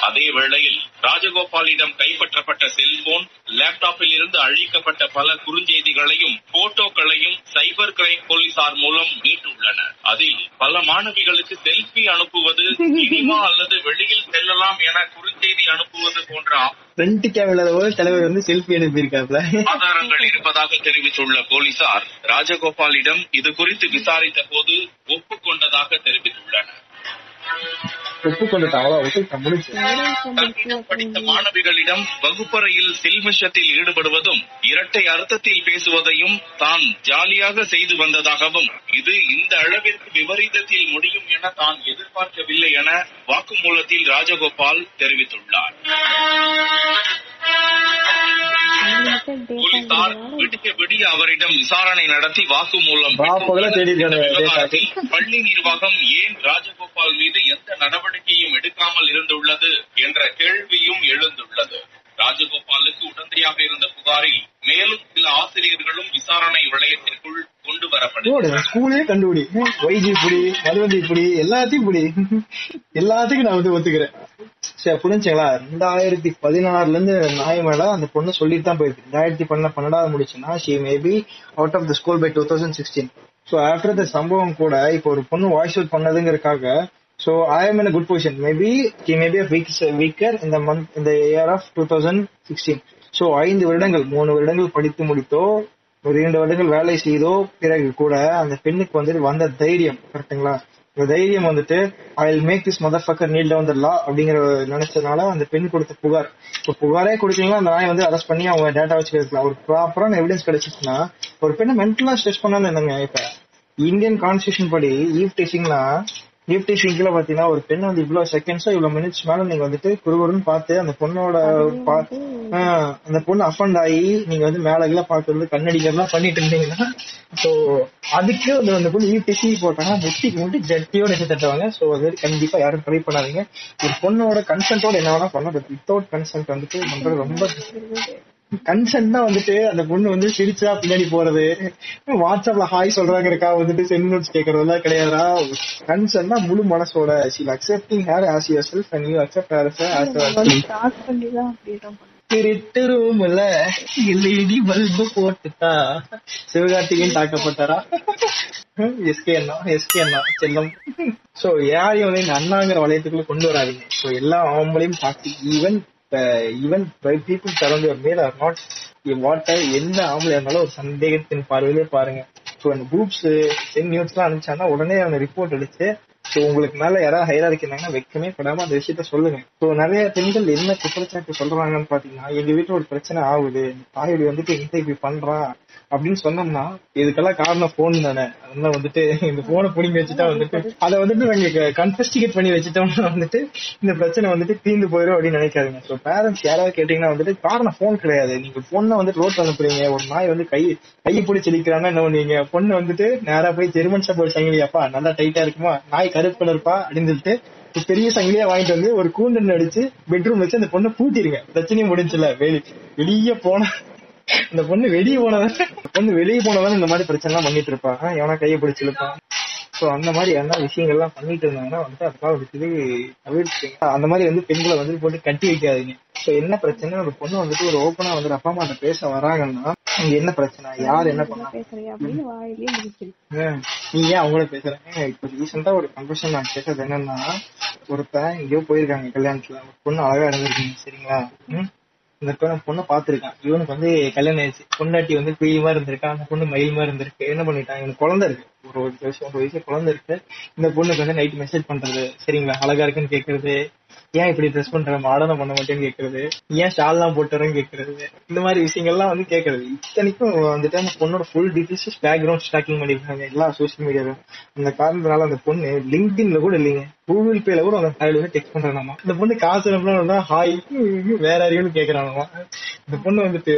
அதே வேளையில் ராஜகோபாலிடம் கைப்பற்றப்பட்ட செல்போன் லேப்டாப்பில் இருந்து அழிக்கப்பட்ட பல குறுஞ்செய்திகளையும் போட்டோக்களையும் சைபர் கிரைம் போலீசார் மூலம் மீட்டுள்ளனர். அதில் பல மாணவிகளுக்கு செல்ஃபி அனுப்புவது சினிமா அல்லது வெளியில் செல்லலாம் என குறுஞ்செய்தி அனுப்புவது போன்ற ஃப்ரண்ட் கேமரா ஒரு தலைவர் வந்து செல்ஃபி அனுப்பியிருக்காப்ல ஆதாரங்கள் இருப்பதாக தெரிவித்துள்ள போலீசார் ராஜகோபாலிடம் இது குறித்து விசாரித்த போது ஒப்புக்கொண்டதாக தெரிவித்துள்ளனர். படித்த மாணவிகளிடம் வகுப்பறையில் சில்மிஷத்தில் ஈடுபடுவதும் இரட்டை அர்த்தத்தில் பேசுவதையும் தான் ஜாலியாக செய்து வந்ததாகவும் இது இந்த அளவிற்கு விபரீதத்தில் முடியும் என தான் எதிர்பார்க்கவில்லை என வாக்குமூலத்தில் ராஜகோபால் தெரிவித்துள்ளார். போலீசார் விடிய விடிய அவரிடம் விசாரணை நடத்தி வாக்குமூலம் பள்ளி நிர்வாகம் ஏன் ராஜகோபால் மீது எந்த நடவடிக்கையும் எடுக்காமல் இருந்துள்ளது என்ற கேள்வியும் எழுந்துள்ளது. ராஜகோபாலுக்கு உடந்தையாக இருந்த புகாரில் மேலும் சில ஆசிரியர்களும் விசாரணை வளையத்திற்குள் கொண்டு வரப்படும் ஸ்கூலே கண்டுபிடி. வைஜி புடி மதுவந்தி புடி எல்லாத்தையும் புடி எல்லாத்துக்கும் நான் வந்து ஒத்துக்கிறேன். சரி புரிஞ்சுங்களா? ரெண்டாயிரத்தி பதினாறுல இருந்து நாய் மேல அந்த பொண்ணு சொல்லிட்டு தான் போயிருக்கு. ரெண்டாயிரத்தி பண்ண பன்னெண்டாவது முடிச்சுன்னா she maybe out of the school by two thousand sixteen so after the சம்பவம் கூட இப்போ ஒரு பொண்ணு voice out பண்ணதுங்கிறதுக்காக so I am in good position maybe Ki maybe week weaker இந்த மந்த் இந்த year of two thousand sixteen so ஐந்து வருடங்கள் மூணு வருடங்கள் படித்து முடித்தோ ஒரு இரண்டு வருடங்கள் வேலை செய்தோ பிறகு கூட அந்த பெண்ணுக்கு வந்துட்டு வந்த தைரியம் கரெக்ட்டுங்களா? இந்த தைரியம் வந்துட்டு I will make this mother fucker kneel down the law அப்படிங்கிற நினைச்சதுனால அந்த பெண் கொடுத்த புகார். இப்போ புகாரே கொடுத்தீங்கன்னா அந்த நாய் வந்து அரெஸ்ட் பண்ணி அவங்க டேட்டா வச்சுக்கலாம் ஒரு ப்ராப்பரான எவிடன்ஸ் கிடைச்சிச்சுன்னா ஒரு பெண்ணை மென்டலா ஸ்ட்ரெஸ் பண்ணாலும் என்னங்க இப்ப? இந்தியன் கான்ஸ்டியூஷன் படி ஈவ் டீச்சிங்னா ஈவ் டீச்சிங்ல பாத்தீங்கன்னா ஒரு பெண் வந்து இவ்வளவு செகண்ட்ஸோ இவ்வளவு மினிட்ஸ் மேல நீங்க வந்துட்டு குறுகுறுன்னு பார்த்து அந்த பொண்ணோட அந்த பொண்ணு அஃபண்ட் ஆகி நீங்க வந்து மேல எல்லாம் பாக்குறது கண்ணடிக்கிறதுலாம் பண்ணிட்டு இருந்தீங்கன்னா சோ அதுக்கு வந்து அந்த பொண்ணு ஈவ் டீச்சிங் போட்டாங்கன்னா முட்டிக்கு முட்டி ஜட்டியோட வச்சு தட்டுவாங்க. சோ அது கண்டிப்பா யாரும் ட்ரை பண்ணாதீங்க. ஒரு பொண்ணோட கன்சென்ட்டோட என்ன வேணா பண்ணலாம் வித்தவுட் கன்சென்ட் வந்துட்டு பண்றது ரொம்ப கன்சென்ட் தான் வந்துட்டு அந்த பொண்ணு வந்து சிரிச்சா பின்னாடி போறது. வாட்ஸ்அப்ல ஹாய் சொல்றாங்கக்கா வந்துட்டு சென்ட் நோட்ஸ் கேக்குறதெல்லாம் கிடையாதா கன்சென்ட் தான் முழு மனசோட. She'll accepting her as yourself and you accept her as திருட்டு ரூம்ல எல்இடி பல்பு போட்டுட்டா. சிவகார்த்திகேயன் தாக்கப்பட்டாரா? எஸ்கே அண்ணா எஸ்கே அண்ணா செல்லம். சோ யாரையும் வந்து இந்த அண்ணாங்கிற வளையத்துக்குள்ள கொண்டு வராதீங்க. சோ எல்லா ஆம்பளையும் toxic even even people surround your male are not water என்ன ஆம்பளை இருந்தாலும் ஒரு சந்தேகத்தின் பார்வையிலே பாருங்க. ஸோ அந்த குரூப்ஸ் சென் நியூஸ் எல்லாம் அனுப்பிச்சாங்கன்னா உடனே அவங்க ரிப்போர்ட் அடிச்சு ஸோ உங்களுக்கு மேல யாராவது ஹையரா இருக்கிறாங்கன்னா வெக்கமே படாம அந்த விஷயத்த சொல்லுங்க. ஸோ நிறைய பெண்கள் என்ன குற்றச்சாட்டு சொல்றாங்கன்னு பாத்தீங்கன்னா எங்க வீட்டுல ஒரு பிரச்சனை ஆகுது. தாயோடி வந்துட்டு என்கிட்ட இப்படி பண்றான். அப்படின்னு சொன்னோம்னா இதுக்கெல்லாம் காரணம் போன் தானே. அதனால வந்துட்டு இந்த போனை பிடிங்கி வச்சுட்டா வந்துட்டு அதை வந்துட்டு நாங்க கன்ஃபஸ்டிகேட் பண்ணி வச்சுட்டோம்னா வந்துட்டு இந்த பிரச்சனை வந்துட்டு தீர்ந்து போயிடும் அப்படின்னு நினைக்காதுங்க. ஸோ பேரண்ட்ஸ் யாராவது கேட்டீங்கன்னா வந்துட்டு காரணம் போன் கிடையாது. நீங்க பொண்ணை வந்து ரோட் அனுப்புறீங்க. ஒரு நாய் வந்து கை கையை பிடிச்சி இழிக்கிறாங்கன்னா என்ன பண்ணுவீங்க? பொண்ணு வந்துட்டு நேரா போய் ஜெர்மன் ஷாப் சங்கிலியாப்பா நல்லா டைட்டா இருக்குமா? நாய் கருப்பு கலர்ப்பா அப்படின்னு சொல்லிட்டு பெரிய சங்கிலியா வாங்கிட்டு வந்து ஒரு கூண்டன் அடிச்சு பெட்ரூம் வச்சு அந்த பொண்ணை பூட்டிருங்க. பிரச்சனையும் முடிஞ்சல வெளி வெளியே போனா இந்த பொண்ணு வெளியே போனதான் பொண்ணு வெளியே போனதான் இந்த மாதிரி பிரச்சனை எல்லாம் பண்ணிட்டு இருப்பா ஆஹ் எவனா கையை பிடிச்சு இழுப்பான் சோ அந்த மாதிரி என்ன விஷயங்கள்லாம் பண்ணிட்டு இருந்தாங்கன்னா வந்துட்டு அதுக்காக வந்துட்டு தவிர்த்துங்க அந்த மாதிரி வந்து பெண்களை வந்து போட்டு கட்டி வைக்காதீங்க. சோ என்ன பிரச்சனை ஒரு பொண்ணு வந்துட்டு ஒரு ஓப்பனா வந்துட்டு அப்பா அம்மா பேச வராங்கன்னா இங்க என்ன பிரச்சனை? யார் என்ன பண்ணா நீ ஏன் அவங்கள பேசுறேன் இப்ப ரீசெண்டா ஒரு கன்வர்ஷன் நான் கேட்டது என்னன்னா ஒருத்தன் எங்கேயோ போயிருக்காங்க கல்யாணத்துல. ஒரு பொண்ணு அழகா இருந்திருக்கீங்க சரிங்களா? இந்த பொண்ணு பொண்ணை பாத்திருக்கான் இவனுக்கு வந்து கல்யாணம் ஆயிடுச்சு. பொண்டாட்டி வந்து குயில் இருந்திருக்கான் இருந்திருக்கா. அந்த பொண்ணு மயில் மாதிரி இருந்திருக்கு. என்ன பண்ணிட்டான்? இவனுக்கு குழந்தை இருக்கு. ஒரு ஒரு வயசு ஒரு வயசு குழந்தை இருக்கு. இந்த பொண்ணுக்கு வந்து நைட் மெசேஜ் பண்றது. சரிங்களா? அழகா இருக்குன்னு கேக்குறது. ஏன் இப்படி ட்ரெஸ் பண்ற? மாடர்னா பண்ண மாட்டேன்னு கேக்குறது. ஏன் ஷால் எல்லாம் போட்டுறேன்னு கேக்குறது? இந்த மாதிரி விஷயங்கள்லாம் வந்து கேக்குறது. இத்தனைக்கும் வந்துட்டு அந்த பொண்ணோட ஃபுல் டீடைல்ஸ் பேக்ரவுண்ட் ஸ்டாக்கிங் பண்ணிருக்காங்க. எல்லா சோசியல் மீடியாவும் அந்த காரணத்தினால அந்த பொண்ணு லிங்க்டின்ல கூட இல்லைங்க. கூகுள் பேல கூட அந்த ஃபைல் வந்து டெக்ஸ்ட் பண்றானாமா இந்த பொண்ணு காசு அனுப்புனா ஹாய் வேற யாரையும் கேக்குறானாமா இந்த பொண்ணு வந்துட்டு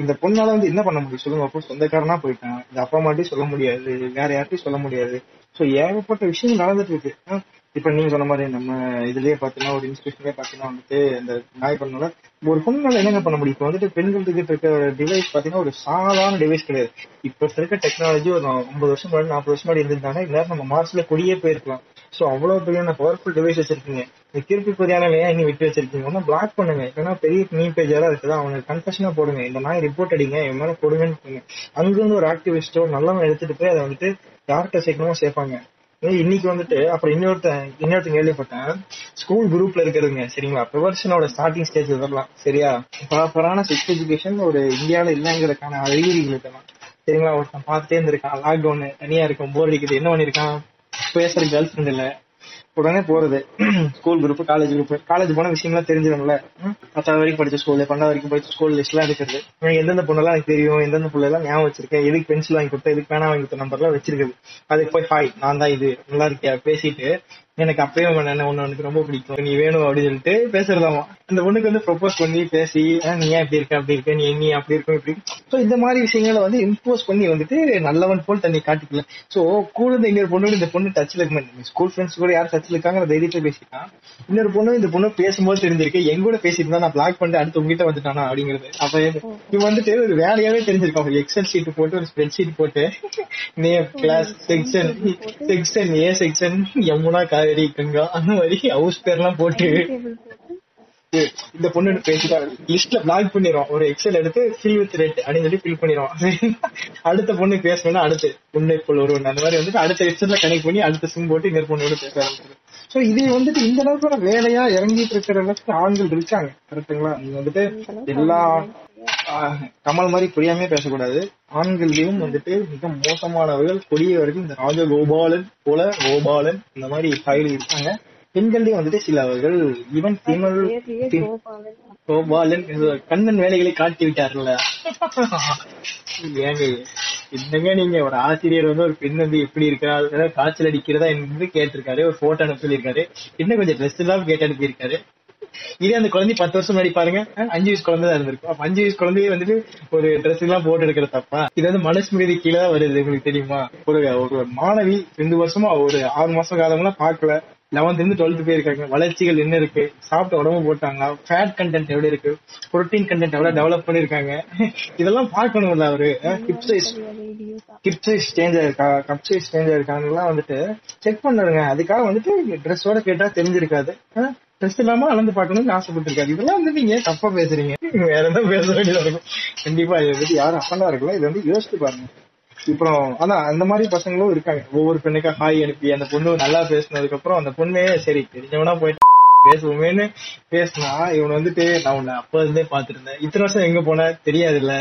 இந்த பொண்ணால வந்து என்ன பண்ண முடியும்? சொல்லுங்க. அப்போ சொந்தக்காரனா போயிட்டான். இந்த அப்பா அம்மாட்டையும் சொல்ல முடியாது. வேற யார்ட்டையும் சொல்ல முடியாது. சோ ஏகப்பட்ட விஷயம் நடந்துட்டு இருக்கு. இப்ப நீங்க சொன்ன மாதிரி நம்ம இதுலயே பாத்தீங்கன்னா ஒரு இன்ஸ்டியூஷன்லயே பாத்தீங்கன்னா வந்துட்டு இந்த நாய் பண்ணல ஒரு பொண்ணால என்னங்க பண்ண முடியும்? இப்ப வந்துட்டு பெண்களுக்கு இருக்க டிவைஸ் பாத்தீங்கன்னா ஒரு சாதாரண டிவைஸ் கிடையாது. இப்ப இருக்க டெக்னாலஜி ஒரு ஐம்பது வருஷம் முன்னாடி நாற்பது வருஷம் முன்னாடி இருந்திருந்தாங்கன்னா இந்நேரம் நம்ம மார்ஸ்ல கொடியே போயிருக்கலாம். சோ அவ்வளவு பெரிய பவர்ஃபுல் டிவைஸ் வச்சிருக்கீங்க. இந்த கிருப்பி பொரியான ஏன் இன்னும் விட்டு வச்சிருக்கீங்க? ஒன்னும் பிளாக் பண்ணுங்க. ஏன்னா பெரிய மீன் பேஜ் இருக்குது? அவங்க கன்ஃபெஷனா போடுங்க. இந்த மாதிரி ரிப்போர்ட் அடிங்க. என் மேல போடுங்கன்னு சொல்லுங்க அங்கிருந்து ஒரு ஆக்டிவிஸ்டோ நல்லவன் எடுத்துட்டு போய் அதை வந்துட்டு யார்கிட்ட சேர்க்கணுமோ சேர்ப்பாங்க. இன்னைக்கு வந்துட்டு அப்புறம் இன்னொருத்தன் இன்னொருத்தன் கேள்விப்பட்டேன். ஸ்கூல் குரூப்ல இருக்கிறதுங்க சரிங்களா? ப்ரிவர்ஷனோட ஸ்டார்டிங் ஸ்டேஜ் இதெல்லாம் சரியா? ப்ராப்பரான செக்ஸ் எஜுகேஷன் ஒரு இந்தியாவில இல்லைங்கிறதுக்கான அறிகுறிகள் சரிங்களா? ஒருத்தன் பார்த்துட்டே இருந்திருக்கான் லாக்டவுன் தனியா இருக்கும் போர் அடிக்குது. என்ன பண்ணிருக்கான் பேசுற கேர்ள் ஃப்ரெண்ட் இல்ல உடனே போறது. School group college group college போன விஷயம்லாம் தெரிஞ்சிடும்ல பத்தாவது வரைக்கும் படிச்ச ஸ்கூல் பன்னெண்டாவது வரைக்கும் படிச்ச ஸ்கூல் லிஸ்ட் எல்லாம் எடுக்கிறது. எந்தெந்த பொண்ணெல்லாம் எனக்கு தெரியும் எந்தெந்த புள்ள எல்லாம் ஞாபகம் வச்சிருக்கேன் எதுக்கு பென்சில் வாங்கி கொடுத்தேன் எதுக்கு பேனா வாங்கி கொடுத்த நம்பர்லாம் வச்சிருக்குது அதுக்கு போய் ஹாய் நான் தான் இது. நல்லா இருக்கியா? பேசிட்டு எனக்கு அப்பயே என்ன ஒண்ணு எனக்கு ரொம்ப பிடிக்கும். நீ வேணும் அப்படின்னு சொல்லிட்டு பேசுறதாமா. அந்த பொண்ணுக்கு வந்து ப்ரொபோஸ் பண்ணி பேசி "ஆ, நீ ஏன் இப்படி இருக்க? அப்படி இருக்க? நீ நீ அப்படி இருக்கும் இப்படி ஸோ இந்த மாதிரி விஷயங்களை வந்து இம்போஸ் பண்ணி வந்துட்டு நல்லவன் போல் தன்னை காட்டிக்கல ஸோ கூட இந்த இன்னொரு பொண்ணு இந்த பொண்ணு டச்ல இருக்க ஸ்கூல் ஃப்ரெண்ட்ஸ் கூட யார் டச்ல இருக்காங்க தைரியத்தை பேசிட்டான் இன்னொரு பொண்ணு இந்த பொண்ணு பேசும்போது தெரிஞ்சிருக்கு. எங்க கூட பேசிட்டு இருந்தா நான் பிளாக் பண்ணிட்டு அடுத்து உங்ககிட்ட வந்துட்டானா அப்படிங்கிறது. அப்ப இவன் வந்துட்டு ஒரு வேலையாவே தெரிஞ்சிருக்கான். ஒரு எக்ஸல் ஷீட் போட்டு ஒரு ஸ்ப்ரெட் ஷீட் போட்டு name class section section A section Yamuna Kaveri Ganga அந்த மாதிரி ஹவுஸ் பேர்லாம் போட்டு. இந்த பொண்ணு பேசிட்டா லிஸ்ட்ல பிளாக் பண்ணிடுவோம் ஒரு எக்ஸல் எடுத்து ஃபில் வித் ரேட் அப்படின்னு சொல்லி ஃபில் பண்ணிடுவோம் அடுத்த பொண்ணு பேசணும்னா அடுத்து. உன்னை போல் ஒரு அந்த மாதிரி வந்துட்டு அடுத்த எக்ஸல்ல கனெக்ட் பண்ணி அடுத்த சிம் போட்டு இன்னொரு பொண்ணோட பேச சோ இது வந்துட்டு இந்த அளவுக்கு வேலையா இறங்கிட்டு இருக்கிற அளவுக்கு ஆண்கள் இருக்காங்க. கரெக்டுங்களா நீங்க வந்துட்டு எல்லா கமல் மாதிரி புரியாமே பேசக்கூடாது. ஆண்கள்லயும் வந்துட்டு மிக மோசமானவர்கள். கொடியவர்கள் இந்த ராஜகோபாலன் போல கோபாலன் இந்த மாதிரி ஃபைல் இருக்காங்க. பெண்கள்லயும் வந்துட்டு சிலவர்கள் ஈவன் திமிழ் கோபாலன் கண்ணன் வேலைகளை காட்டி விட்டார்ல ஏங்க என்னங்க நீங்க ஒரு ஆசிரியர் வந்து ஒரு பெண் வந்து எப்படி இருக்கா ஏதாவது காய்ச்சல் அடிக்கிறதா என்று கேட்டிருக்காரு ஒரு போட்டோ அனுப்பி சொல்லியிருக்காரு இன்னும் கொஞ்சம் ட்ரெஸ் எல்லாம் கேட்டு அனுப்பியிருக்காரு. இதே அந்த குழந்தை பத்து வருஷம் முன்னாடி பாருங்க அஞ்சு வயசு குழந்தை தான் இருந்திருக்கும். அப்ப அஞ்சு வயசு குழந்தையே வந்துட்டு ஒரு ட்ரெஸ் எல்லாம் போட்டு எடுக்கிற தப்பா? இது வந்து மனுஸ்மிருதி கீழே வருது உங்களுக்கு தெரியுமா? ஒரு ஒரு மாணவி ரெண்டு வருஷமா ஒரு ஆறு மாசம் காலம்லாம் பார்க்கல. லெவன்த் இருந்து டுவெல்த் போயிருக்காங்க வளர்ச்சிகள் என்ன இருக்கு? சாப்பிட்ட உடம்பு போட்டாங்களா? ஃபேட் கண்டென்ட் எவ்வளவு இருக்கு? புரோட்டீன் கண்டென்ட் எவ்வளவு டெவலப் பண்ணிருக்காங்க? இதெல்லாம் பார்க்கணும்ல அவரு. ஹிப் சைஸ் கிப் சைஸ் சேஞ்ச் ஆயிருக்கா கப் சைஸ் சேஞ்ச் ஆயிருக்காங்கலாம் வந்துட்டு செக் பண்ணுங்க அதுக்காக வந்துட்டு ட்ரெஸ்ஸோட கேட்டா தெரிஞ்சிருக்காது. ட்ரெஸ் இல்லாம அளந்து பார்க்கணும்னு ஆசைப்பட்டிருக்காரு. இதெல்லாம் வந்து நீங்க தப்பா பேசுறீங்க. வேற என்ன பேச வேண்டியதா இருக்கும்? கண்டிப்பா இதை பத்தி யாரும் அப்பண்டா இருக்கலாம் இதை வந்து யோசிச்சு பாருங்க. அப்புறம் ஆனா அந்த மாதிரி பசங்களும் இருக்காங்க. ஒவ்வொரு பெண்ணுக்கும் ஹாய் அனுப்பி அந்த பொண்ணு நல்லா பேசினதுக்கு அப்புறம் அந்த பொண்ணே சரி தெரிஞ்சவனா போயிட்டு பேசுவோமேன்னு பேசினா இவன் வந்துட்டு நான் உன்னை அப்ப இருந்தே பாத்துருந்தேன் இத்தனை வருஷம் எங்க போன? தெரியாதுல்ல.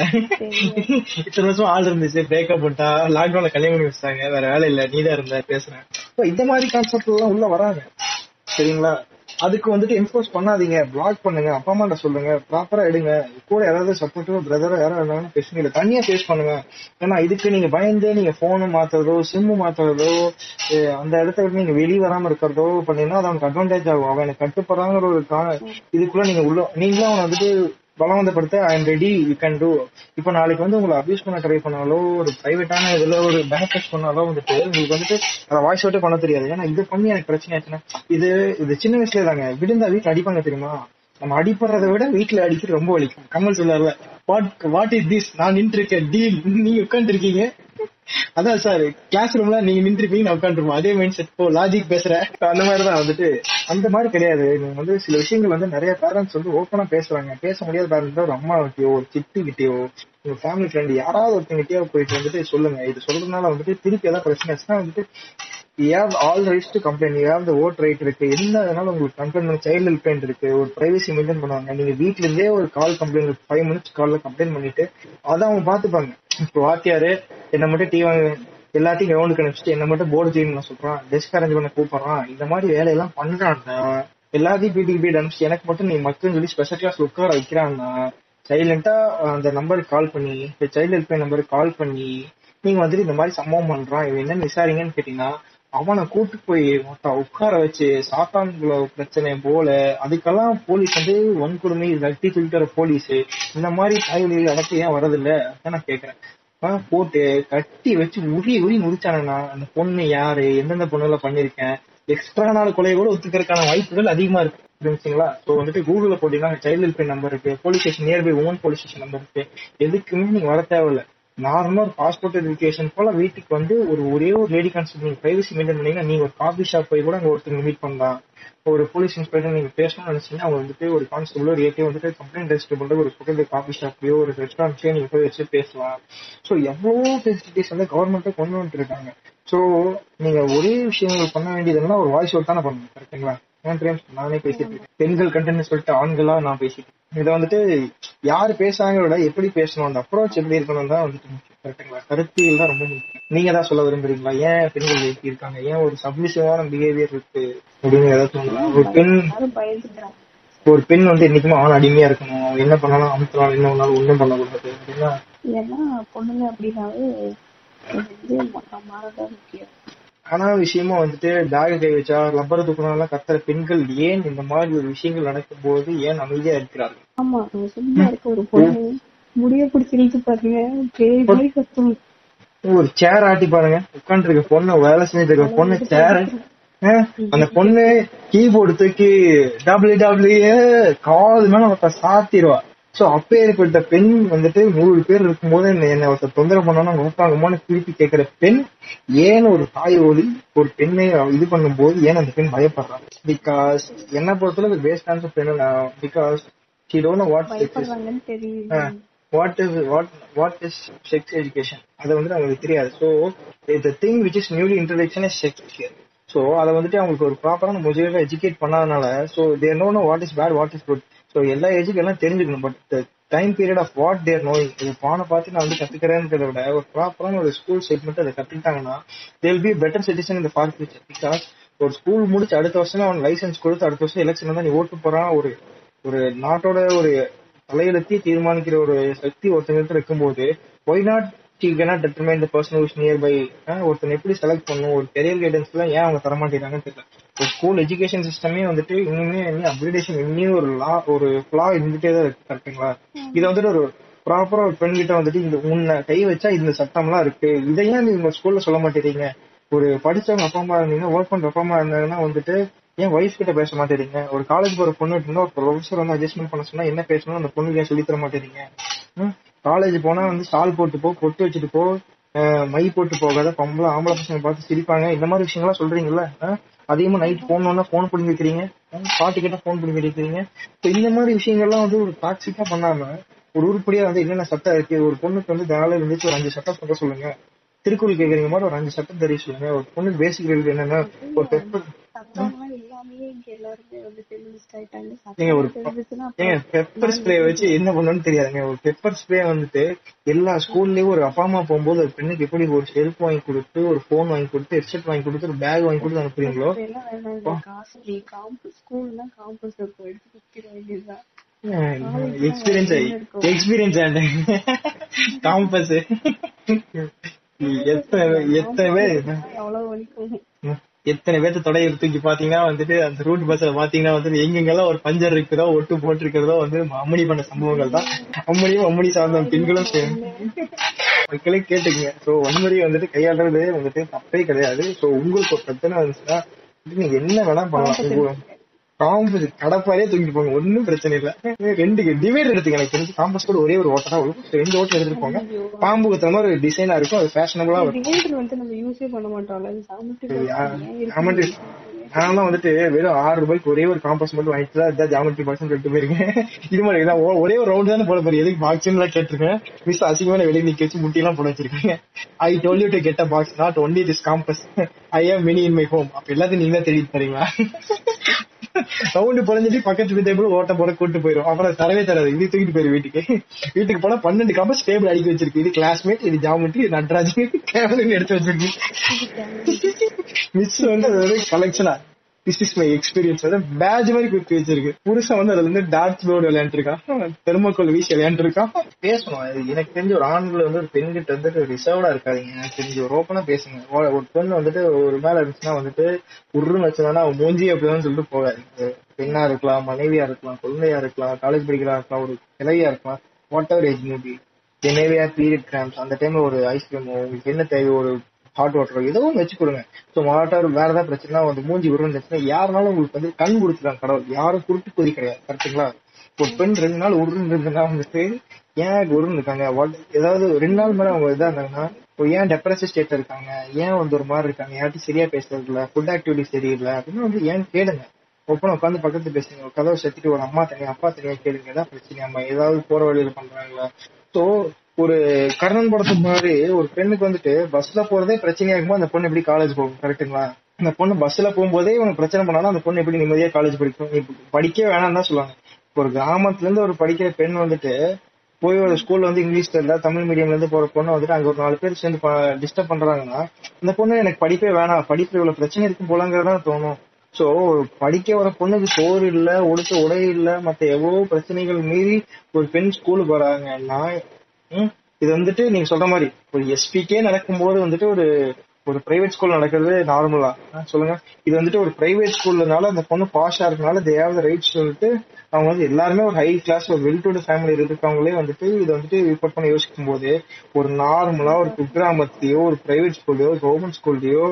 இத்தனை வருஷம் ஆள் இருந்துச்சு பிரேக்கப் பண்ணிட்டா லாக்டவுன்ல கல்யாணம் பண்ணி வச்சிட்டாங்க. வேற வேலை இல்ல நீதான் இருந்த பேசுறேன். இந்த மாதிரி கான்செப்ட் எல்லாம் உள்ள வராங்க. சரிங்களா? அதுக்கு வந்துட்டு என்ஃபோர்ஸ் பண்ணாதீங்க. பிளாக் பண்ணுங்க. அப்பா அம்மாட்ட சொல்லுங்க. ப்ராப்பரா எடுங்க. கூட யாராவது சப்போர்ட்டிவா பிரதரோ யாராவது இருந்தாலும் பேசுங்க. இல்ல தனியா ஃபேஸ் பண்ணுங்க. ஏன்னா இதுக்கு நீங்க பயந்து நீங்க போனு மாத்துறதோ சிம்மு மாத்துறதோ அந்த இடத்த விட்டு நீங்க வெளியே வராம இருக்கிறதோ பண்ணீங்கன்னா அது அவனுக்கு அட்வான்டேஜ் ஆகும். அவன் எனக்கு கட்டுப்படுறாங்கிற ஒரு இதுக்குள்ள நீங்க உள்ள நீங்களும் அவன் வந்துட்டு பலவந்தப்படுத்த I am ready you can do இப்போ நாளைக்கு வந்து உங்களை அபியூஸ் பண்ண ட்ரை பண்ணாலோ ஒரு பிரைவேட்டான இதுல ஒரு பெனிஃபிட்ஸ் பண்ணாலோ வந்துட்டு உங்களுக்கு வந்துட்டு அதை வாய்ஸ் அவுட்டே பண்ண தெரியாது. ஏன்னா இது பண்ணி எனக்கு பிரச்சனை ஆச்சுன்னா இது இது சின்ன வயசுல தாங்க. விழுந்தா வீட்டுல அடிப்பாங்க தெரியுமா? நம்ம அடிப்படுறத விட வீட்டுல அடிக்கிறது ரொம்ப வலிக்கும். கமல் சொல்லார்ல வாட் வாட் இஸ் திஸ் நான் நின்று இருக்கேன் டீல் நீ உட்காந்துருக்கீங்க அதான் சார் கிளாஸ் ரூம்ல நீங்க நின்றுப்பீங்க நான் உட்காந்துருப்போம் அதே மைண்ட் செட் இப்போ லாஜிக் பேசுறேன் அந்த மாதிரி தான் வந்துட்டு அந்த மாதிரி கிடையாது. நீங்க வந்து சில விஷயங்கள் வந்து நிறைய பேரண்ட்ஸ் வந்து ஓப்பனா பேசுறாங்க. பேச முடியாத பேரண்ட்ஸ் ஒரு அம்மா கிட்டயோ ஒரு சித்தி கிட்டயோ உங்க ஃபேமிலி ஃப்ரெண்ட் யாராவது ஒருத்தங்கிட்டயோ போயிட்டு வந்துட்டு சொல்லுங்க. இது சொல்றதுனால வந்துட்டு திருப்பி ஏதாவது பிரச்சனை ஆச்சுன்னா வந்துட்டு have all rights to complaint you have the vote right இருக்கு. என்ன அதனால உங்களுக்கு கம்ப்ளைண்ட் பண்ண. சைல்டு ஹெல்ப்லைன் இருக்கு. ஒரு பிரைவசி மெயின்டைன் பண்ணுவாங்க. நீங்க வீட்ல இருந்தே ஒரு கால் கம்ப்ளைண்ட் ஃபைவ் மினிட்ஸ் கால்ல கம்ப்ளைண்ட் பண்ணிட்டு அதை அவங்க பாத்துப்பாங்க இப்போ வாத்தியாரு என்ன மட்டும் டீ வாங்க எல்லாத்தையும் கிரவுண்டுக்கு அனுப்பிச்சிட்டு என்ன மட்டும் போர்டு கிளீன் சொல்றான். டெஸ்க் அரேஞ்ச் பண்ண கூப்பிடுறான். இந்த மாதிரி வேலையெல்லாம் பண்றான்னா எல்லாத்தையும் பீட்டுக்கு பீட் அனுப்பிச்சு எனக்கு மட்டும் நீ மக்கள் சொல்லி ஸ்பெஷல் கிளாஸ் உட்கார வைக்கிறான்னா சைலண்டா அந்த நம்பருக்கு கால் பண்ணி சைல்டு ஹெல்ப்லைன் நம்பருக்கு கால் பண்ணி நீங்க வந்துட்டு இந்த மாதிரி சம்பவம் பண்றான். இவன் என்ன விசாரிங்கன்னு கேட்டீங்கன்னா அவனை கூட்டு போய் உட்கார வச்சு சாத்தான்குள்ள பிரச்சனை போல அதுக்கெல்லாம் போலீஸ் வந்து வன்கொடுமை கட்டி தூக்கிட்டு வர போலீஸ் இந்த மாதிரி தாய்மொழிகள் அடக்க ஏன் வரதில்ல அதான் நான் கேக்குறேன் போட்டு கட்டி வச்சு உரி உரி முடிச்சானா அந்த பொண்ணு யாரு? எந்தெந்த பொண்ணுல பண்ணிருக்கேன் எக்ஸ்ட்ரா நாள் கொலையை கூட ஒத்துக்கிறதுக்கான வாய்ப்புகள் அதிகமா இருக்கு. புரிஞ்சுங்களா சோ வந்துட்டு கூகுள்ல போட்டீங்கன்னா சைல்டு ஹெல்ப் நம்பர் இருக்கு police station nearby woman police station number இருக்கு. எதுக்குமே நீங்க வர தேவையில்ல. நார்மல் ஒரு பாஸ்போர்ட் வெரிஃபிகேஷன் போல வீட்டுக்கு வந்து ஒரு ஒரே ஒரு லேடி கான்ஸ்டபிள் நீங்க பிரைவசி மெயின்டைன் பண்ணீங்கன்னா நீங்க ஒரு காஃபி ஷாப் போய் கூட அங்க ஒருத்தங்க மீட் பண்ணலாம். ஒரு போலீஸ் இன்ஸ்பெக்டர் நீங்க பேசணும்னு நினைச்சீங்கன்னா அவங்க வந்துட்டு ஒரு கான்ஸ்டபிள் ஒரு ஏடிஎம் வந்துட்டு கம்ப்ளைண்ட் ரெஜிஸ்டர் பண்ற ஒரு பக்கத்துல காஃபி ஷாப்லயோ ஒரு ரெஸ்டாரண்ட்லயோ நீங்க போய் வச்சு பேசலாம். சோ எவ்வளவோ ஃபெசிலிட்டிஸ் வந்து கவர்மெண்ட்டே கொண்டு வந்துட்டு இருக்காங்க. சோ நீங்க ஒரே விஷயங்கள் பண்ண வேண்டியதுன்னா ஒரு வாய்ஸ் ஓட் தானே பண்ணணும் கரெக்டுங்களா ஏன் நானே பேசிட்டு இருக்கேன். பெண்கள் கண்டென்ட் சொல்லிட்டு ஆண்களா நான் பேசிட்டு. இதை வந்துட்டு யார் பேசுறாங்க விட எப்படி பேசணும் அந்த அப்ரோச் எப்படி இருக்கணும் தான் வந்துட்டு முக்கியம். கரெக்டுங்களா கருத்தியல் தான் ரொம்ப முக்கியம். நீங்க தான் சொல்ல விரும்புறீங்களா? ஏன் பெண்கள் எப்படி இருக்காங்க? ஏன் ஒரு சப்மிசிவான பிஹேவியர் இருக்கு? அப்படின்னு ஏதாவது சொல்லலாம் ஒரு பெண் ஒரு பெண் வந்து என்னைக்குமே ஆண் அடிமையா இருக்கணும். என்ன பண்ணாலும் அமுத்தலாம். என்ன பண்ணாலும் ஒண்ணும் பண்ணக்கூடாது. அப்படின்னா பொண்ணுங்க அப்படின்னாவே மாறதான் முக்கியம். ஆனா விஷயமா வந்துட்டு பேக கை வச்சா லப்பர் தூக்கணும் கத்துற பெண்கள் ஏன் இந்த மாதிரி ஒரு விஷயங்கள் நடக்கும் போது ஏன் அமைதியா இருக்கிறார்கள்? ஆமா சும்மா இருக்க ஒரு பொண்ணு. முடிய பிடிச்சி இழுத்து பாருங்க ஒரு சேர் ஆட்டி பாருங்க. உட்காந்து இருக்க பொண்ணு வேலை செஞ்சுட்டு இருக்க பொண்ணு சேர் அந்த பொண்ணு கீபோர்டு தூக்கி டபிள்யூ டபிள்யூ கால் மேல சாத்திடுவா. சோ அப்பேற்பட்ட பெண் வந்துட்டு நூறு பேர் இருக்கும்போது என்ன ஒருத்தர் தொந்தரவு பண்ணணும் நோக்காங்கமோன்னு திருப்பி கேட்கிற பெண் ஏன் ஒரு தாய் ஒளி ஒரு பெண்ணை இது பண்ணும்போது ஏன் அந்த பெண் பயப்படுறாங்க பிகாஸ் என்ன பொறுத்தளவு பேஸ்ட் கான்செப்ட் என்னன்னா because she don't what what is what what is sex education அது வந்துட்டு அவங்களுக்கு தெரியாது. So the thing which is newly introduction is sex here so அதை வந்துட்டு அவங்களுக்கு ஒரு ப்ராப்பரான முஜையில educate பண்ணாதனால so there no no what is bad what is good so எல்லா ஏஜுக்கு எல்லாம் தெரிஞ்சுக்கணும். But time period of what there knowing இது பானை பார்த்து நான் வந்து கத்துக்கிறேன்றத விட ஒரு ப்ராப்பரான ஒரு ஸ்கூல் ஸ்டேட்மெண்ட் அதை கத்துக்கிட்டாங்கன்னா தேல் பி பெட்டர் சிட்டிசன் இந்த ஃபார் ஃபியூச்சர் பிகாஸ் ஒரு ஸ்கூல் முடிச்சு அடுத்த வருஷம் அவன் லைசன்ஸ் கொடுத்து அடுத்த வருஷம் எலெக்ஷன் தான் நீ ஓட்டு போறான் ஒரு ஒரு நாட்டோட ஒரு தலையெழுத்தி தீர்மானிக்கிற ஒரு சக்தி ஒருத்தங்கிட்ட இருக்கும்போது why not the person who is nearby ஒருத்தன் எப்படி செலக்ட் பண்ணும் ஒரு கெரியர் கைடன்ஸ் எல்லாம் ஏன் அவங்க தரமாட்டேங்கிறாங்கன்னு தெரியல. ஒரு ஸ்கூல் எஜுகேஷன் சிஸ்டமே வந்துட்டு இன்னுமே அப்கிரேடேஷன் இன்னும் ஒரு லா ஒரு ஃபிளா இருந்துட்டே தான் இருக்கு கரெக்டுங்களா இதை வந்துட்டு ஒரு ப்ராப்பரா ஒரு பெண் கிட்ட வந்துட்டு இந்த உன்னை கை வச்சா இந்த சட்டம்லாம் இருக்கு. இதை ஏன் நீங்க ஸ்கூல்ல சொல்ல மாட்டேறீங்க? ஒரு படிச்சவங்க அப்பா அம்மா இருந்தீங்கன்னா ஒர்க் பண்ற அப்பா அம்மா இருந்தாங்கன்னா வந்துட்டு ஏன் ஒய்ஃப் கிட்ட பேச மாட்டேறீங்க? ஒரு காலேஜ் போற பொண்ணு இருந்தா ஒரு ப்ரொஃபசர் வந்து அட்ஜஸ்ட்மெண்ட் பண்ண சொன்னா என்ன பேசணும் அந்த பொண்ணுக்கு ஏன் சொல்லி தர மாட்டேறீங்க? காலேஜ் போனா வந்து ஸ்டால் போட்டு போ பொட்டு வச்சுட்டு போ மை போட்டு போகாத பொம்பளை ஆம்பளை பசங்க பார்த்து சிரிப்பாங்க. இந்த மாதிரி விஷயங்கள்லாம் சொல்றீங்கல்ல அதிகமா நைட் போனோம்னா போன் பண்ணி வைக்கிறீங்க பாட்டு கேட்டா போன் பண்ணி வைக்கிறீங்க So இந்த மாதிரி விஷயங்கள்லாம் வந்து ஒரு டாக்ஸிக்கா பண்ணாம ஒரு உருப்படியா வந்து என்னென்ன சட்டம் இருக்கு? ஒரு பொண்ணுக்கு வந்து வேலை இருந்துச்சு ஒரு அஞ்சு சட்டம் சொல்ல சொல்லுங்க. திருக்குறள் கேக்குறீங்க மாதிரி ஒரு அஞ்சு சட்டம் தெரிய சொல்லுங்க. ஒரு பொண்ணுக்கு பேசிக் என்னன்னா ஒரு பெப்பர் ஏங்க ஒரு பெப்பர் ஸ்ப்ரே வச்சு என்ன பண்ணணும்னு தெரியாதுங்க. ஒரு பெப்பர் ஸ்ப்ரே வந்துட்டு எல்லா ஸ்கூல்லயும் ஒரு அப்பா அம்மா போகும்போது ஒரு பெண்ணுக்கு எப்படி ஒரு வாங்கி கொடுத்து ஒரு போன் வாங்கி கொடுத்து ஹெட்செட் வாங்கி கொடுத்து ஒரு பேக் வாங்கி கொடுத்து அனுப்புறீங்களோ? எக்ஸ்பீரியன்ஸ் எக்ஸ்பீரியன்ஸ் காம்பஸ் எத்தனை எத்தனை பேர்? எத்தனை பேர்த்த தொடைய தூக்கி பாத்தீங்கன்னா வந்துட்டு அந்த ரூட் பஸ்ல பாத்தீங்கன்னா வந்து எங்கெங்கெல்லாம் ஒரு பஞ்சர் இருக்குதோ ஒட்டு போட்டிருக்கிறதோ வந்து அம்மணி பண்ண சம்பவங்கள் தான். அம்மணியும் அம்மணி சார்ந்த பெண்களும் மக்களே கேட்டுங்க சோ வன்முறையை வந்துட்டு கையாளுறது வந்துட்டு தப்பே கிடையாது. சோ உங்களுக்கு ஒரு பிரச்சனை வந்துச்சுன்னா நீங்க என்ன வேணா பண்ணலாம். காம்பஸ் கடப்பாரே தூக்கிட்டு போங்க. ஒன்னும் பிரச்சனை இல்ல. ரெண்டு டிவைடர் எடுத்துங்க எனக்கு தெரிஞ்சு காம்பஸ் கூட ஒரே ஒரு ஓட்டை தான் வரும். ரெண்டு ஓட்டை எடுத்துட்டு போங்க. பாம்பு குத்துற மாதிரி ஒரு டிசைனா இருக்கும். அது ஃபேஷனபிளா இருக்கும். வந்து நம்ம யூஸே பண்ண மாட்டோம்ல. அது சாமிட்டு ஆமாண்டு. நான்லாம் வந்துட்டு வெறும் ஆறு ரூபாய்க்கு ஒரே ஒரு காம்பஸ் மட்டும் வாங்கிட்டு தான் இதான் ஜாமெட்ரி பாக்ஸ் சொல்லிட்டு போயிருக்கேன். இது மாதிரி இதான். ஒ- ஒரே ஒரு ரவுண்ட் தானே போட போறீங்க. எதுக்கு பாக்ஸ் எல்லாம் கேட்டிருக்கேன். மிஸ் அசிங்கமான வெளியே நிக்க வச்சு முட்டி எல்லாம் போட வச்சிருக்கீங்க. I told you to get a box not only this compass I have many in my home அப்ப எல்லாத்தையும் நீங்க தான் தேடிட்டு தரீங்களா ரவுண்டு புரிஞ்சுட்டு பக்கத்து டேபிள் ஓட்ட போட கூட்டு போயிரும். அப்புறம் தரவே தராது. இது தூக்கிட்டு போயிரு வீட்டுக்கு. வீட்டுக்கு போனா பன்னெண்டு காம்பஸ் டேபிள் அடிக்க வச்சிருக்கு. இது கிளாஸ்மேட் இது ஜாமெட்ரி இது நட்ராஜ் கேமரா எடுத்து வச்சிருக்கு. மிஸ் வந்து கலெக்ஷனா திஸ் இஸ் மை எக்ஸ்பீரியன்ஸ் வந்து பேட்ச் மாதிரி குத்தி வச்சிருக்கு. புருஷன் வந்து அதுல இருந்து டார்ச் போர்டு விளையாண்டுருக்கான். தெர்மோக்கோல் வீசி விளையாண்டுருக்கான். பேசணும். எனக்கு தெரிஞ்ச ஒரு ஆண்கள் வந்து ஒரு பெண்கிட்ட வந்துட்டு ரிசர்வ்டா இருக்காதீங்க. எனக்கு தெரிஞ்ச ஒரு ஓப்பனா பேசுங்க. ஒரு- ஒரு பெண் வந்துட்டு ஒரு மேல இருந்துச்சுன்னா வந்துட்டு உருன்னு வச்சதுனா அவன் மூஞ்சி அப்படிதான் சொல்லிட்டு போகாது. பெண்ணா இருக்கலாம் மனைவியா இருக்கலாம் குழந்தையா இருக்கலாம் காலேஜ் படிக்கிறா இருக்கலாம் ஒரு கிளையா இருக்கலாம். வாட் எவர் ஏஜ் மேபி என்னவே பீரியட் கிராம்ஸ் அந்த டைம்ல ஒரு ஐஸ்கிரீமோ உங்களுக்கு என்ன தேவை? ஒரு ஹாட் வாட்டரோ ஏதோ வச்சு கொடுங்க. ஸோ வாட்டர் வேற ஏதாவது பிரச்சனை வந்து மூஞ்சி உருந்துச்சுன்னா யாருனாலும் உங்களுக்கு வந்து கண் கொடுத்துருக்காங்க கடவுள். யாரும் குருட்டு கொதி கிடையாது கரெக்ட்டுங்களா? ஒரு பெண் ரெண்டு நாள் உருன்னு இருந்துன்னா வந்துட்டு ஏன் உருன்னு இருக்காங்க? ஏதாவது ரெண்டு நாள் மேலே அவங்க இதாக இருந்தாங்கன்னா இப்போ ஏன் டெப்ரஸிவ் ஸ்டேட்ல இருக்காங்க? ஏன் வந்து ஒரு மாதிரி இருக்காங்க? யார்ட்டும் சரியா பேசுறது இல்ல ஃபுட் ஆக்டிவிட்டி சரியில்லை அப்படின்னு வந்து ஏன் கேளுங்க. ஒப்பனை உட்காந்து பக்கத்து பேசுங்க. ஒரு கதவை செத்துட்டு ஒரு அம்மா தனியா அப்பா தனியா கேளுங்க. ஏதாவது பிரச்சனை அம்மா ஏதாவது போற வழியில பண்றாங்களா? ஸோ ஒரு கர்ணன் படத்துக்கு மாதிரி ஒரு பெண்ணுக்கு வந்துட்டு பஸ்ல போறதே பிரச்சனையா இருக்கும்போது அந்த பொண்ணு எப்படி காலேஜ் போகும் கரெக்டுங்களா அந்த பொண்ணு பஸ்ல போகும்போதே இவனுக்கு பிரச்சனை பண்ணாலும் அந்த பொண்ணு எப்படி நிம்மதியா காலேஜ் படிக்கும்? படிக்க படிக்கவே வேணாம்னு தான் சொல்லுவாங்க. ஒரு கிராமத்துல இருந்து ஒரு படிக்கிற பெண் வந்துட்டு போய் ஒரு ஸ்கூல்ல வந்து இங்கிலீஷ் தெரியல தமிழ் மீடியம்ல இருந்து போற பொண்ணு வந்துட்டு அங்க ஒரு நாலு பேர் சேர்ந்து டிஸ்டர்ப் பண்றாங்கன்னா அந்த பொண்ணு எனக்கு படிப்பே வேணாம். படிப்பு இவ்வளவு பிரச்சனை இருக்கும் போலங்கிறதா தோணும். சோ படிக்க வர பொண்ணுக்கு சோறு இல்ல உடுத்த உடை இல்ல மத்த எவ்வளவு பிரச்சனைகள் மீறி ஒரு பெண் ஸ்கூலுக்கு வராங்கன்னா இது வந்துட்டு நீங்க சொல்ற மாதிரி ஒரு எஸ்பிக்கே நடக்கும்போது வந்துட்டு ஒரு ஒரு பிரைவேட் ஸ்கூல் நடக்கிறது நார்மலா சொல்லுங்க. இது வந்துட்டு ஒரு பிரைவேட் ஸ்கூல்லனால அந்த பொண்ணு பாஷா இருக்கனால தேவத ரைட் சொல்லிட்டு அவங்க வந்து எல்லாருமே ஒரு ஹை கிளாஸ் ஒரு வெல் டு ஃபேமிலி இருக்கிறவங்களே வந்துட்டு இது வந்துட்டு ரிப்போர்ட் பண்ண யோசிக்கும் போது ஒரு நார்மலா ஒரு குக்கிராமத்திலயோ ஒரு பிரைவேட் ஸ்கூல்லயோ கவர்மெண்ட் ஸ்கூல்லயோ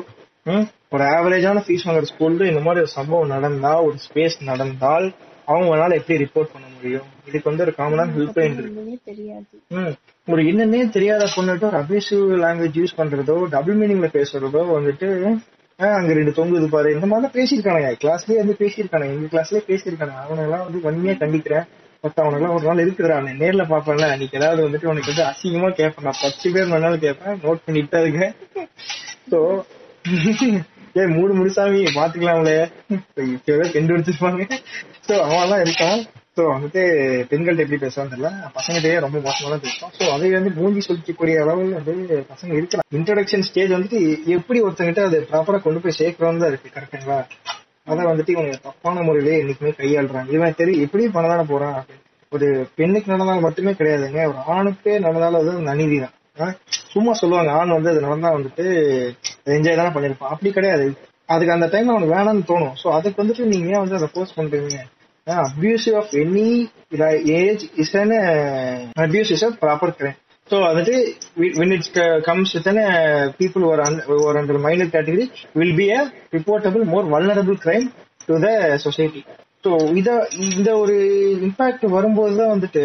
ஒரு ஆவரேஜான ஃபீஸ் வாங்குற ஸ்கூல்ல இந்த மாதிரி ஒரு சம்பவம் நடந்தா ஒரு ஸ்பேஸ் நடந்தால் அவங்களால எப்படி ரிப்போர்ட் பண்ண முடியும். இதுக்கு வந்து ஒரு காமனான ஹெல்ப்லைன் இருக்கு. ஒண்ணுமே தெரியாது. ம். ஒரு என்னன்னே தெரியாத பொண்ணுட்டு ஒரு அபியூசிவ் லாங்குவேஜ் யூஸ் பண்றதோ டபுள் மீனிங்ல பேசுறதோ வந்துட்டு அங்க ரெண்டு தொங்குது பாரு. இந்த மாதிரி பேசியிருக்கானுங்க கிளாஸ்லயே வந்து பேசியிருக்கானுங்க எங்க கிளாஸ்லயே பேசியிருக்கானுங்க அவனை எல்லாம் வந்து வன்மையா கண்டிக்கிறேன். பட் அவனுக்கு ஒரு நாள் இருக்குதுடா. அவனை நேர்ல பாப்பேன்ல அன்னைக்கு ஏதாவது வந்துட்டு உனக்கு வந்து அசிங்கமா கேட்பேன். நான் பத்து பேர் வேணாலும் கேட்பேன். நோட் பண்ணிட்டு தான் இருக்கேன். சோ ஏ மூடு முடிசாமி பாத்துக்கலாம்ல. இப்பவே கண்டுபிடிச்சிருப்பாங்க சோ அவன் எல்லாம் இருக்கான். ஸோ வந்துட்டு பெண்கள்ட்ட எப்படி பேசுவான்னு தெரியல. பசங்கிட்டயே ரொம்ப மோசமாக தான் பேசுவான் ஸோ அதை வந்து மூஞ்சி சொல்லிக்கக்கூடிய அளவில் வந்து பசங்க இருக்கலாம். இன்ட்ரடக்ஷன் ஸ்டேஜ் வந்துட்டு எப்படி ஒருத்தங்கிட்ட அதை ப்ராப்பராக கொண்டு போய் சேர்க்கிறோம் தான் இருக்கு கரெக்டுங்களா அதை வந்துட்டு இவங்க தப்பான முறையிலே என்னைக்குமே கையாளுறாங்க. இவன் தெரியும் எப்படி பண்ணதான போறான் அப்படின்னு. ஒரு பெண்ணுக்கு நடந்தாலும் மட்டுமே கிடையாதுங்க. ஒரு ஆணுக்கே நடந்தாலும் அது வந்து அநீதி தான் சும்மா சொல்லுவாங்க ஆண் வந்து அது நடந்தா வந்துட்டு என்ஜாய் தானே பண்ணிருப்பான் அப்படி கிடையாது. அதுக்கு அந்த டைம்ல அவனுக்கு வேணாம்னு தோணும். ஸோ அதுக்கு வந்துட்டு நீங்க ஏன் வந்து அதை போஸ்ட் பண்றீங்க? Abusive of any age is an abuse is a proper crime so வந்துட்டு when it uh, comes with an uh, people who are, un, who are under minor category will be a reportable more vulnerable crime to the society so இத இந்த ஒரு impact வரும்போது தான் வந்துட்டு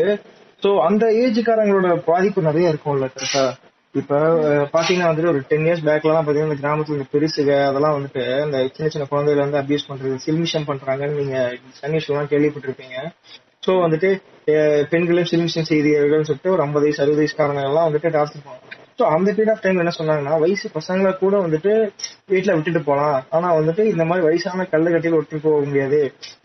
so அந்த ஏஜ்காரங்களோட பாதிப்பு நிறைய இருக்கும்ல கரெக்டா இப்ப பாத்தீங்கன்னா வந்துட்டு ஒரு டென் இயர்ஸ் பேக்லாம் பாத்தீங்கன்னா இந்த கிராமத்துல இந்த பெருசுக அதெல்லாம் வந்துட்டு இந்த சின்ன சின்ன குழந்தைகளை வந்து அபியூஸ் பண்றது சில்மிஷம் பண்றாங்கன்னு நீங்க சன்னியூஸ் எல்லாம் கேள்விப்பட்டிருப்பீங்க. சோ வந்துட்டு பெண்களும் பெண்களையும் சில்மிஷம் செய்தியர்கள் சொல்லிட்டு ஒரு ஐம்பது வயசு அறுபது வயசுக்காரங்க எல்லாம் வந்துட்டு டார்ச்சர் பண்ணுவாங்க சோ அந்த பீரியட் ஆஃப் டைம் என்ன சொன்னாங்கன்னா வயசு பசங்களை கூட வந்துட்டு வீட்டுல விட்டுட்டு போலாம். ஆனா வந்துட்டு இந்த மாதிரி வயசான கல்லு கட்டியில் ஒட்டி போக முடியாது.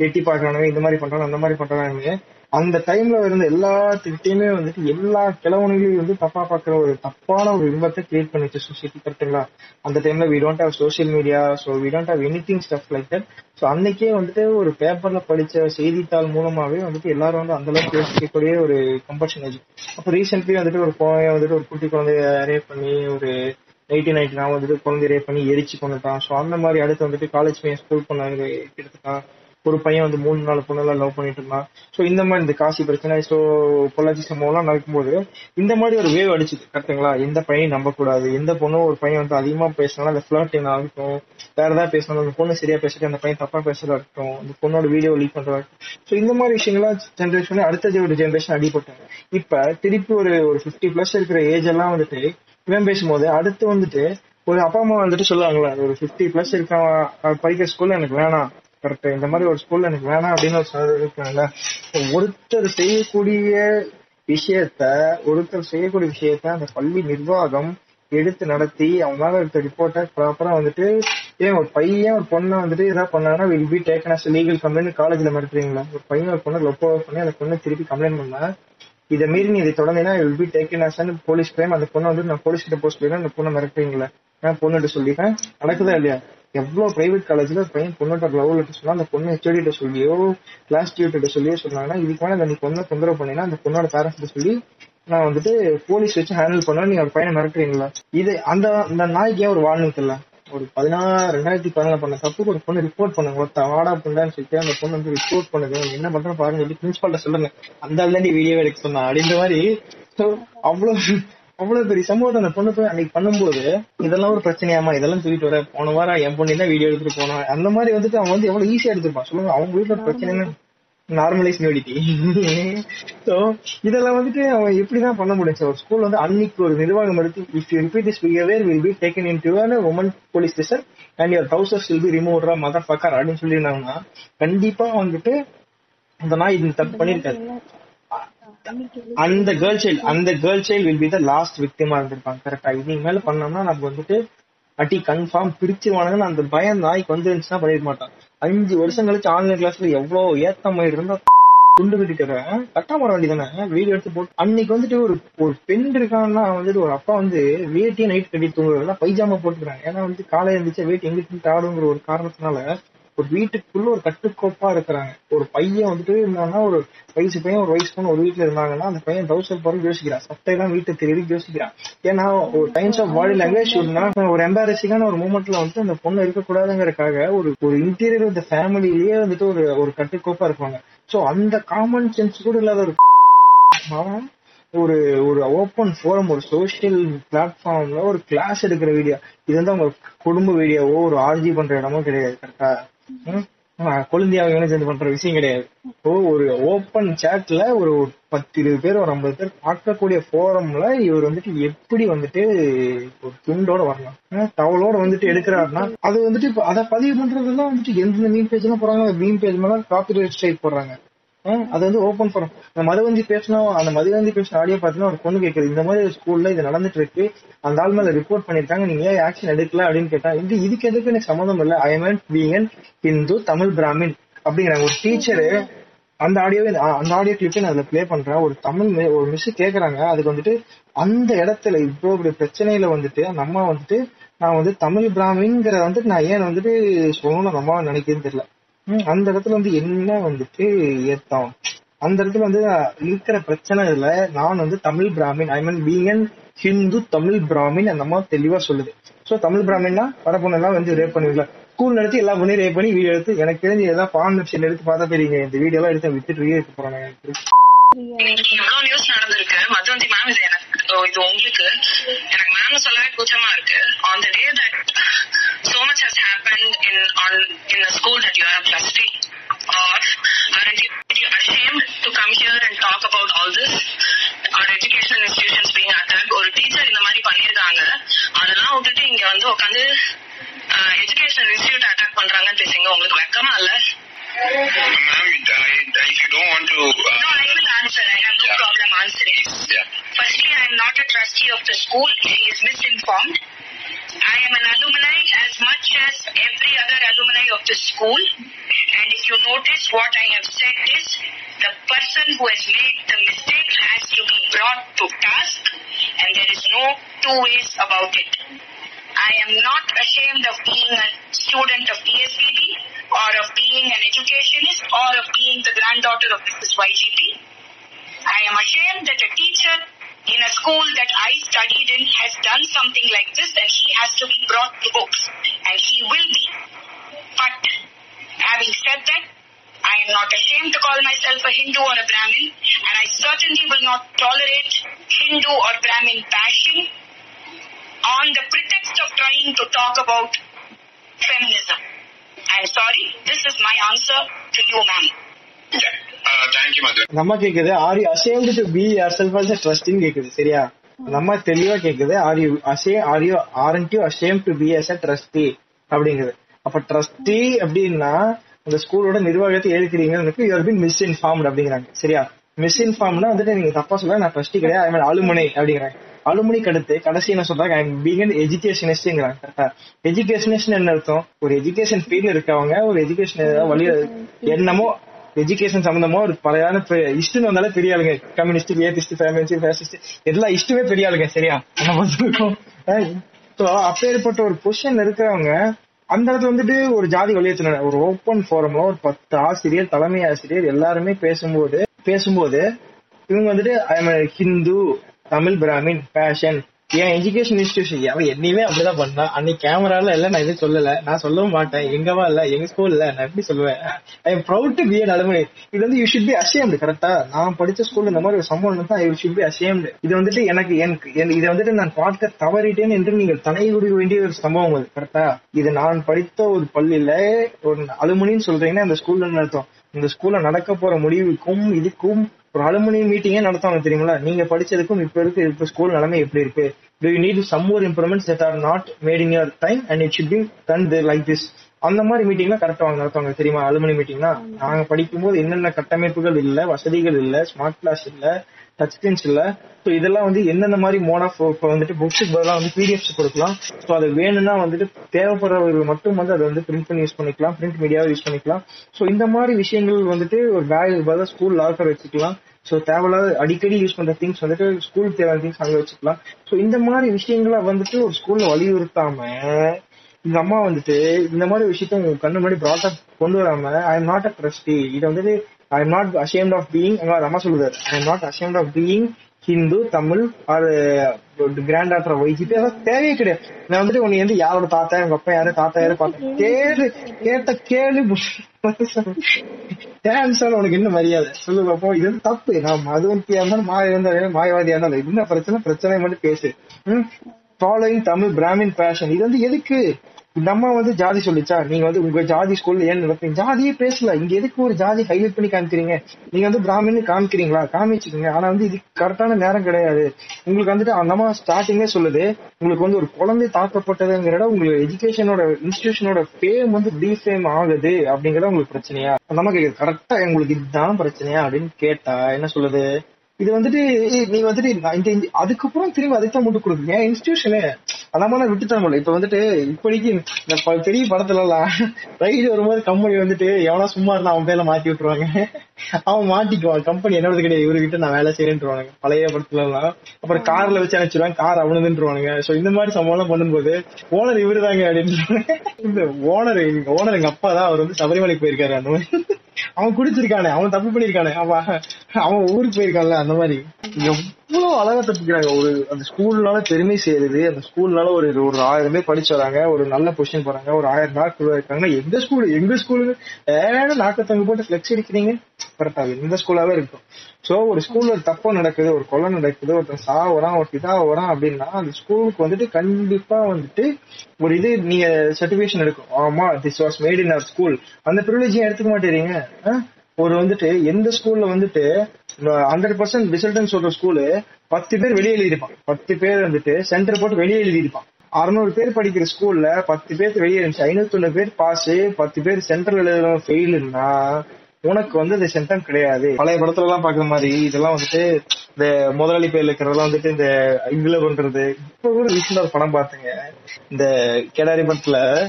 எட்டி பாக்குறானுங்க இந்த மாதிரி பண்றாங்க அந்த மாதிரி பண்றாங்க அந்த டைம்ல இருந்த எல்லாத்துக்கிட்டையுமே வந்துட்டு எல்லா கிழவனையும் வந்து தப்பா பாக்குற ஒரு தப்பான ஒரு இன்பத்தை கிரியேட் பண்ணிச்சு சொசைட்டி கரெக்டுங்களா அந்த டைம்ல we don't have social media so we don't have any thing stuff like that so அன்னைக்கே வந்துட்டு ஒரு பேப்பர்ல படிச்ச செய்தித்தாள் மூலமாவே வந்துட்டு எல்லாரும் வந்து அந்த அளவுக்கு யோசிக்கக்கூடிய ஒரு கம்பல்ஷன் ஆச்சு. அப்போ ரீசென்ட்லி வந்துட்டு ஒரு போய வந்துட்டு ஒரு குட்டி குழந்தைய ரேப் பண்ணி ஒரு நைன்டீன் நைன்டி நான் வந்துட்டு குழந்தை ரேப் பண்ணி எரிச்சு கொண்டுட்டான் ஸோ அந்த மாதிரி அடுத்து வந்துட்டு காலேஜ் பையன் ஸ்கூல் பண்ண எடுத்துட்டான் ஒரு பையன் வந்து மூணு நாலு பொண்ணெல்லாம் லவ் பண்ணிட்டு இருந்தான். ஸோ இந்த மாதிரி இந்த காசி பிரச்சனை ஸோ பொள்ளாச்சி சம்பவம்லாம் நடக்கும்போது இந்த மாதிரி ஒரு வேவ் அடிச்சுது கரெக்டுங்களா எந்த பையன் நம்பக்கூடாது. எந்த பொண்ணும் ஒரு பையன் வந்து அதிகமாக பேசினாலும் அந்த ஃபிளாட்டிங் ஆகட்டும் வேற ஏதாவது பேசினாலும் அந்த பொண்ணு சரியா பேசிட்டு அந்த பையன் தப்பா பேசுறதா இருக்கட்டும் அந்த பொண்ணோட வீடியோ லீக் பண்றதா இருக்கட்டும். ஸோ இந்த மாதிரி விஷயங்கள்லாம் ஜென்ரேஷன் அடுத்த ஒரு ஜென்ரேஷன் அடிபட்டாங்க. இப்ப திருப்பி ஒரு ஒரு ஃபிஃப்டி பிளஸ் இருக்கிற ஏஜ் எல்லாம் வந்துட்டு இவன் பேசும்போது அடுத்து வந்துட்டு ஒரு அப்பா அம்மா வந்துட்டு சொல்லுவாங்களா ஒரு ஃபிஃப்டி பிளஸ் இருக்க படிக்கிற ஸ்கூல்ல எனக்கு வேணாம். கரெக்ட். இந்த மாதிரி ஒரு ஸ்கூல்ல எனக்கு வேணாம் அப்படின்னு ஒரு சார் ஒருத்தர் செய்யக்கூடிய விஷயத்த ஒருத்தர் செய்யக்கூடிய விஷயத்த அந்த பள்ளி நிர்வாகம் எடுத்து நடத்தி அவங்க மேல இருக்க ரிப்போர்ட்டை ப்ராப்பரா வந்துட்டு ஏன் ஒரு பையன் ஒரு பொண்ணை வந்துட்டு ஏதாவது பண்ணாங்கன்னா will be taken as legal complaint காலேஜ்ல மிரட்டுறீங்களா ஒரு பையன் ஒரு பொண்ணை லொப்போ பண்ணி அந்த பொண்ணை திருப்பி கம்ப்ளைண்ட் பண்ணா இதை மீறி நீ இதை தொடர்ந்தீங்கன்னா will be taken as police claim அந்த பொண்ணை வந்து நான் போலீஸ் கிட்ட போஸ்ட் பண்ணி அந்த பொண்ணை மறுக்கிறீங்களா நான் பொண்ணுகிட்ட சொல்லிட்டேன் நடக்குதா இல்லையா? எவ்வளோ பிரைவேட் காலேஜில் பையன் பொண்ணுகிட்ட லவ் லெட்டர் சொன்னால் அந்த பொண்ணு ஹெச்ஓடிட்ட சொல்லியோ கிளாஸ் டியூட்டர் சொல்லியோ சொன்னாங்கன்னா இதுக்கு மேல நீ பொண்ணை தொந்தரவு பண்ணினா அந்த பொண்ணோட பேரண்ட்ஸ் சொல்லி நான் வந்துட்டு போலீஸ் வச்சு ஹேண்டில் பண்ணுவேன் நீங்க ஒரு பையனை மிரட்டுறீங்களா? இது அந்த அந்த நாய்க்கு ஏன் ஒரு வார்னிங் தெரியல? ஒரு பதினாறு ரெண்டாயிரத்தி பதினாலு பண்ண தப்புக்கு ஒரு பொண்ணு ரிப்போர்ட் பண்ணுங்க ஒருத்த வாடா புண்டான்னு சொல்லிட்டு அந்த பொண்ணு வந்து ரிப்போர்ட் பண்ணுங்க என்ன பண்ணுறேன் பாருங்க சொல்லி பிரின்சிபால்ட்ட சொல்லுங்க. அந்த ஆள் தான் வீடியோ எடுக்க சொன்னா அப்படின்ற மாதிரி so அவ்வளவு அவ்வளவு பெரிய சம்பவத்தை அந்த பொண்ணு போய் அன்னைக்கு பண்ணும்போது இதெல்லாம் ஒரு பிரச்சனையாமா இதெல்லாம் தூக்கிட்டு வர. போன வாரம் என் பொண்ணு தான் வீடியோ எடுத்துட்டு போனா? அந்த மாதிரி வந்துட்டு அவன் வந்து எவ்வளவு ஈஸியா எடுத்துருப்பான். சொல்லுங்க அவங்க வீட்டுல பிரச்சனை நார்மலைஸ் நியூடிட்டி ஸோ இதெல்லாம் வந்துட்டு அவன் எப்படிதான் பண்ண முடியும் ஒரு ஸ்கூல் வந்து அன்னைக்கு ஒரு நிர்வாகம் எடுத்து if you repeat this behaviour will be taken into woman police station and your trousers will be remove mother fucker அப்படின்னு சொல்லியிருந்தாங்கன்னா கண்டிப்பா வந்துட்டு அந்த நாய் இது தப்பு பண்ணிருக்காது அந்த கேர்ள் சைல்டு அந்த girl child will be the last விக்டிமா இருந்திருப்பாங்க கரெக்டா இதுக்கு மேல பண்ணோம்னா நம்ம வந்துட்டு அட்டி கன்ஃபார்ம் பிரிச்சிருவானுங்கன்னு அந்த பயம் நாய்க்கு வந்துருந்துச்சுன்னா பண்ணிருக்க மாட்டான். அஞ்சு வருஷம் கழிச்சு ஆன்லைன் கிளாஸ்ல எவ்வளவு ஏத்தம் இருந்தா துண்டு கட்டிட்டு கட்டா போட வேண்டியதானே வீடியோ எடுத்து போட்டு அன்னைக்கு வந்துட்டு ஒரு ஒரு பெண் இருக்காங்கன்னா வந்துட்டு ஒரு அப்பா வந்து வேட்டியை நைட் கட்டி தூங்குறதுல பைஜாமா போட்டுக்கிறாங்க. ஏன்னா வந்து காலையில இருந்துச்சு வேட்டி எங்கிட்டு ஆடுங்கிற ஒரு காரணத்தினால ஒரு வீட்டுக்குள்ள ஒரு கட்டுக்கோப்பா இருக்கிறாங்க. ஒரு பையன் வந்துட்டு இருந்தாங்கன்னா ஒரு வயசு பையன் ஒரு வயசு பொண்ணு ஒரு வீட்டுல இருந்தாங்கன்னா அந்த பையன் டவுசர் போறது யோசிக்கிறான். சட்டையெல்லாம் வீட்டை தெரியுது யோசிக்கிறான். ஏன்னா ஒரு டைம்ஸ் ஆஃப் பாடி லாங்குவேஜ் ஒரு எம்பாரசிங்கான ஒரு மூமெண்ட்ல வந்து அந்த பொண்ணு இருக்கக்கூடாதுங்கிறக்காக ஒரு ஒரு இன்டீரியர் இந்த ஃபேமிலியிலேயே ஃபேமிலிலேயே வந்துட்டு ஒரு ஒரு கட்டுக்கோப்பா இருப்பாங்க. சோ அந்த காமன் சென்ஸ் கூட இல்லாத ஒரு ஒரு ஒரு ஓப்பன் ஃபோரம் ஒரு சோஷியல் பிளாட்ஃபார்ம்ல ஒரு கிளாஸ் எடுக்கிற வீடியோ இது வந்து அவங்க குடும்ப வீடியோவோ ஒரு ஆர்ஜி பண்ற இடமோ கிடையாது கரெக்டா கொழுந்தியாவை இவனை சேர்ந்து பண்ற விஷயம் கிடையாது. இப்போ ஒரு ஓப்பன் சேட்ல ஒரு பத்து இருபது பேர் ஒரு ஐம்பது பேர் பார்க்கக்கூடிய போரம்ல இவர் வந்துட்டு எப்படி வந்துட்டு ஒரு துண்டோட வரலாம். டவலோட வந்துட்டு எடுக்கிறாருன்னா அது வந்துட்டு அதை பதிவு பண்றதுலாம் வந்துட்டு எந்த மீன் பேஜ்லாம் போறாங்க மீன் பேஜ் மேல காப்பி ரைட் ஸ்ட்ரைக் போடுறாங்க. அது வந்து ஓபன் பண்ண அந்த மதுவந்தி பேசினா அந்த மதுவந்தி பேசின ஆடியோ பாத்தீங்கன்னா ஒரு பொண்ணு கேக்குது இந்த மாதிரி ஸ்கூல்ல இது நடந்துட்டு இருக்கு அந்த ஆள் மேல ரிப்போர்ட் பண்ணிருக்காங்க நீங்க ஏன் ஆக்ஷன் எடுக்கல? அப்படின்னு கேட்டா இது இதுக்கு எதுக்கு எனக்கு சம்மந்தம் இல்ல I mean being Hindu Tamil Brahmin அப்படிங்கிறாங்க. ஒரு டீச்சரு அந்த ஆடியோவே அந்த ஆடியோ கிளிப்பை நான் அதுல பிளே பண்றேன். ஒரு தமிழ் ஒரு மிஸ் கேக்குறாங்க அதுக்கு வந்துட்டு அந்த இடத்துல இவ்வளோ இப்படி பிரச்சனையில வந்துட்டு அந்த அம்மா வந்துட்டு நான் வந்து தமிழ் பிராமின்ங்கிறத வந்துட்டு நான் ஏன் வந்துட்டு சொல்லணும்னு நம்ம நினைக்கிறேன்னு தெரியல. அந்த இடத்துல வந்து என்ன வந்துட்டு ஏத்தம்? அந்த இடத்துல வந்து இருக்கிற பிரச்சனை இதுல நான் வந்து தமிழ் பிராமின் ஐ மீன் பீங்கன் ஹிந்து தமிழ் பிராமின் அந்த அம்மா தெளிவா சொல்லுது. சோ தமிழ் பிராமின்னா வர எல்லாம் வந்து ரேப் பண்ணுவீங்களா? ஸ்கூல் எடுத்து எல்லா பொண்ணையும் ரேப் பண்ணி வீடியோ எடுத்து எனக்கு தெரிஞ்சு ஏதாவது பான் வெப்சைட் எடுத்து பார்த்தா தெரியுங்க. இந்த வீடியோ எல்லாம் எடுத்து வித்துட்டு வீடியோ எடுத்து போறாங்க எனக்கு இவ்வளவு நியூஸ் நடந்திருக்கு. மதுவந்தி மேம் இது எனக்கு இது உங்களுக்கு. எனக்கு மேம் சொல்லவே கூச்சமா இருக்கு. On the day that so much has happened in on நம்ம கேக்குது are you assumed to be yourself as ட்ரஸ்டின்னு கேக்குது சரியா? நம்ம தெளிவா கேக்குது are you assume are you aren't you assume to be as a trustee அப்படிங்குது. அப்ப ட்ரஸ்டி அப்படின்னா அந்த ஸ்கூலோட நிர்வாகத்தை ஏற்கிறீங்க யூ பின் மிஸ் இன்ஃபார்ம்டு அப்படிங்கிறாங்க சரியா? மிஸ் இன்ஃபார்ம்னா வந்துட்டு நீங்க தப்பா சொல்ல நான் ட்ரஸ்டி கிடையாது ஐ மீன் அலுமனை அப்படிங்கிறாங்க. அலுமணிக்கு அடுத்து கடைசி என்ன சொல்றாங்க? பீங் எஜுகேஷனிஸ்ட்ங்கிறாங்க கரெக்டா எஜுகேஷனிஸ்ட் என்ன அர்த்தம்? ஒரு எஜுகேஷன் ஃபீல்ட்ல இருக்கவங்க ஒரு எஜுகேஷன் வழி என்னமோ எஜுகேஷன் சம்பந்தமா ஒரு பழையான இஷ்டுன்னு வந்தாலே பெரிய ஆளுங்க கம்யூனிஸ்ட் ஏத்திஸ்ட் ஃபேமிலிஸ்ட் ஃபேசிஸ்ட் எல்லா இஷ்டுமே பெரிய ஆளுங்க சரியா? நம்ம வந்திருக்கோம். ஸோ அப்பேற்பட்ட ஒரு பொசிஷன்ல இருக்கிறவங்க அந்த இடத்துல வந்துட்டு ஒரு ஜாதி வலியுறுத்தின ஒரு ஓப்பன் ஃபோரம்ல ஒரு பத்து ஆசிரியர் தலைமை ஆசிரியர் எல்லாருமே பேசும்போது பேசும்போது இவங்க வந்துட்டு ஐ ஹிந்து தமிழ் பிராமின் ஃபேஷன் என் எஜுகேஷன் இன்ஸ்டியூஷன் அவன் என்னையுமே அப்படிதான் பண்ணா. அன்னைக்கு கேமரால இல்ல நான் எதுவும் சொல்லல. நான் சொல்லவும் மாட்டேன். எங்கவா இல்ல எங்க ஸ்கூல்ல நான் எப்படி சொல்லுவேன்? I am proud to be an alumni இது வந்து யூ ஷுட் பி அசேம்டு கரெக்டா நான் படிச்ச ஸ்கூல்ல இந்த மாதிரி ஒரு சம்பவம் இருந்தா ஐ ஷுட் பி அசேம்டு இது வந்துட்டு எனக்கு எனக்கு என்- இதை வந்துட்டு நான் பார்க்க தவறிட்டேன் என்று நீங்கள் தலையுடைய வேண்டிய ஒரு சம்பவம் அது கரெக்டா இது நான் படித்த ஒரு பள்ளியில ஒரு அலுமினின்னு சொல்றீங்கன்னா அந்த ஸ்கூல்ல அர்த்தம்? இந்த ஸ்கூல்ல நடக்க போற முடிவுக்கும் இதுக்கும் ஒரு அலுமினி மீட்டிங்கே நடத்தாங்க தெரியுங்களா? நீங்க படிச்சதுக்கும் இப்ப இருக்கு இப்ப ஸ்கூல் நிலைமை எப்படி இருக்கு? Do you need some more improvements that are not made in your time and it should be done like this அந்த மாதிரி மீட்டிங்லாம் கரெக்டா அவங்க நடத்துவாங்க தெரியுமா? அலுமினி மீட்டிங்னா நாங்க படிக்கும்போது என்னென்ன கட்டமைப்புகள் இல்ல வசதிகள் இல்ல ஸ்மார்ட் கிளாஸ் இல்ல டச் ஸ்கிரீன்ஸ் இல்ல. ஸோ இதெல்லாம் வந்து எந்தெந்த மாதிரி மோட் ஆஃப் இப்போ வந்துட்டு புக்ஸுக்கு பதிலாக வந்து பிடிஎஃப்ஸ் கொடுக்கலாம். ஸோ அது வேணும்னா வந்துட்டு தேவைப்படுறவர்கள் மட்டும் வந்து அதை வந்து பிரிண்ட் பண்ணி யூஸ் பண்ணிக்கலாம். பிரிண்ட் மீடியாவை யூஸ் பண்ணிக்கலாம். ஸோ இந்த மாதிரி விஷயங்கள் வந்துட்டு ஒரு பேக் பதிலாக ஸ்கூல் லாக்கர் வச்சுக்கலாம். ஸோ தேவையில்லாத அடிக்கடி யூஸ் பண்ற திங்ஸ் வந்துட்டு ஸ்கூல் தேவையான திங்ஸ் அங்கே வச்சுக்கலாம். ஸோ இந்த மாதிரி விஷயங்களை வந்துட்டு ஒரு ஸ்கூல்ல வலியுறுத்தாம இந்த அம்மா வந்துட்டு இந்த மாதிரி விஷயத்த உங்க கண்ணு முன்னாடி ப்ராட் கொண்டு வராம I am not a trustee இதை வந்துட்டு I am not ashamed of being அம்மா சொல்லுவார் I am not ashamed of being Hindu Tamil or granddaughter YGP அதான் தேவையே கிடையாது. நான் வந்துட்டு உன்னை வந்து யாரோட தாத்தா எங்க அப்பா யாரு தாத்தா யாரு பார்த்தேன் கேளு கேட்ட கேளு டான்ஸால உனக்கு என்ன மரியாதை. சொல்லு பாப்போம். இது வந்து தப்பு. நான் மதுவந்தியா இருந்தாலும் மாய இருந்தாலும் மாயவாதியா இருந்தாலும் என்ன பிரச்சனை பிரச்சனை மட்டும் பேசு. ஃபாலோயிங் தமிழ் பிராமின் பேஷன் இது வந்து எதுக்கு? இந்த அம்மா வந்து ஜாதி சொல்லிச்சா நீங்க வந்து உங்க ஜாதி ஸ்கூல்ல ஏன் நடப்பீங்க ஜாதியே பேசல. இங்க எதுக்கு ஒரு ஜாதி ஹைலைட் பண்ணி காமிக்கிறீங்க? நீங்க வந்து பிராமின்னு காமிக்கிறீங்களா? காமிச்சுக்கோங்க. ஆனா வந்து இது கரெக்டான நேரம் கிடையாது. உங்களுக்கு வந்துட்டு அந்த அம்மா ஸ்டார்டிங்கே சொல்லுது உங்களுக்கு வந்து ஒரு குழந்தை தாக்கப்பட்டதுங்கிறத உங்களுக்கு எஜுகேஷனோட இன்ஸ்டிடியூஷனோட ஃபேம் வந்து டிஃபேம் ஆகுது. அப்படிங்கறத உங்களுக்கு பிரச்சனையா? அந்த அம்மா கேக்குது கரெக்டா உங்களுக்கு இதுதான் பிரச்சனையா? அப்படின்னு கேட்டா என்ன சொல்லுது? இது வந்துட்டு நீ நீங்க வந்துட்டு இந்த அதுக்கப்புறம் திரும்பி அதுக்கு தான் முட்டு கொடுக்குறீங்க இன்ஸ்டியூஷனு அதாம நான் தர முடியல இப்ப வந்துட்டு இப்படிக்கு இந்த ப- பெரிய படத்துல எல்லாம் ரைடு வரும்போது கம்பெனி வந்துட்டு எவனா சும்மா இருந்தா அவன் பேர்ல மாத்தி விட்டுருவாங்க. அவன் மாட்டிக்குவான். கம்பெனி என்னோட கிடையாது. இவர்கிட்ட நான் வேலை செய்யறேன்ட்டுருவானுங்க பழைய படத்துல எல்லாம் அப்புறம் கார்ல வச்சு அனுப்பிச்சிருவாங்க கார் அவனுதுன்றுவானுங்க சோ இந்த மாதிரி சம்பவம் பண்ணும்போது ஓனர் இவருதாங்க அப்படின்னு இந்த ஓனர் ஓனர் எங்க அப்பா தான் அவர் வந்து சபரிமலைக்கு போயிருக்காரு அந்த மாதிரி. அவன் குடிச்சிருக்கானே. அவன் தப்பு பண்ணிருக்கானே அவன் அவன் ஊருக்கு போயிருக்கான்ல அந்த மாதிரி. எவ்வளவு அழகா தப்பிக்கிறாங்க. ஒரு அந்த ஸ்கூல்னால பெருமை சேருது. அந்த ஸ்கூல்னால ஒரு ஒரு ஆயிரம் பேர் படிச்சு வராங்க. ஒரு நல்ல பொசிஷன் போறாங்க. ஒரு ஆயிரம் நாட்கள் இருக்காங்க. எந்த ஸ்கூல் எங்க ஸ்கூலு ஏன்னா நாக்கத்தங்க போட்டு ஃபிளெக்ஸ் அடிக்கிறீங்க? கரெக்டா எந்த ஸ்கூலாவே இருக்கும். சோ ஒரு ஸ்கூல்ல ஒரு தப்பு நடக்குது ஒரு கொலை நடக்குது ஒருத்தன் சாவறான் ஒரு இதா வரான் அப்படின்னா அந்த ஸ்கூலுக்கு வந்துட்டு கண்டிப்பா வந்துட்டு ஒரு இது நீங்க சர்டிபிகேஷன் எடுக்கும். ஆமா this was made in our school அந்த ப்ரிவிலேஜையும் எடுத்துக்க மாட்டேறீங்க? ஒரு வந்துட்டு எந்த ஸ்கூல்ல வந்துட்டு ஹண்ட்ரட் பர்சன்ட் ரிசல்ட்னு சொல்ற ஸ்கூலு பத்து பேர் வெளியே எழுதியிருப்பாங்க. பத்து பேர் வந்துட்டு சென்டர் போட்டு வெளியே எழுதியிருப்பாங்க. அறுநூறு பேர் படிக்கிற ஸ்கூல்ல பத்து பேர் வெளியே இருந்துச்சு. ஐநூத்தி பேர் பாஸ் பத்து பேர் சென்ட்ரல் எழுதுறவங்க ஃபெயிலுன்னா உனக்கு வந்து இந்த சென்டம் கிடையாது. பழைய படத்துல எல்லாம் பாக்குற மாதிரி இதெல்லாம் வந்துட்டு இந்த முதலாளி பேர்ல இருக்கிறதெல்லாம் வந்துட்டு இந்த இதுல பண்றது இப்ப கூட ரீசெண்டா ஒரு படம் பாத்துங்க இந்த கேடாரி படத்துல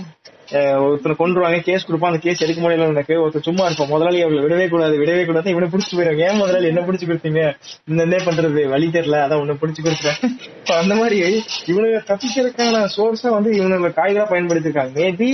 ஒருத்தனை கொண்டுருவாங்க கேஸ் கொடுப்பான் அந்த கேஸ் எடுக்க முடியல எனக்கு. ஒருத்தர் சும்மா இருப்பான். முதலாளி அவளை விடவே கூடாது விடவே கூடாது இவனை பிடிச்சி போயிருவாங்க ஏன் முதலாளி என்ன பிடிச்சி கொடுத்தீங்க? இந்த என்ன பண்றது? வழி தெரியல அதான் உன்னை பிடிச்சி கொடுத்துறேன் அந்த மாதிரி இவனுங்க தப்பிக்கிறதுக்கான சோர்ஸா வந்து இவனுங்க காய்களா பயன்படுத்திருக்காங்க. மேபி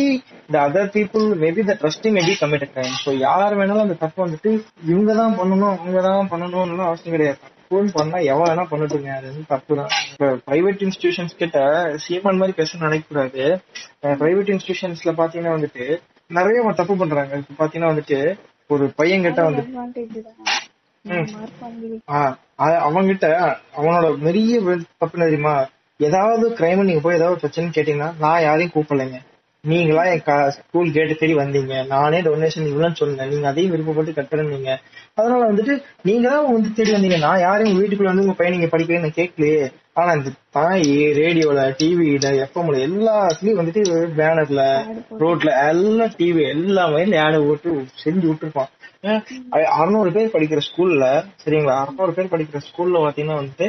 இந்த other people maybe the trusting maybe commit இருக்காங்க ஸோ யார் வேணாலும் அந்த தப்பு வந்துட்டு இவங்க தான் பண்ணணும் அவங்க தான் பண்ணணும்னு அவசியம் கிடையாது. ஃபோன் பண்ணா எவன் வேணா பண்ணட்டுங்க அது வந்து தப்பு தான் இப்ப பிரைவேட் இன்ஸ்டிடியூஷன்ஸ் கிட்ட சீமான் மாதிரி பேச நினைக்கக்கூடாது. பிரைவேட் இன்ஸ்டிடியூஷன்ஸ்ல பாத்தீங்கன்னா வந்துட்டு நிறைய தப்பு பண்றாங்க. இப்ப பாத்தீங்கன்னா வந்துட்டு ஒரு பையன் கிட்ட வந்து அட்வான்டேஜ் தான். ம். மார்க் வாங்கி ஆஹ் அ- அவன்கிட்ட அவனோட வே- தப்பு தெரியுமா? ஏதாவது கிரைம் நீங்க போய் ஏதாவது பிரச்சனை கேட்டீங்கன்னா நான் யாரையும் கூப்பிடலைங்க. நீங்களா என் ஸ்கூல் கேட்டு தேடி வந்தீங்க. நானே டொனேஷன் இவ்வளவு சொன்னேன். நீங்க அதையும் விருப்பப்பட்டு கட்டுறீங்க அதனால வந்துட்டு நீங்க தான் வந்து தேடி வந்தீங்க. நான் யாரையும் வீட்டுக்குள்ள வந்து உங்க பையன் நீங்க படிக்கிறேன்னு கேட்கலையே. ஆனா இந்த தாய் ரேடியோல டிவியில எஃப்எம்ல எல்லாத்துலயும் வந்துட்டு பேனர்ல ரோட்ல எல்லாம் டிவி எல்லாமே ஆட போட்டு செஞ்சு விட்டுருப்பான். அறுநூறு பேர் படிக்கிற ஸ்கூல்ல சரிங்களா? அறுநூறு பேர் படிக்கிற ஸ்கூல்ல பாத்தீங்கன்னா வந்துட்டு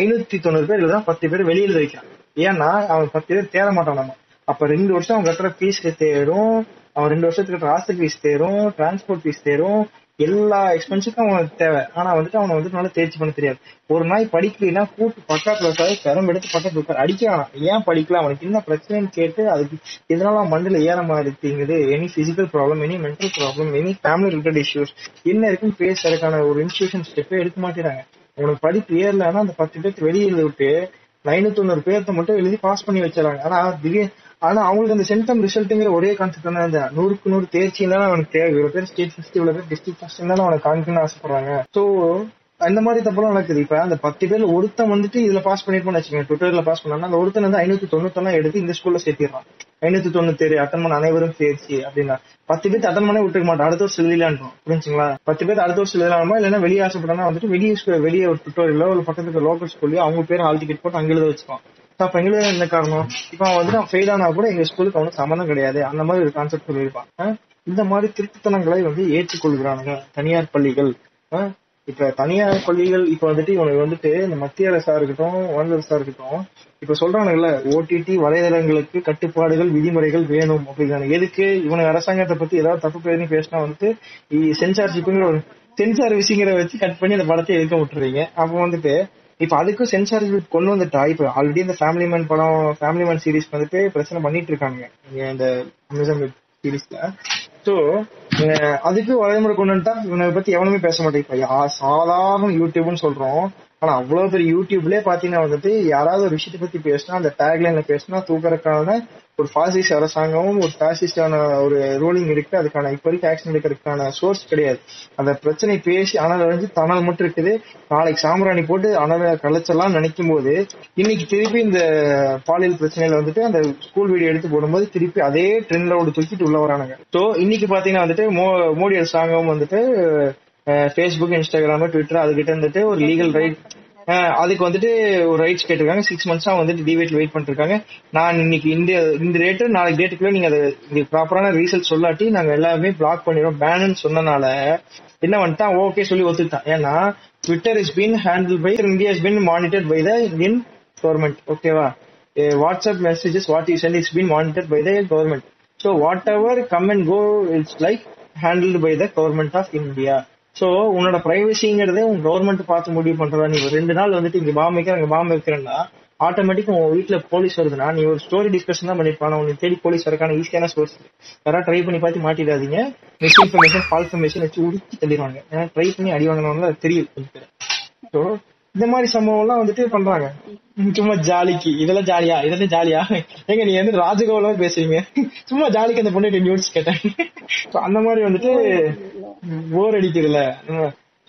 ஐநூத்தி தொண்ணூறு பேர் தான் பத்து பேர் வெளியில வைக்கிறான் ஏன்னா அவன் பத்து பேர் தேட மாட்டான் நம்ம. அப்ப ரெண்டு வருஷம் அவன் கட்டுற ஃபீஸ் தேரும். அவன் ரெண்டு வருஷத்துக்கு கட்டுற ஹாஸ்டல் ஃபீஸ் தேரும். டிரான்ஸ்போர்ட் ஃபீஸ் தேரும். எல்லா எக்ஸ்பென்ஸுக்கும் அவனுக்கு தேவை. ஆனா வந்துட்டு அவனை வந்துட்டு நல்லா தேர்ச்சி பண்ண தெரியாது. ஒரு நாய் படிக்கலைன்னா கூட்டு பக்கத்துல இருக்காது கரும்பு எடுத்து பக்கத்துல இருக்காரு அடிக்க ஏன் படிக்கலாம்? அவனுக்கு என்ன பிரச்சனைன்னு கேட்டு அதுக்கு இதனால அவன் மண்டல ஏற மாதிரி இருக்குங்குது. Any physical problem any mental problem any family related issues என்ன இருக்குன்னு பேசுறதுக்கான ஒரு இன்ஸ்டியூஷன் ஸ்டெப்பே எடுக்க மாட்டேறாங்க. உனக்கு படிப்பு ஏறலன்னா அந்த பத்து பேர்த்து வெளியே விட்டு ஐநூத்தி தொண்ணூறு பேர்த்த மட்டும் எழுதி பாஸ் பண்ணி வச்சிடறாங்க. ஆனா திடீர் ஆனா அவங்களுக்கு அந்த சென்டம் ரிசல்ட்ங்கிற ஒரே கான்செப்ட் தான் இந்த நூறுக்கு நூறு தேர்ச்சி இருந்தாலும் அவனுக்கு தேவை. இவ்வளவு பேர் ஸ்டேட் ஃபர்ஸ்ட் இவ்வளவு பேர் டிஸ்ட்ரிக்ட் ஃபர்ஸ்ட் இருந்தாலும் அவனுக்கு காமிக்கணும்னு ஆசைப்படுறாங்க. சோ அந்த மாதிரி தப்பெல்லாம் நடக்குது. இப்ப அந்த பத்து பேர்ல ஒருத்தன் வந்துட்டு இதுல பாஸ் பண்ணிருப்பான்னு வச்சுக்கோங்க. ட்விட்டர்ல பாஸ் பண்ணா அந்த ஒருத்தன் வந்து ஐநூத்தி தொண்ணூத்தெல்லாம் எடுத்து இந்த ஸ்கூல்ல சேர்த்திடுறான். ஐநூத்தி தொண்ணூத்தேழு அட்டன் பண்ண அனைவரும் தேர்ச்சி அப்படின்னா பத்து பேர் அட்டன் பண்ண விட்டுக்க மாட்டோம் அடுத்த வருஷம் எழுதலான்றோம் புரிஞ்சுங்களா? பத்து பேர் அடுத்த வருஷம் எழுதலாமா இல்லைன்னா வெளியே ஆசைப்படனா வந்துட்டு வெளியே வெளியே ஒரு டுட்டோரியலோ ஒரு பக்கத்துல லோக்கல் ஸ்கூல்லயோ அவங்க பேர் ஹால் டிக்கெட் போட்டு அங்க எழுத வச்சுக்கோம் நான் எங்க என்ன காரணம். இப்ப அவன் வந்து நான் ஃபெயில் ஆனா கூட எங்க ஸ்கூலுக்கு அவனுக்கு சம்மந்தம் கிடையாது. அந்த மாதிரி ஒரு கான்செப்ட் சொல்லியிருப்பான். இந்த மாதிரி திருட்டுத்தனங்களை வந்து ஏற்றுக்கொள்கிறானுங்க தனியார் பள்ளிகள். ஆ? இப்ப தனியார் பள்ளிகள் இப்ப வந்துட்டு இவனுக்கு வந்துட்டு இந்த மத்திய அரசா இருக்கட்டும் மாநில அரசா இருக்கட்டும் இப்ப சொல்றானுங்கல்ல ஓடிடி வலைதளங்களுக்கு கட்டுப்பாடுகள் விதிமுறைகள் வேணும் அப்படிங்கிறாங்க. எதுக்கு? இவனுக்கு அரசாங்கத்தை பத்தி ஏதாவது தப்பு பேருன்னு பேசினா வந்துட்டு சென்சார்ஷிப்புங்கிற ஒரு சென்சார் விஷயங்கிற வச்சு கட் பண்ணி அந்த படத்தை எடுக்க விட்டுறீங்க. அப்ப வந்துட்டு இப்ப அதுக்கும் சென்சார் கொண்டு வந்துட்டா. இப்ப ஆல்ரெடி இந்த ஃபேமிலி மேன் படம் ஃபேமிலி மேன் சீரிஸ் வந்துட்டு பிரச்சனை பண்ணிட்டு இருக்காங்க. இந்த அமேசான் சீரிஸ்ல சோ அதுக்கு வரைமுறை கொண்டு வந்துட்டா. இவனை பத்தி எவனுமே பேச மாட்டேன் இப்ப சாதாரண யூடியூப்னு சொல்றோம். ஆனா அவ்வளவு பெரிய யூடியூப்லயே பாத்தீங்கன்னா வந்துட்டு யாராவது ஒரு விஷயத்தை பத்தி பேசினா அந்த டேக்லைன்ல பேசினா தூக்கறதுக்கான ஒரு பாசிஸ்ட் அரசாங்கமும் ஒரு பாசிஸ்டான ஒரு ரூலிங் இருக்கு. அதுக்கான இப்ப வரைக்கும் ஆக்ஷன் எடுக்கிறதுக்கான சோர்ஸ் கிடையாது. அந்த பிரச்சனை பேசி அனல் அழிஞ்சு தணல் மட்டும் இருக்குது. நாளைக்கு சாம்பிராணி போட்டு அனலை கலைச்சலாம் நினைக்கும் போது இன்னைக்கு திருப்பி இந்த பாலியல் பிரச்சனையில வந்துட்டு அந்த ஸ்கூல் வீடியோ எடுத்து போடும்போது திருப்பி அதே ட்ரெண்ட்ல ஒரு தூக்கிட்டு உள்ள வரானுங்க. ஸோ இன்னைக்கு பாத்தீங்கன்னா வந்துட்டு மோ- மோடி அரசாங்கம் வந்துட்டு ஃபேஸ்புக் இன்ஸ்டாகிராம் ட்விட்டர் அதுகிட்ட வந்துட்டு ஒரு லீகல் ரைட் அதுக்கு வந்துட்டு ஒரு ரைட்ஸ் கேட்டிருக்காங்க. சிக்ஸ் மந்த்ஸா வந்துட்டு டிவேட்ல வெயிட் பண்ணிருக்காங்க. நான் இன்னைக்கு இந்த இந்த ரேட்டு நாளைக்கு டேட்டுக்குள்ள நீங்க அதை ப்ராப்பரான ரீசல்ட் சொல்லாட்டி நாங்க எல்லாமே பிளாக் பண்ணிடுவோம் பேனுன்னு சொன்னனால என்ன வந்துட்டான் ஓகே சொல்லி ஒத்துட்டான் ஏன்னா Twitter is been handle by India is been monitor by the Indian government ஓகேவா WhatsApp messages what you sent is been monitor by the government so whatever come and go it's like handled by the government of India so உன்னோட பிரைவசிங்கிறதே உங்க government பார்த்து முடிவு பண்றதா. நீ ஒரு ரெண்டு நாள் வந்துட்டு இங்க பாம்பு வைக்கிற அங்க பாம்பு வைக்கிறேன்னா ஆட்டோமேட்டிக் உங்க வீட்டுல போலீஸ் வருதுன்னா நீ ஒரு ஸ்டோரி டிஸ்கஷன் தான் பண்ணிருப்பான உனக்கு தேடி போலீஸ் வரக்கான ஈஸியான சோர்ஸ் யாராவது ட்ரை பண்ணி பார்த்து மாட்டிடாதீங்க. மிஸ் இன்ஃபர்மேஷன் ஃபால்ஸ் இன்ஃபர்மேஷன் வச்சு உடுக்கி தள்ளிடுவாங்க ஏன்னா ட்ரை பண்ணி அடி வாங்கினவங்க தெரியும் கொஞ்சம் பேர். ஸோ இந்த மாதிரி சம்பவம் எல்லாம் வந்துட்டு பண்றாங்க. சும்மா ஜாலிக்கு. இதெல்லாம் ஜாலியா? இதெல்லாம் ஜாலியா? எங்க நீ வந்து ராஜகோபாலமா பேசுறீங்க. சும்மா ஜாலிக்கு அந்த பொண்ணு நியூஸ் கேட்டேன். அந்த மாதிரி வந்துட்டு போர் அடிக்கிறதுல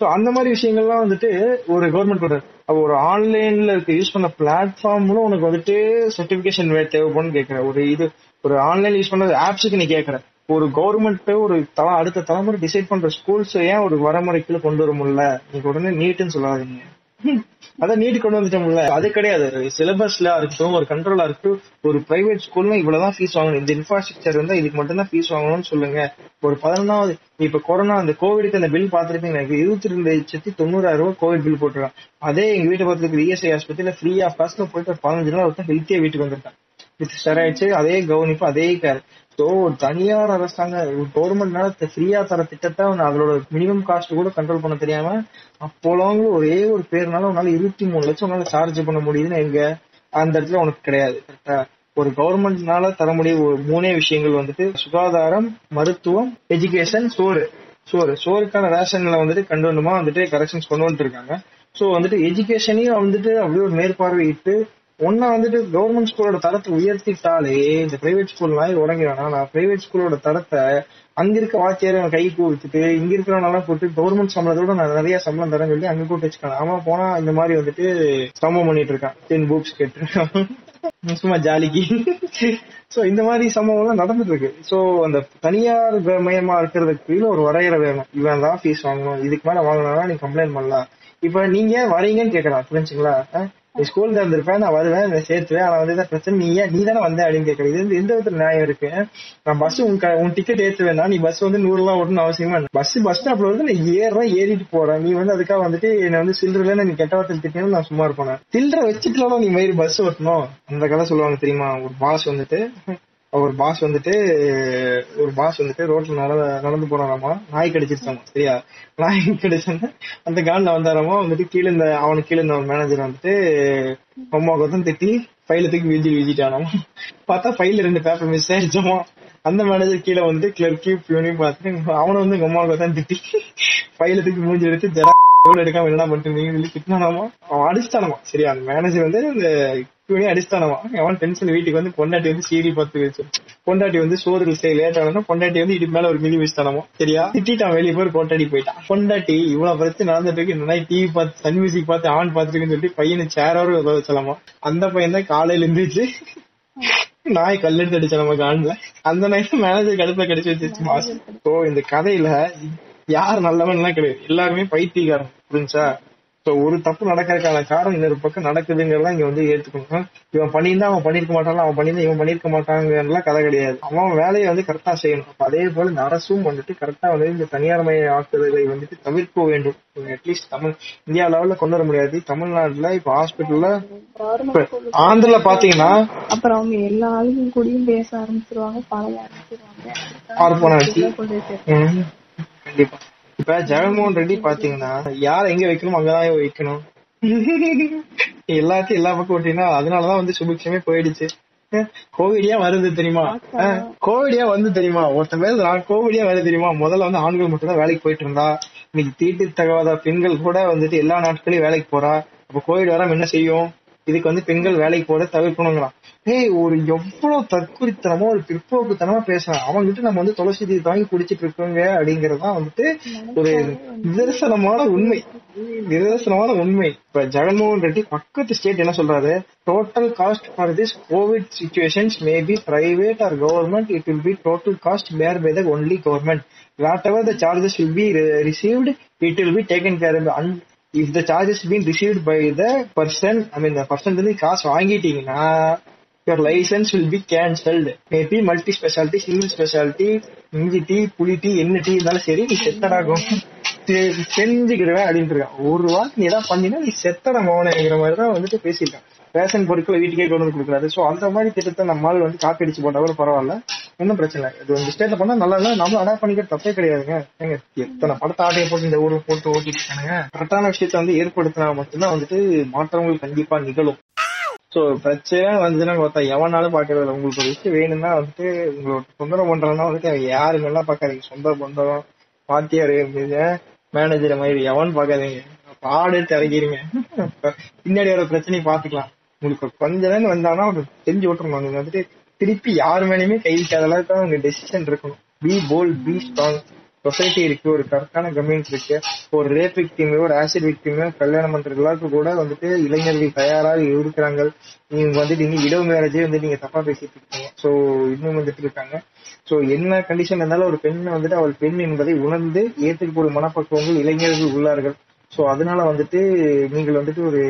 சோ அந்த மாதிரி விஷயங்கள்லாம் வந்துட்டு ஒரு கவர்மெண்ட் கொடுக்குறது ஒரு ஆன்லைன்ல இருக்க யூஸ் பண்ண பிளாட்ஃபார்ம்ல உனக்கு வந்துட்டு சர்டிபிகேஷன் தேவைப்படும் கேக்குற ஒரு இது ஒரு ஆன்லைன் யூஸ் பண்ண ஆப்ஸுக்கு நீ கேக்குற. ஒரு கவர்மெண்ட் ஒரு தல அடுத்த தலைமுறை டிசைட் பண்ற ஸ்கூல்ஸ் ஏன் ஒரு வரமுறைக்குள்ள கொண்டு வர முடியல? நீங்க உடனே நீட்டுன்னு சொல்லாதீங்க. அதான் நீட் கொண்டு வந்துட்டோம்ல. அது கிடையாது. சிலபஸ்ல இருக்கட்டும் ஒரு கண்ட்ரோலா இருக்கட்டும் ஒரு பிரைவேட் ஸ்கூல்ல இவ்வளவுதான் ஃபீஸ் வாங்கணும். இந்த இன்ஃப்ராஸ்ட்ரக்சர் இருந்தா இதுக்கு மட்டும் தான் ஃபீஸ் வாங்கணும்னு சொல்லுங்க. ஒரு பதினொன்னாவது இப்ப கொரோனா அந்த கோவிடுக்கு அந்த பில் பாத்துருப்பீங்க எனக்கு இருபத்தி ரெண்டு லட்சத்தி தொண்ணூறாயிரம் ரூபாய் கோவிட் பில் போட்டுருக்கான். அதே எங்க வீட்டை பார்த்துருக்கு இஎஸ்ஐ ஆஸ்பத்திரியில ஃப்ரீ ஆஃப் காஸ்ட்ல போயிட்டு பதினஞ்சு நாள் ஒருத்தன் ஹெல்த்தியா வீட்டுக்கு வந்திருக்கான். வித் ஸ்டெராய்ட்ஸ் அதே கவனிப்பு அதே கேர் ஸோ தனியார் அரசாங்க கவர்மெண்ட்னால ஃப்ரீயா தர திட்டத்தை அவன் அதோட மினிமம் காஸ்ட் கூட கண்ட்ரோல் பண்ண தெரியாம அப்போலாம் ஒரே ஒரு பேர்னால உன்னால இருபத்தி மூணு லட்சம் உன்னால சார்ஜ் பண்ண முடியுதுன்னு எங்க அந்த இடத்துல உனக்கு கிடையாது கரெக்டா ஒரு கவர்மெண்ட்னால தர முடிய ஒரு மூணே விஷயங்கள் வந்துட்டு சுகாதாரம் மருத்துவம் எஜுகேஷன் சோறு. சோறு. சோறுக்கான ரேஷன்ல வந்துட்டு கண்டு வந்துட்டு கரெக்ஷன்ஸ் கொண்டு வந்துட்டு இருக்காங்க. ஸோ வந்துட்டு எஜுகேஷனையும் வந்துட்டு அப்படியே ஒரு மேற்பார்வையிட்டு ஒன்னா வந்துட்டு கவர்மெண்ட் ஸ்கூலோட தரத்தை உயர்த்திட்டாலே இந்த பிரைவேட் ஸ்கூல் மாதிரி உடங்கிறானா நான் பிரைவேட் ஸ்கூலோட தரத்தை அங்க இருக்க வாத்தியார கை கூப்பிட்டு இங்க இருக்கிறவனெல்லாம் கூப்பிட்டு கவர்மெண்ட் சம்பளத்தோட நான் நிறைய சம்பளம் தரேன்னு சொல்லி அங்க கூப்பிட்டு வச்சுக்கலாம் ஆமா போனா இந்த மாதிரி வந்துட்டு சம்பவம் பண்ணிட்டு இருக்கான். டென் புக்ஸ் கேட்டு. சும்மா ஜாலிக்கு சோ இந்த மாதிரி சம்பவம் எல்லாம் நடந்துட்டு இருக்கு. சோ அந்த தனியார் மயமா இருக்கிறதுக்கு கீழே ஒரு வரையறை வேணும். இவன் தான் ஃபீஸ் வாங்கணும். இதுக்கு மேல வாங்கினா நீ கம்ப்ளைண்ட் பண்ணலாம். இப்ப நீங்க வரீங்கன்னு கேக்குறான் புரிஞ்சுங்களா? ஸ்கூல் திறந்திருப்பேன் நான் வருவேன் நான் சேர்த்துவேன் ஆனா வந்து இதான் பிரச்சனை நீ ஏன் நீ தானே வந்த அப்படின்னு கேட்கறது. இது எந்த விதத்துல நியாயம் இருக்கு? நான் பஸ் உன் க- உன் டிக்கெட் ஏத்துவேன்னா நீ பஸ் வந்து நூறு ரூபா ஓட்டணும் அவசியமா பஸ் பஸ் ஸ்டாப்ல வந்து நான் ஏறுறேன் ஏறிட்டு போறேன் நீ வந்து அதுக்காக வந்துட்டு என்ன வந்து சில்லறல நீ கெட்ட வார்த்தை திட்டணும் நான் சும்மா இருப்பேன். சில்லற வச்சுக்கலாம் நீ மாதிரி பஸ் ஓட்டணும்? அந்த கதை சொல்லுவாங்க தெரியுமா? ஒரு பாஸ் வந்துட்டு ஒரு பாஸ் வந்துட்டு ஒரு பாஸ் வந்துட்டு ரோட்ல நடந்து நடந்து போனாராமா? நாய் கடிச்சிருச்சாமா? சரியா? நாய் கடிச்சோன்னா அந்த கான்ல வந்தாராமா? வந்துட்டு கீழே இந்த அவனுக்கு கீழே இருந்த மேனேஜர் வந்துட்டு அம்மா கொத்தம் திட்டி ஃபைல தூக்கி வீழ்ச்சி வீழ்ச்சிட்டானாமா பார்த்தா ஃபைல ரெண்டு பேப்பர் மிஸ் ஆயிடுச்சோமா? அந்த மேனேஜர் கீழே வந்து கிளர்க்கு பியூனையும் பார்த்துட்டு அவனை வந்து எங்க அம்மாவுக்கு தான் திட்டி ஃபைல தூக்கி மூஞ்சி எடுத்து ஜெரா எடுக்காம என்ன பண்ணிட்டு சொல்லி திட்டினானாமா? அவன் அடிச்சிட்டானாமா? சரியா? அந்த மேனேஜர் வந்து அந்த இவனே அடிஸ்தானமா? அவன் டென்ஷன் வீட்டுக்கு வந்து பொண்டாட்டி வந்து சீரியல் பார்த்து வச்சு பொண்டாட்டி வந்து சோறு செய்ய லேட் ஆனா பொண்டாட்டி வந்து இடுப்பு மேல ஒரு மிதி வச்சுட்டானாமா? சரியா? திட்டான் வெளியே போய் பொண்டாட்டி போயிட்டான். பொண்டாட்டி இவ்வளவு பிரச்சனை நடந்துட்டு இருக்கு. இந்த நாய் டிவி பார்த்து சன் மியூசிக் பார்த்து ஆன் பார்த்துருக்குன்னு சொல்லிட்டு பையனை சேரோட உதவ வச்சலாமா? அந்த பையன் தான் காலையில இருந்துச்சு நாய் கல்லெடுத்து அடிச்ச நம்ம காண்ல அந்த நாய் மேனேஜர் கடுப்புல கடிச்சு வச்சிருச்சு மாசம் சோ இந்த கதையில யார் நல்லவன் எல்லாம் கிடையாது. எல்லாருமே பைத்தியக்காரன் புரிஞ்சா சோ ஒரு தப்பு நடக்கிறதுக்கான காரணம் இன்னொரு பக்கம் நடக்குதுங்கிறதா இங்க வந்து ஏத்துக்கணும். இவன் பண்ணியிருந்தா அவன் பண்ணிருக்க மாட்டான் அவன் பண்ணியிருந்தா இவன் பண்ணிருக்க மாட்டாங்கலாம் கதை கிடையாது. அவன் வேலையை வந்து கரெக்டா செய்யணும். அப்ப அதே போல இந்த அரசும் வந்துட்டு கரெக்டா வந்து இந்த தனியார் மய ஆக்குதலை வந்துட்டு தவிர்க்க வேண்டும். அட்லீஸ்ட் தமிழ் இந்தியா லெவல்ல கொண்டு வர முடியாது. தமிழ்நாட்டுல இப்ப ஹாஸ்பிட்டல்ல ஆந்திரல பாத்தீங்கன்னா அப்புறம் அவங்க எல்லா ஆளுங்க கூடயும் பேச ஆரம்பிச்சிருவாங்க பழக ஆரம்பிச்சிருவாங்க. கண்டிப்பா. இப்ப ஜெகன்மோகன் ரெட்டி பாத்தீங்கன்னா யார் எங்க வைக்கணும் அங்கதான் வைக்கணும். எல்லாத்தையும் எல்லா பக்கம் விட்டீங்கன்னா அதனாலதான் வந்து சுபிக்ஷமே போயிடுச்சு. கோவிடியா வருது தெரியுமா? கோவிடியா வந்து தெரியுமா? ஒருத்தன் பேர் கோவிடியா வருது தெரியுமா? முதல்ல வந்து ஆண்கள் மட்டும் தான் வேலைக்கு போயிட்டு இருந்தா. இன்னைக்கு தீட்டு தகவாத பெண்கள் கூட வந்துட்டு எல்லா நாட்களையும் வேலைக்கு போறா. அப்ப கோவிட் வராம என்ன செய்யும்? இதுக்கு வந்து பெண்கள் வேலைக்கு போட தவிர்க்கணுங்கிறான். ஏய் ஒரு எவ்வளவு தற்குறித்தனமா ஒரு பிற்போக்குத்தனமா பேசுறான். அவன்கிட்ட நம்ம வந்து துளசி தீர்த்து வாங்கி குடிச்சிட்டு இருக்கோங்க அப்படிங்கறதுதான் வந்துட்டு ஒரு நிதர்சனமான உண்மை. நிதர்சனமான உண்மை. இப்ப ஜெகன்மோகன் ரெட்டி பக்கத்து ஸ்டேட் என்ன சொல்றாரு? Total cost for this covid situations may be private or government it will be total cost bear by the only government whatever the charges will be received it will be taken care if the charges been received by the person I mean person வந்து காசு வாங்கிட்டீங்கன்னா your license will be cancelled. Maybe multi speciality single speciality இஞ்சி tea புளி tea என்ன tea இருந்தாலும் சரி நீ செத்தடாகும் தெரிஞ்சுக்கிடுவேன் அப்படின்ட்டு இருக்கான். ஒரு வாரம் நீ ஏதாவது பண்ணினா நீ செத்தட மோனேங்கிற மாதிரி தான் வந்துட்டு பேசியிருக்கான். ரேஷன் பொருட்களை வீட்டுக்கே கொண்டு வந்து கொடுக்குறாரு. ஸோ அந்த மாதிரி திட்டத்தை நம்மளால வந்து காப்பி அடிச்சு போட்டா கூட பரவாயில்ல. ஒன்றும் பிரச்சனை இல்லை. இது வந்து ஸ்டேட்ல பண்ணா நல்லா இல்லை. நம்மளும் அடாப்ட் பண்ணிக்கிற தப்பே கிடையாதுங்க. ஏங்க எத்தனை படத்தை ஆட்டையை போட்டு இந்த ஊர்ல போட்டு ஓட்டிட்டு இருக்கானுங்க? கரெக்டான விஷயத்த வந்து ஏற்படுத்தினா மட்டும்தான் வந்துட்டு மாற்றங்கள் கண்டிப்பா நிகழும். சோ பிரச்சனை வந்துச்சுன்னா பார்த்தா எவனாலும் பாக்குறது உங்களுக்கு ஒரு விஷயம் வேணும்னா வந்துட்டு உங்களோட தொந்தரவு பண்றதுனா வந்துட்டு யாரு நல்லா பாக்காதீங்க சொந்த பந்தம் பாத்தியாரு மேனேஜர் மாதிரி எவன் பாக்காதீங்க பாடு எடுத்து இறங்கிருங்க. பின்னாடி வர பிரச்சனையை பாத்துக்கலாம் உங்களுக்கு கொஞ்ச நேரம் வந்தானா அவங்க தெரிஞ்சு விட்டுருணும் வந்துட்டு திருப்பி யார் மேலேயுமே கை வைக்காத அளவுக்கு அவங்க டெசிஷன் இருக்கணும். Be bold be strong society இருக்கு ஒரு கரெக்டான கம்யூனிட்டி இருக்கு ஒரு ரேப் விக்டிமோ ஒரு ஆசிட் விக்டிமோ கல்யாணம் பண்ற எல்லாருக்கும் கூட வந்துட்டு இளைஞர்கள் தயாராக இருக்கிறாங்க. நீங்க வந்துட்டு இன்னும் இடவு மேரேஜே வந்து நீங்க தப்பா பேசிட்டு இருக்கீங்க. சோ இன்னும் வந்துட்டு இருக்காங்க. சோ என்ன கண்டிஷன் இருந்தாலும் ஒரு பெண்ணை வந்துட்டு அவள் பெண் என்பதை உணர்ந்து ஏற்றுக்கூடிய மனப்பக்குவங்கள் இளைஞர்கள் உள்ளார்கள். சோ அதனால வந்துட்டு நீங்கள் வந்துட்டு ஒரு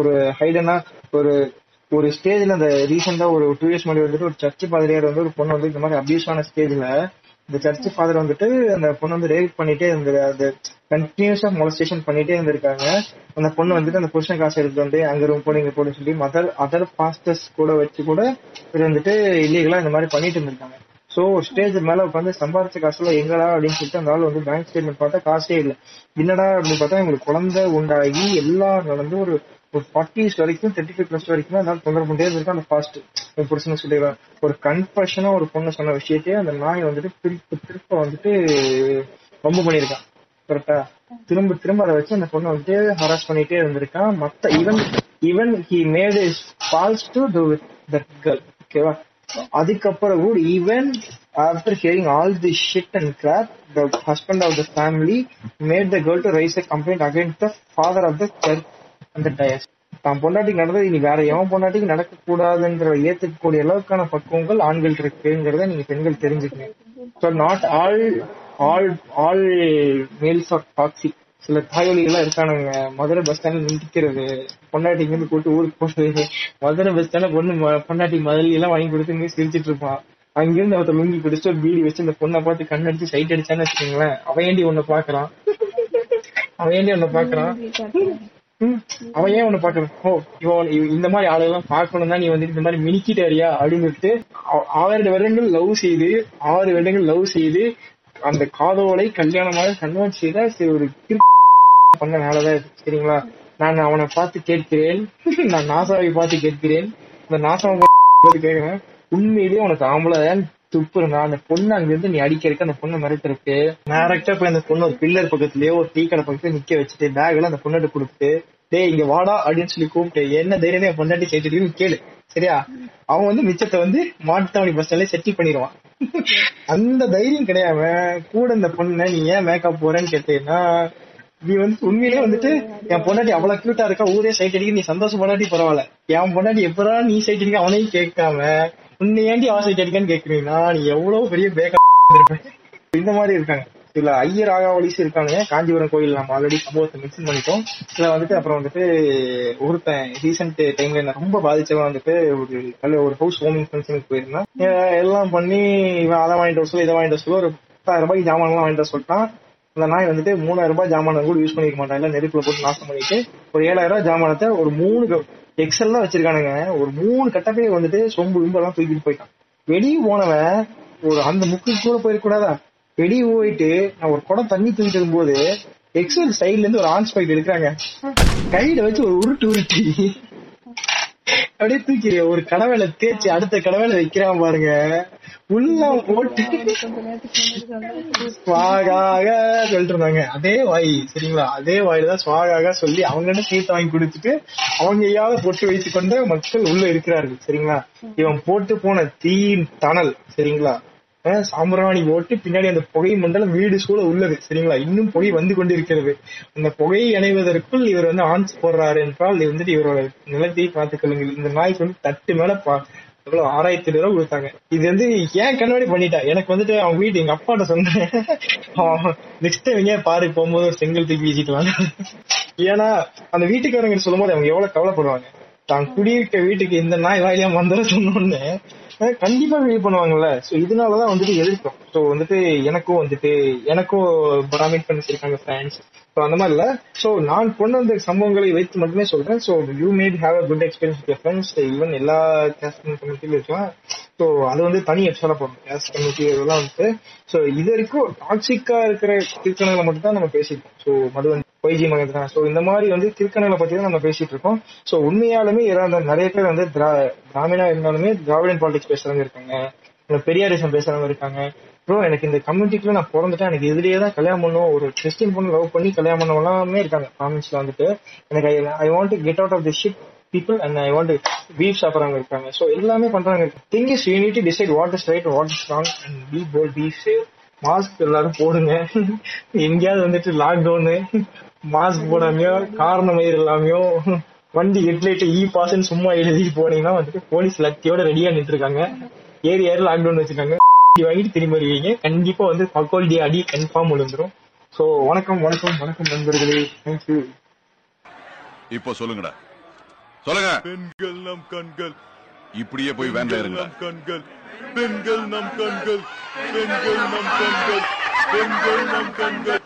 ஒரு ஹைடனா ஒரு ஒரு ஸ்டேஜ்ல அந்த ரீசெண்டா ஒரு டூ இயர்ஸ் முன்னாடி வந்துட்டு ஒரு சர்ச் பாதிரியார் வந்து ஒரு பொண்ணு வந்து இந்த மாதிரி அபியூஸ் ஆன ஸ்டேஜ்ல இந்த சர்ச் ஃபாதர் வந்துட்டு அந்த பொண்ணு வந்து ரேப் பண்ணிட்டே இருந்தது. அது கண்டினியூஸா மொலஸ்டேஷன் பண்ணிட்டே இருந்திருக்காங்க. அந்த பொண்ணு வந்துட்டு அந்த புருஷன் காசு எடுத்து வந்து அங்க ரூம் போட இங்க சொல்லி மதர் அதர் பாஸ்டர்ஸ் கூட வச்சு கூட இது வந்துட்டு இல்லீகலா இந்த மாதிரி பண்ணிட்டு இருந்திருக்காங்க. சோ ஸ்டேஜ் மேல உட்காந்து சம்பாரிச்ச காசுல எங்கடா? அப்படின்னு சொல்லிட்டு அந்த ஆள் வந்து பேங்க் ஸ்டேட்மெண்ட் பார்த்தா காசே இல்லை. என்னடா? அப்படின்னு பார்த்தா எங்களுக்கு குழந்தை உண்டாகி எல்லாம் நடந்து ஒரு ஒரு ஃபார்ட்டிஸ் வரைக்கும் தேர்ட்டி ஃபைவ் ப்ளஸ் வரைக்கும் என்னால் தொந்தரவு பண்ணிட்டே இருந்திருக்கும் அந்த ஃபாஸ்ட் என் புருஷன் சொல்லிடுவேன். ஒரு கன்ஃபஷனா ஒரு பொண்ணு சொன்ன விஷயத்தையே அந்த நாய் வந்துட்டு திருப்ப திருப்ப வந்துட்டு ரொம்ப பண்ணியிருக்கான். கரெக்டா திரும்ப திரும்ப அதை வச்சு அந்த பொண்ணை வந்துட்டு ஹராஸ் பண்ணிட்டே இருந்திருக்கான். மத்த even even he made is false to do with that girl ஓகேவா அதுக்கப்புறம் கூட even after hearing all the shit and crap the husband of the family made the girl to raise a complaint against the father of the church அந்த தான் பொண்டாட்டிக்கு நடந்தது இனி வேற எவன் பொண்டாட்டிக்கு நடக்க கூடாதுன்ற ஏத்துக்கக்கூடிய அளவுக்கான பக்குவங்கள் ஆண்கள் இருக்குங்கிறத நீங்க பெண்கள் தெரிஞ்சுக்கணும். So not all all all males are toxic சில தாய்வழிகள்லாம் இருக்கானுங்க. மதுரை பஸ் ஸ்டாண்ட்ல நின்றுக்கிறது பொண்டாட்டிங்க இருந்து கூட்டு ஊருக்கு போறது. மதுரை பஸ் ஸ்டாண்ட்ல பொண்ணு பொண்டாட்டி மதுரை எல்லாம் வாங்கி கொடுத்து இங்கே சிரிச்சிட்டு இருப்பான் அங்கிருந்து அவத்த லுங்கி பிடிச்சிட்டு ஒரு பீடி வச்சு இந்த பொண்ணை பார்த்து கண்ணடிச்சு சைட் அடிச்சான்னு வச்சுக்கோங்களேன். அவன் ஏண்டி ஒண்ணு பாக்குறான் அவன் ஏண்டி ஒண்ணு பாக்குறான் அவன் ஏன் உன்னை பாக்குறான் ஓ இவன் இவ- இந்த மாதிரி ஆளுகெல்லாம் பார்க்கணும் தான் நீ வந்துட்டு இந்த மாதிரி மினிக்கிட்டாரியா அப்படின்னு சொல்லிட்டு ஆறு வருடங்கள் லவ் செய்து ஆறு வருடங்கள் லவ் செய்து அந்த காதோலை கல்யாணமாக கன்வெர்ட் செய்த சரி ஒரு பண்ண வேலைதான் சரிங்களா? நான் அவனை பார்த்து கேட்கிறேன். நான் நாசாவை பார்த்து கேட்கிறேன். அந்த நாசாவை பார்த்து கேட்கிறேன். உண்மையிலேயே உனக்கு ஆம்பளை துப்பு அந்த பொண்ணு அங்க இருந்து நீ அடிக்கிறதுக்கு அந்த பொண்ணு மிரட்டுறதுக்கு டேரக்டா போய் அந்த பொண்ணு ஒரு பில்லர் பக்கத்துலயோ ஒரு டீ கடை பக்கத்துல நிக்க வச்சுட்டு பேக் எல்லாம் அந்த பொண்ணுகிட்ட கொடுத்து டேய் இங்க வாடா அப்படின்னு சொல்லி கூப்பிட்டு என்ன தைரியம் என் பொண்டாட்டி சேர்த்துட்டு கேளு. சரியா? அவன் வந்து மிச்சத்தை வந்து மாட்டுத்தாவணி பஸ் ஸ்டாண்ட்ல செட்டில் பண்ணிடுவான். அந்த தைரியம் கிடையாம கூட இந்த பொண்ணை நீ ஏன் மேக்கப் போறேன்னு கேட்டீங்கன்னா நீ வந்து உண்மையிலேயே வந்துட்டு என் பொண்டாட்டி அவ்வளவு கியூட்டா இருக்கா? ஊரே சைட் அடிக்க நீ சந்தோஷம் பொண்டாட்டி பரவாயில்ல. என் பொண்டாட்டி எப்படா நீ சைட் அடிக்க அவனையும் கேட்காம உன்னை அவன் சைட் அடிக்கான்னு கேக்குறீங்கன்னா நீ எவ்வளவு பெரிய பேக்கா இருப்பேன் இந்த மாதிரி இருக்காங்க. இதுல ஐயர் ஆகாவலிஸ் இருக்காங்க. காஞ்சிபுரம் கோயில் நம்ம ஆல்ரெடி சம்பவத்தை மென்ஷன் பண்ணிட்டோம். இதுல வந்துட்டு அப்புறம் வந்துட்டு ஒருத்தன் ரீசெண்ட் டைம்ல என்ன ரொம்ப பாதிச்சவன் வந்துட்டு ஒரு நல்ல ஒரு ஹவுஸ் ஹோமிங் ஃபங்க்ஷனுக்கு போயிருந்தான். எல்லாம் பண்ணி இவன் அதை வாங்கிட்டு வர சொல்லு இதை வாங்கிட்டு வர சொல்லு ஒரு பத்தாயிரம் ரூபாய்க்கு ஜாமான் எல்லாம் வாங்கிட்டு வர சொல்லிட்டான். அந்த நாய் வந்துட்டு மூணாயிரம் ரூபாய் ஜாமானை கூட யூஸ் பண்ணிக்க மாட்டான். எல்லாம் நெருப்புல போட்டு நாசம் பண்ணிட்டு ஒரு ஏழாயிரம் ரூபாய் ஜாமானத்தை ஒரு மூணு எக்ஸல் தான் வச்சிருக்கானுங்க. ஒரு மூணு கட்டப்பே வந்துட்டு சொம்பு விம்பெல்லாம் தூக்கிட்டு போயிட்டான். வெளியே போனவன் ஒரு அந்த முக்கு கூட போயிருக்கூடாதா வெளியே போயிட்டு நான் ஒரு குடம் தண்ணி தூக்கிட்டு இருக்கும்போது எக்ஸல் சைடுல இருந்து ஒரு ஆன் பைக் எடுக்கிறாங்க. கையில வச்சு ஒரு உருட்டு உருட்டி. அப்படியே தூக்கி ஒரு கடவுளை தேய்ச்சி அடுத்த கடவுளை வைக்கிறான் பாருங்க. உள்ள போட்டு ஸ்வாகாக சொல்லிட்டு இருந்தாங்க அதே வாய் சரிங்களா? அதே வாயில தான் ஸ்வாகாக சொல்லி அவங்க என்ன சீட்டை வாங்கி கொடுத்துட்டு அவங்க ஐயாவது போட்டு வைத்துக் கொண்ட மக்கள் உள்ள இருக்கிறார்கள் சரிங்களா? இவன் போட்டு போன தீயின் தணல் சரிங்களா? சாம்பிராணி போட்டு பின்னாடி அந்த புகை மண்டலம் வீடு சூழ உள்ளது சரிங்களா? இன்னும் புகை வந்து கொண்டிருக்கிறது. அந்த புகையை அணைவதற்குள் இவர் வந்து ஆன்ஸ் போடுறாரு என்றால் வந்துட்டு இவரோட நிலத்தை பார்த்துக் கொள்ளுங்கள். இந்த நாய்க்கு வந்து தட்டு மேல பா- எவ்வளவு ஆறாயிரத்தி ரூபாய் கொடுத்தாங்க. இது வந்து ஏன் கண்ணாடி பண்ணிட்டா? எனக்கு வந்துட்டு அவங்க வீட்டு எங்க அப்பாட்ட சொன்னேன். நெக்ஸ்ட் டைம் எங்கேயா பாரு போகும்போது ஒரு செங்கல் தூக்கி வீசிட்டு வாங்க. ஏன்னா அந்த வீட்டுக்காரங்க சொல்லும்போது அவங்க எவ்வளவு கவலைப்படுவாங்க. தான் குடியிருக்க வீட்டுக்கு இந்த நாய் வாயிலா வந்துட சொன்னோன்னு கண்டிப்பா ஃபீல் பண்ணுவாங்கல்ல. ஸோ இதனாலதான் வந்துட்டு எதிர்க்கும் ஸோ வந்துட்டு எனக்கும் வந்துட்டு எனக்கும் பராமிட் பண்ண வச்சிருக்காங்க ஃபேன்ஸ் ஸோ அந்த மாதிரி இல்லை. ஸோ நான் கொண்டு வந்த சம்பவங்களை வைத்து மட்டுமே சொல்றேன். So you might have a good experience with friends even எல்லா கேஸ்ட் கம்யூனிட்டிலும் இருக்கலாம். ஸோ அது வந்து தனி எபிசோட போடணும் கேஸ்ட் கம்யூனிட்டி இதெல்லாம் வந்துட்டு ஸோ இது வரைக்கும் டாக்ஸிக்கா இருக்கிற திருக்கணங்களை மட்டும் தான் நம்ம பேசியிருக்கோம். ஸோ மதுவன் ஒய்ஜி மகன் ஸோ இந்த மாதிரி வந்து திருக்கணங்களை பத்தி தான் நம்ம பேசிட்டு இருக்கோம். ஸோ உண்மையாலுமே இறந்த நிறைய பேர் வந்து திரா இருந்தாலுமே திராவிடன் பாலிடிக்ஸ் பேசுறவங்க இருக்காங்க. பெரியாரிசம் பேசுறவங்க இருக்காங்க. ப்ரோ எனக்கு இந்த கம்யூனிட்டிக்குள்ள நான் பிறந்துட்டேன். எனக்கு இதுலயே தான் கல்யாணம் பண்ணும் ஒரு கிறிஸ்டின் பொண்ணு லவ் பண்ணி கல்யாணம் பண்ண எல்லாமே இருக்காங்க காமெண்ட்ஸ்ல வந்துட்டு. எனக்கு I want to get out of the ship people and I want beef சாப்பிட்றவங்க இருக்காங்க. ஸோ எல்லாமே பண்றாங்க. Thing is you decide what is right what is wrong and be bold beef safe mask எல்லாரும் போடுங்க. எங்கேயாவது வந்துட்டு லாக்டவுனு மாஸ்க் போடாமையோ காரணம் மயிர் இல்லாமையோ வண்டி ஹெட்லைட் இ பாஸ்ன்னு சும்மா எழுதி போனீங்கன்னா வந்துட்டு போலீஸ் லத்தியோட ரெடியா நின்று இருக்காங்க ஏறி லாக்டவுன் வச்சிருக்காங்க வாங்கிட்டு திரும்பி வருவீங்க. கண்டிப்பா வந்து பக்கோல் டி அடி கன்ஃபார்ம் விழுந்துரும். சோ வணக்கம் வணக்கம் வணக்கம் நண்பர்களே. தேங்க்யூ இப்போ சொல்லுங்கடா. சொல்லுங்க. பெண்கள் நம் கண்கள். இப்படியே போய் வேண்டாம் இருங்க கண்கள். பெண்கள் நம் கண்கள். பெண்கள் நம் கண்கள். பெண்கள் நம் கண்கள்.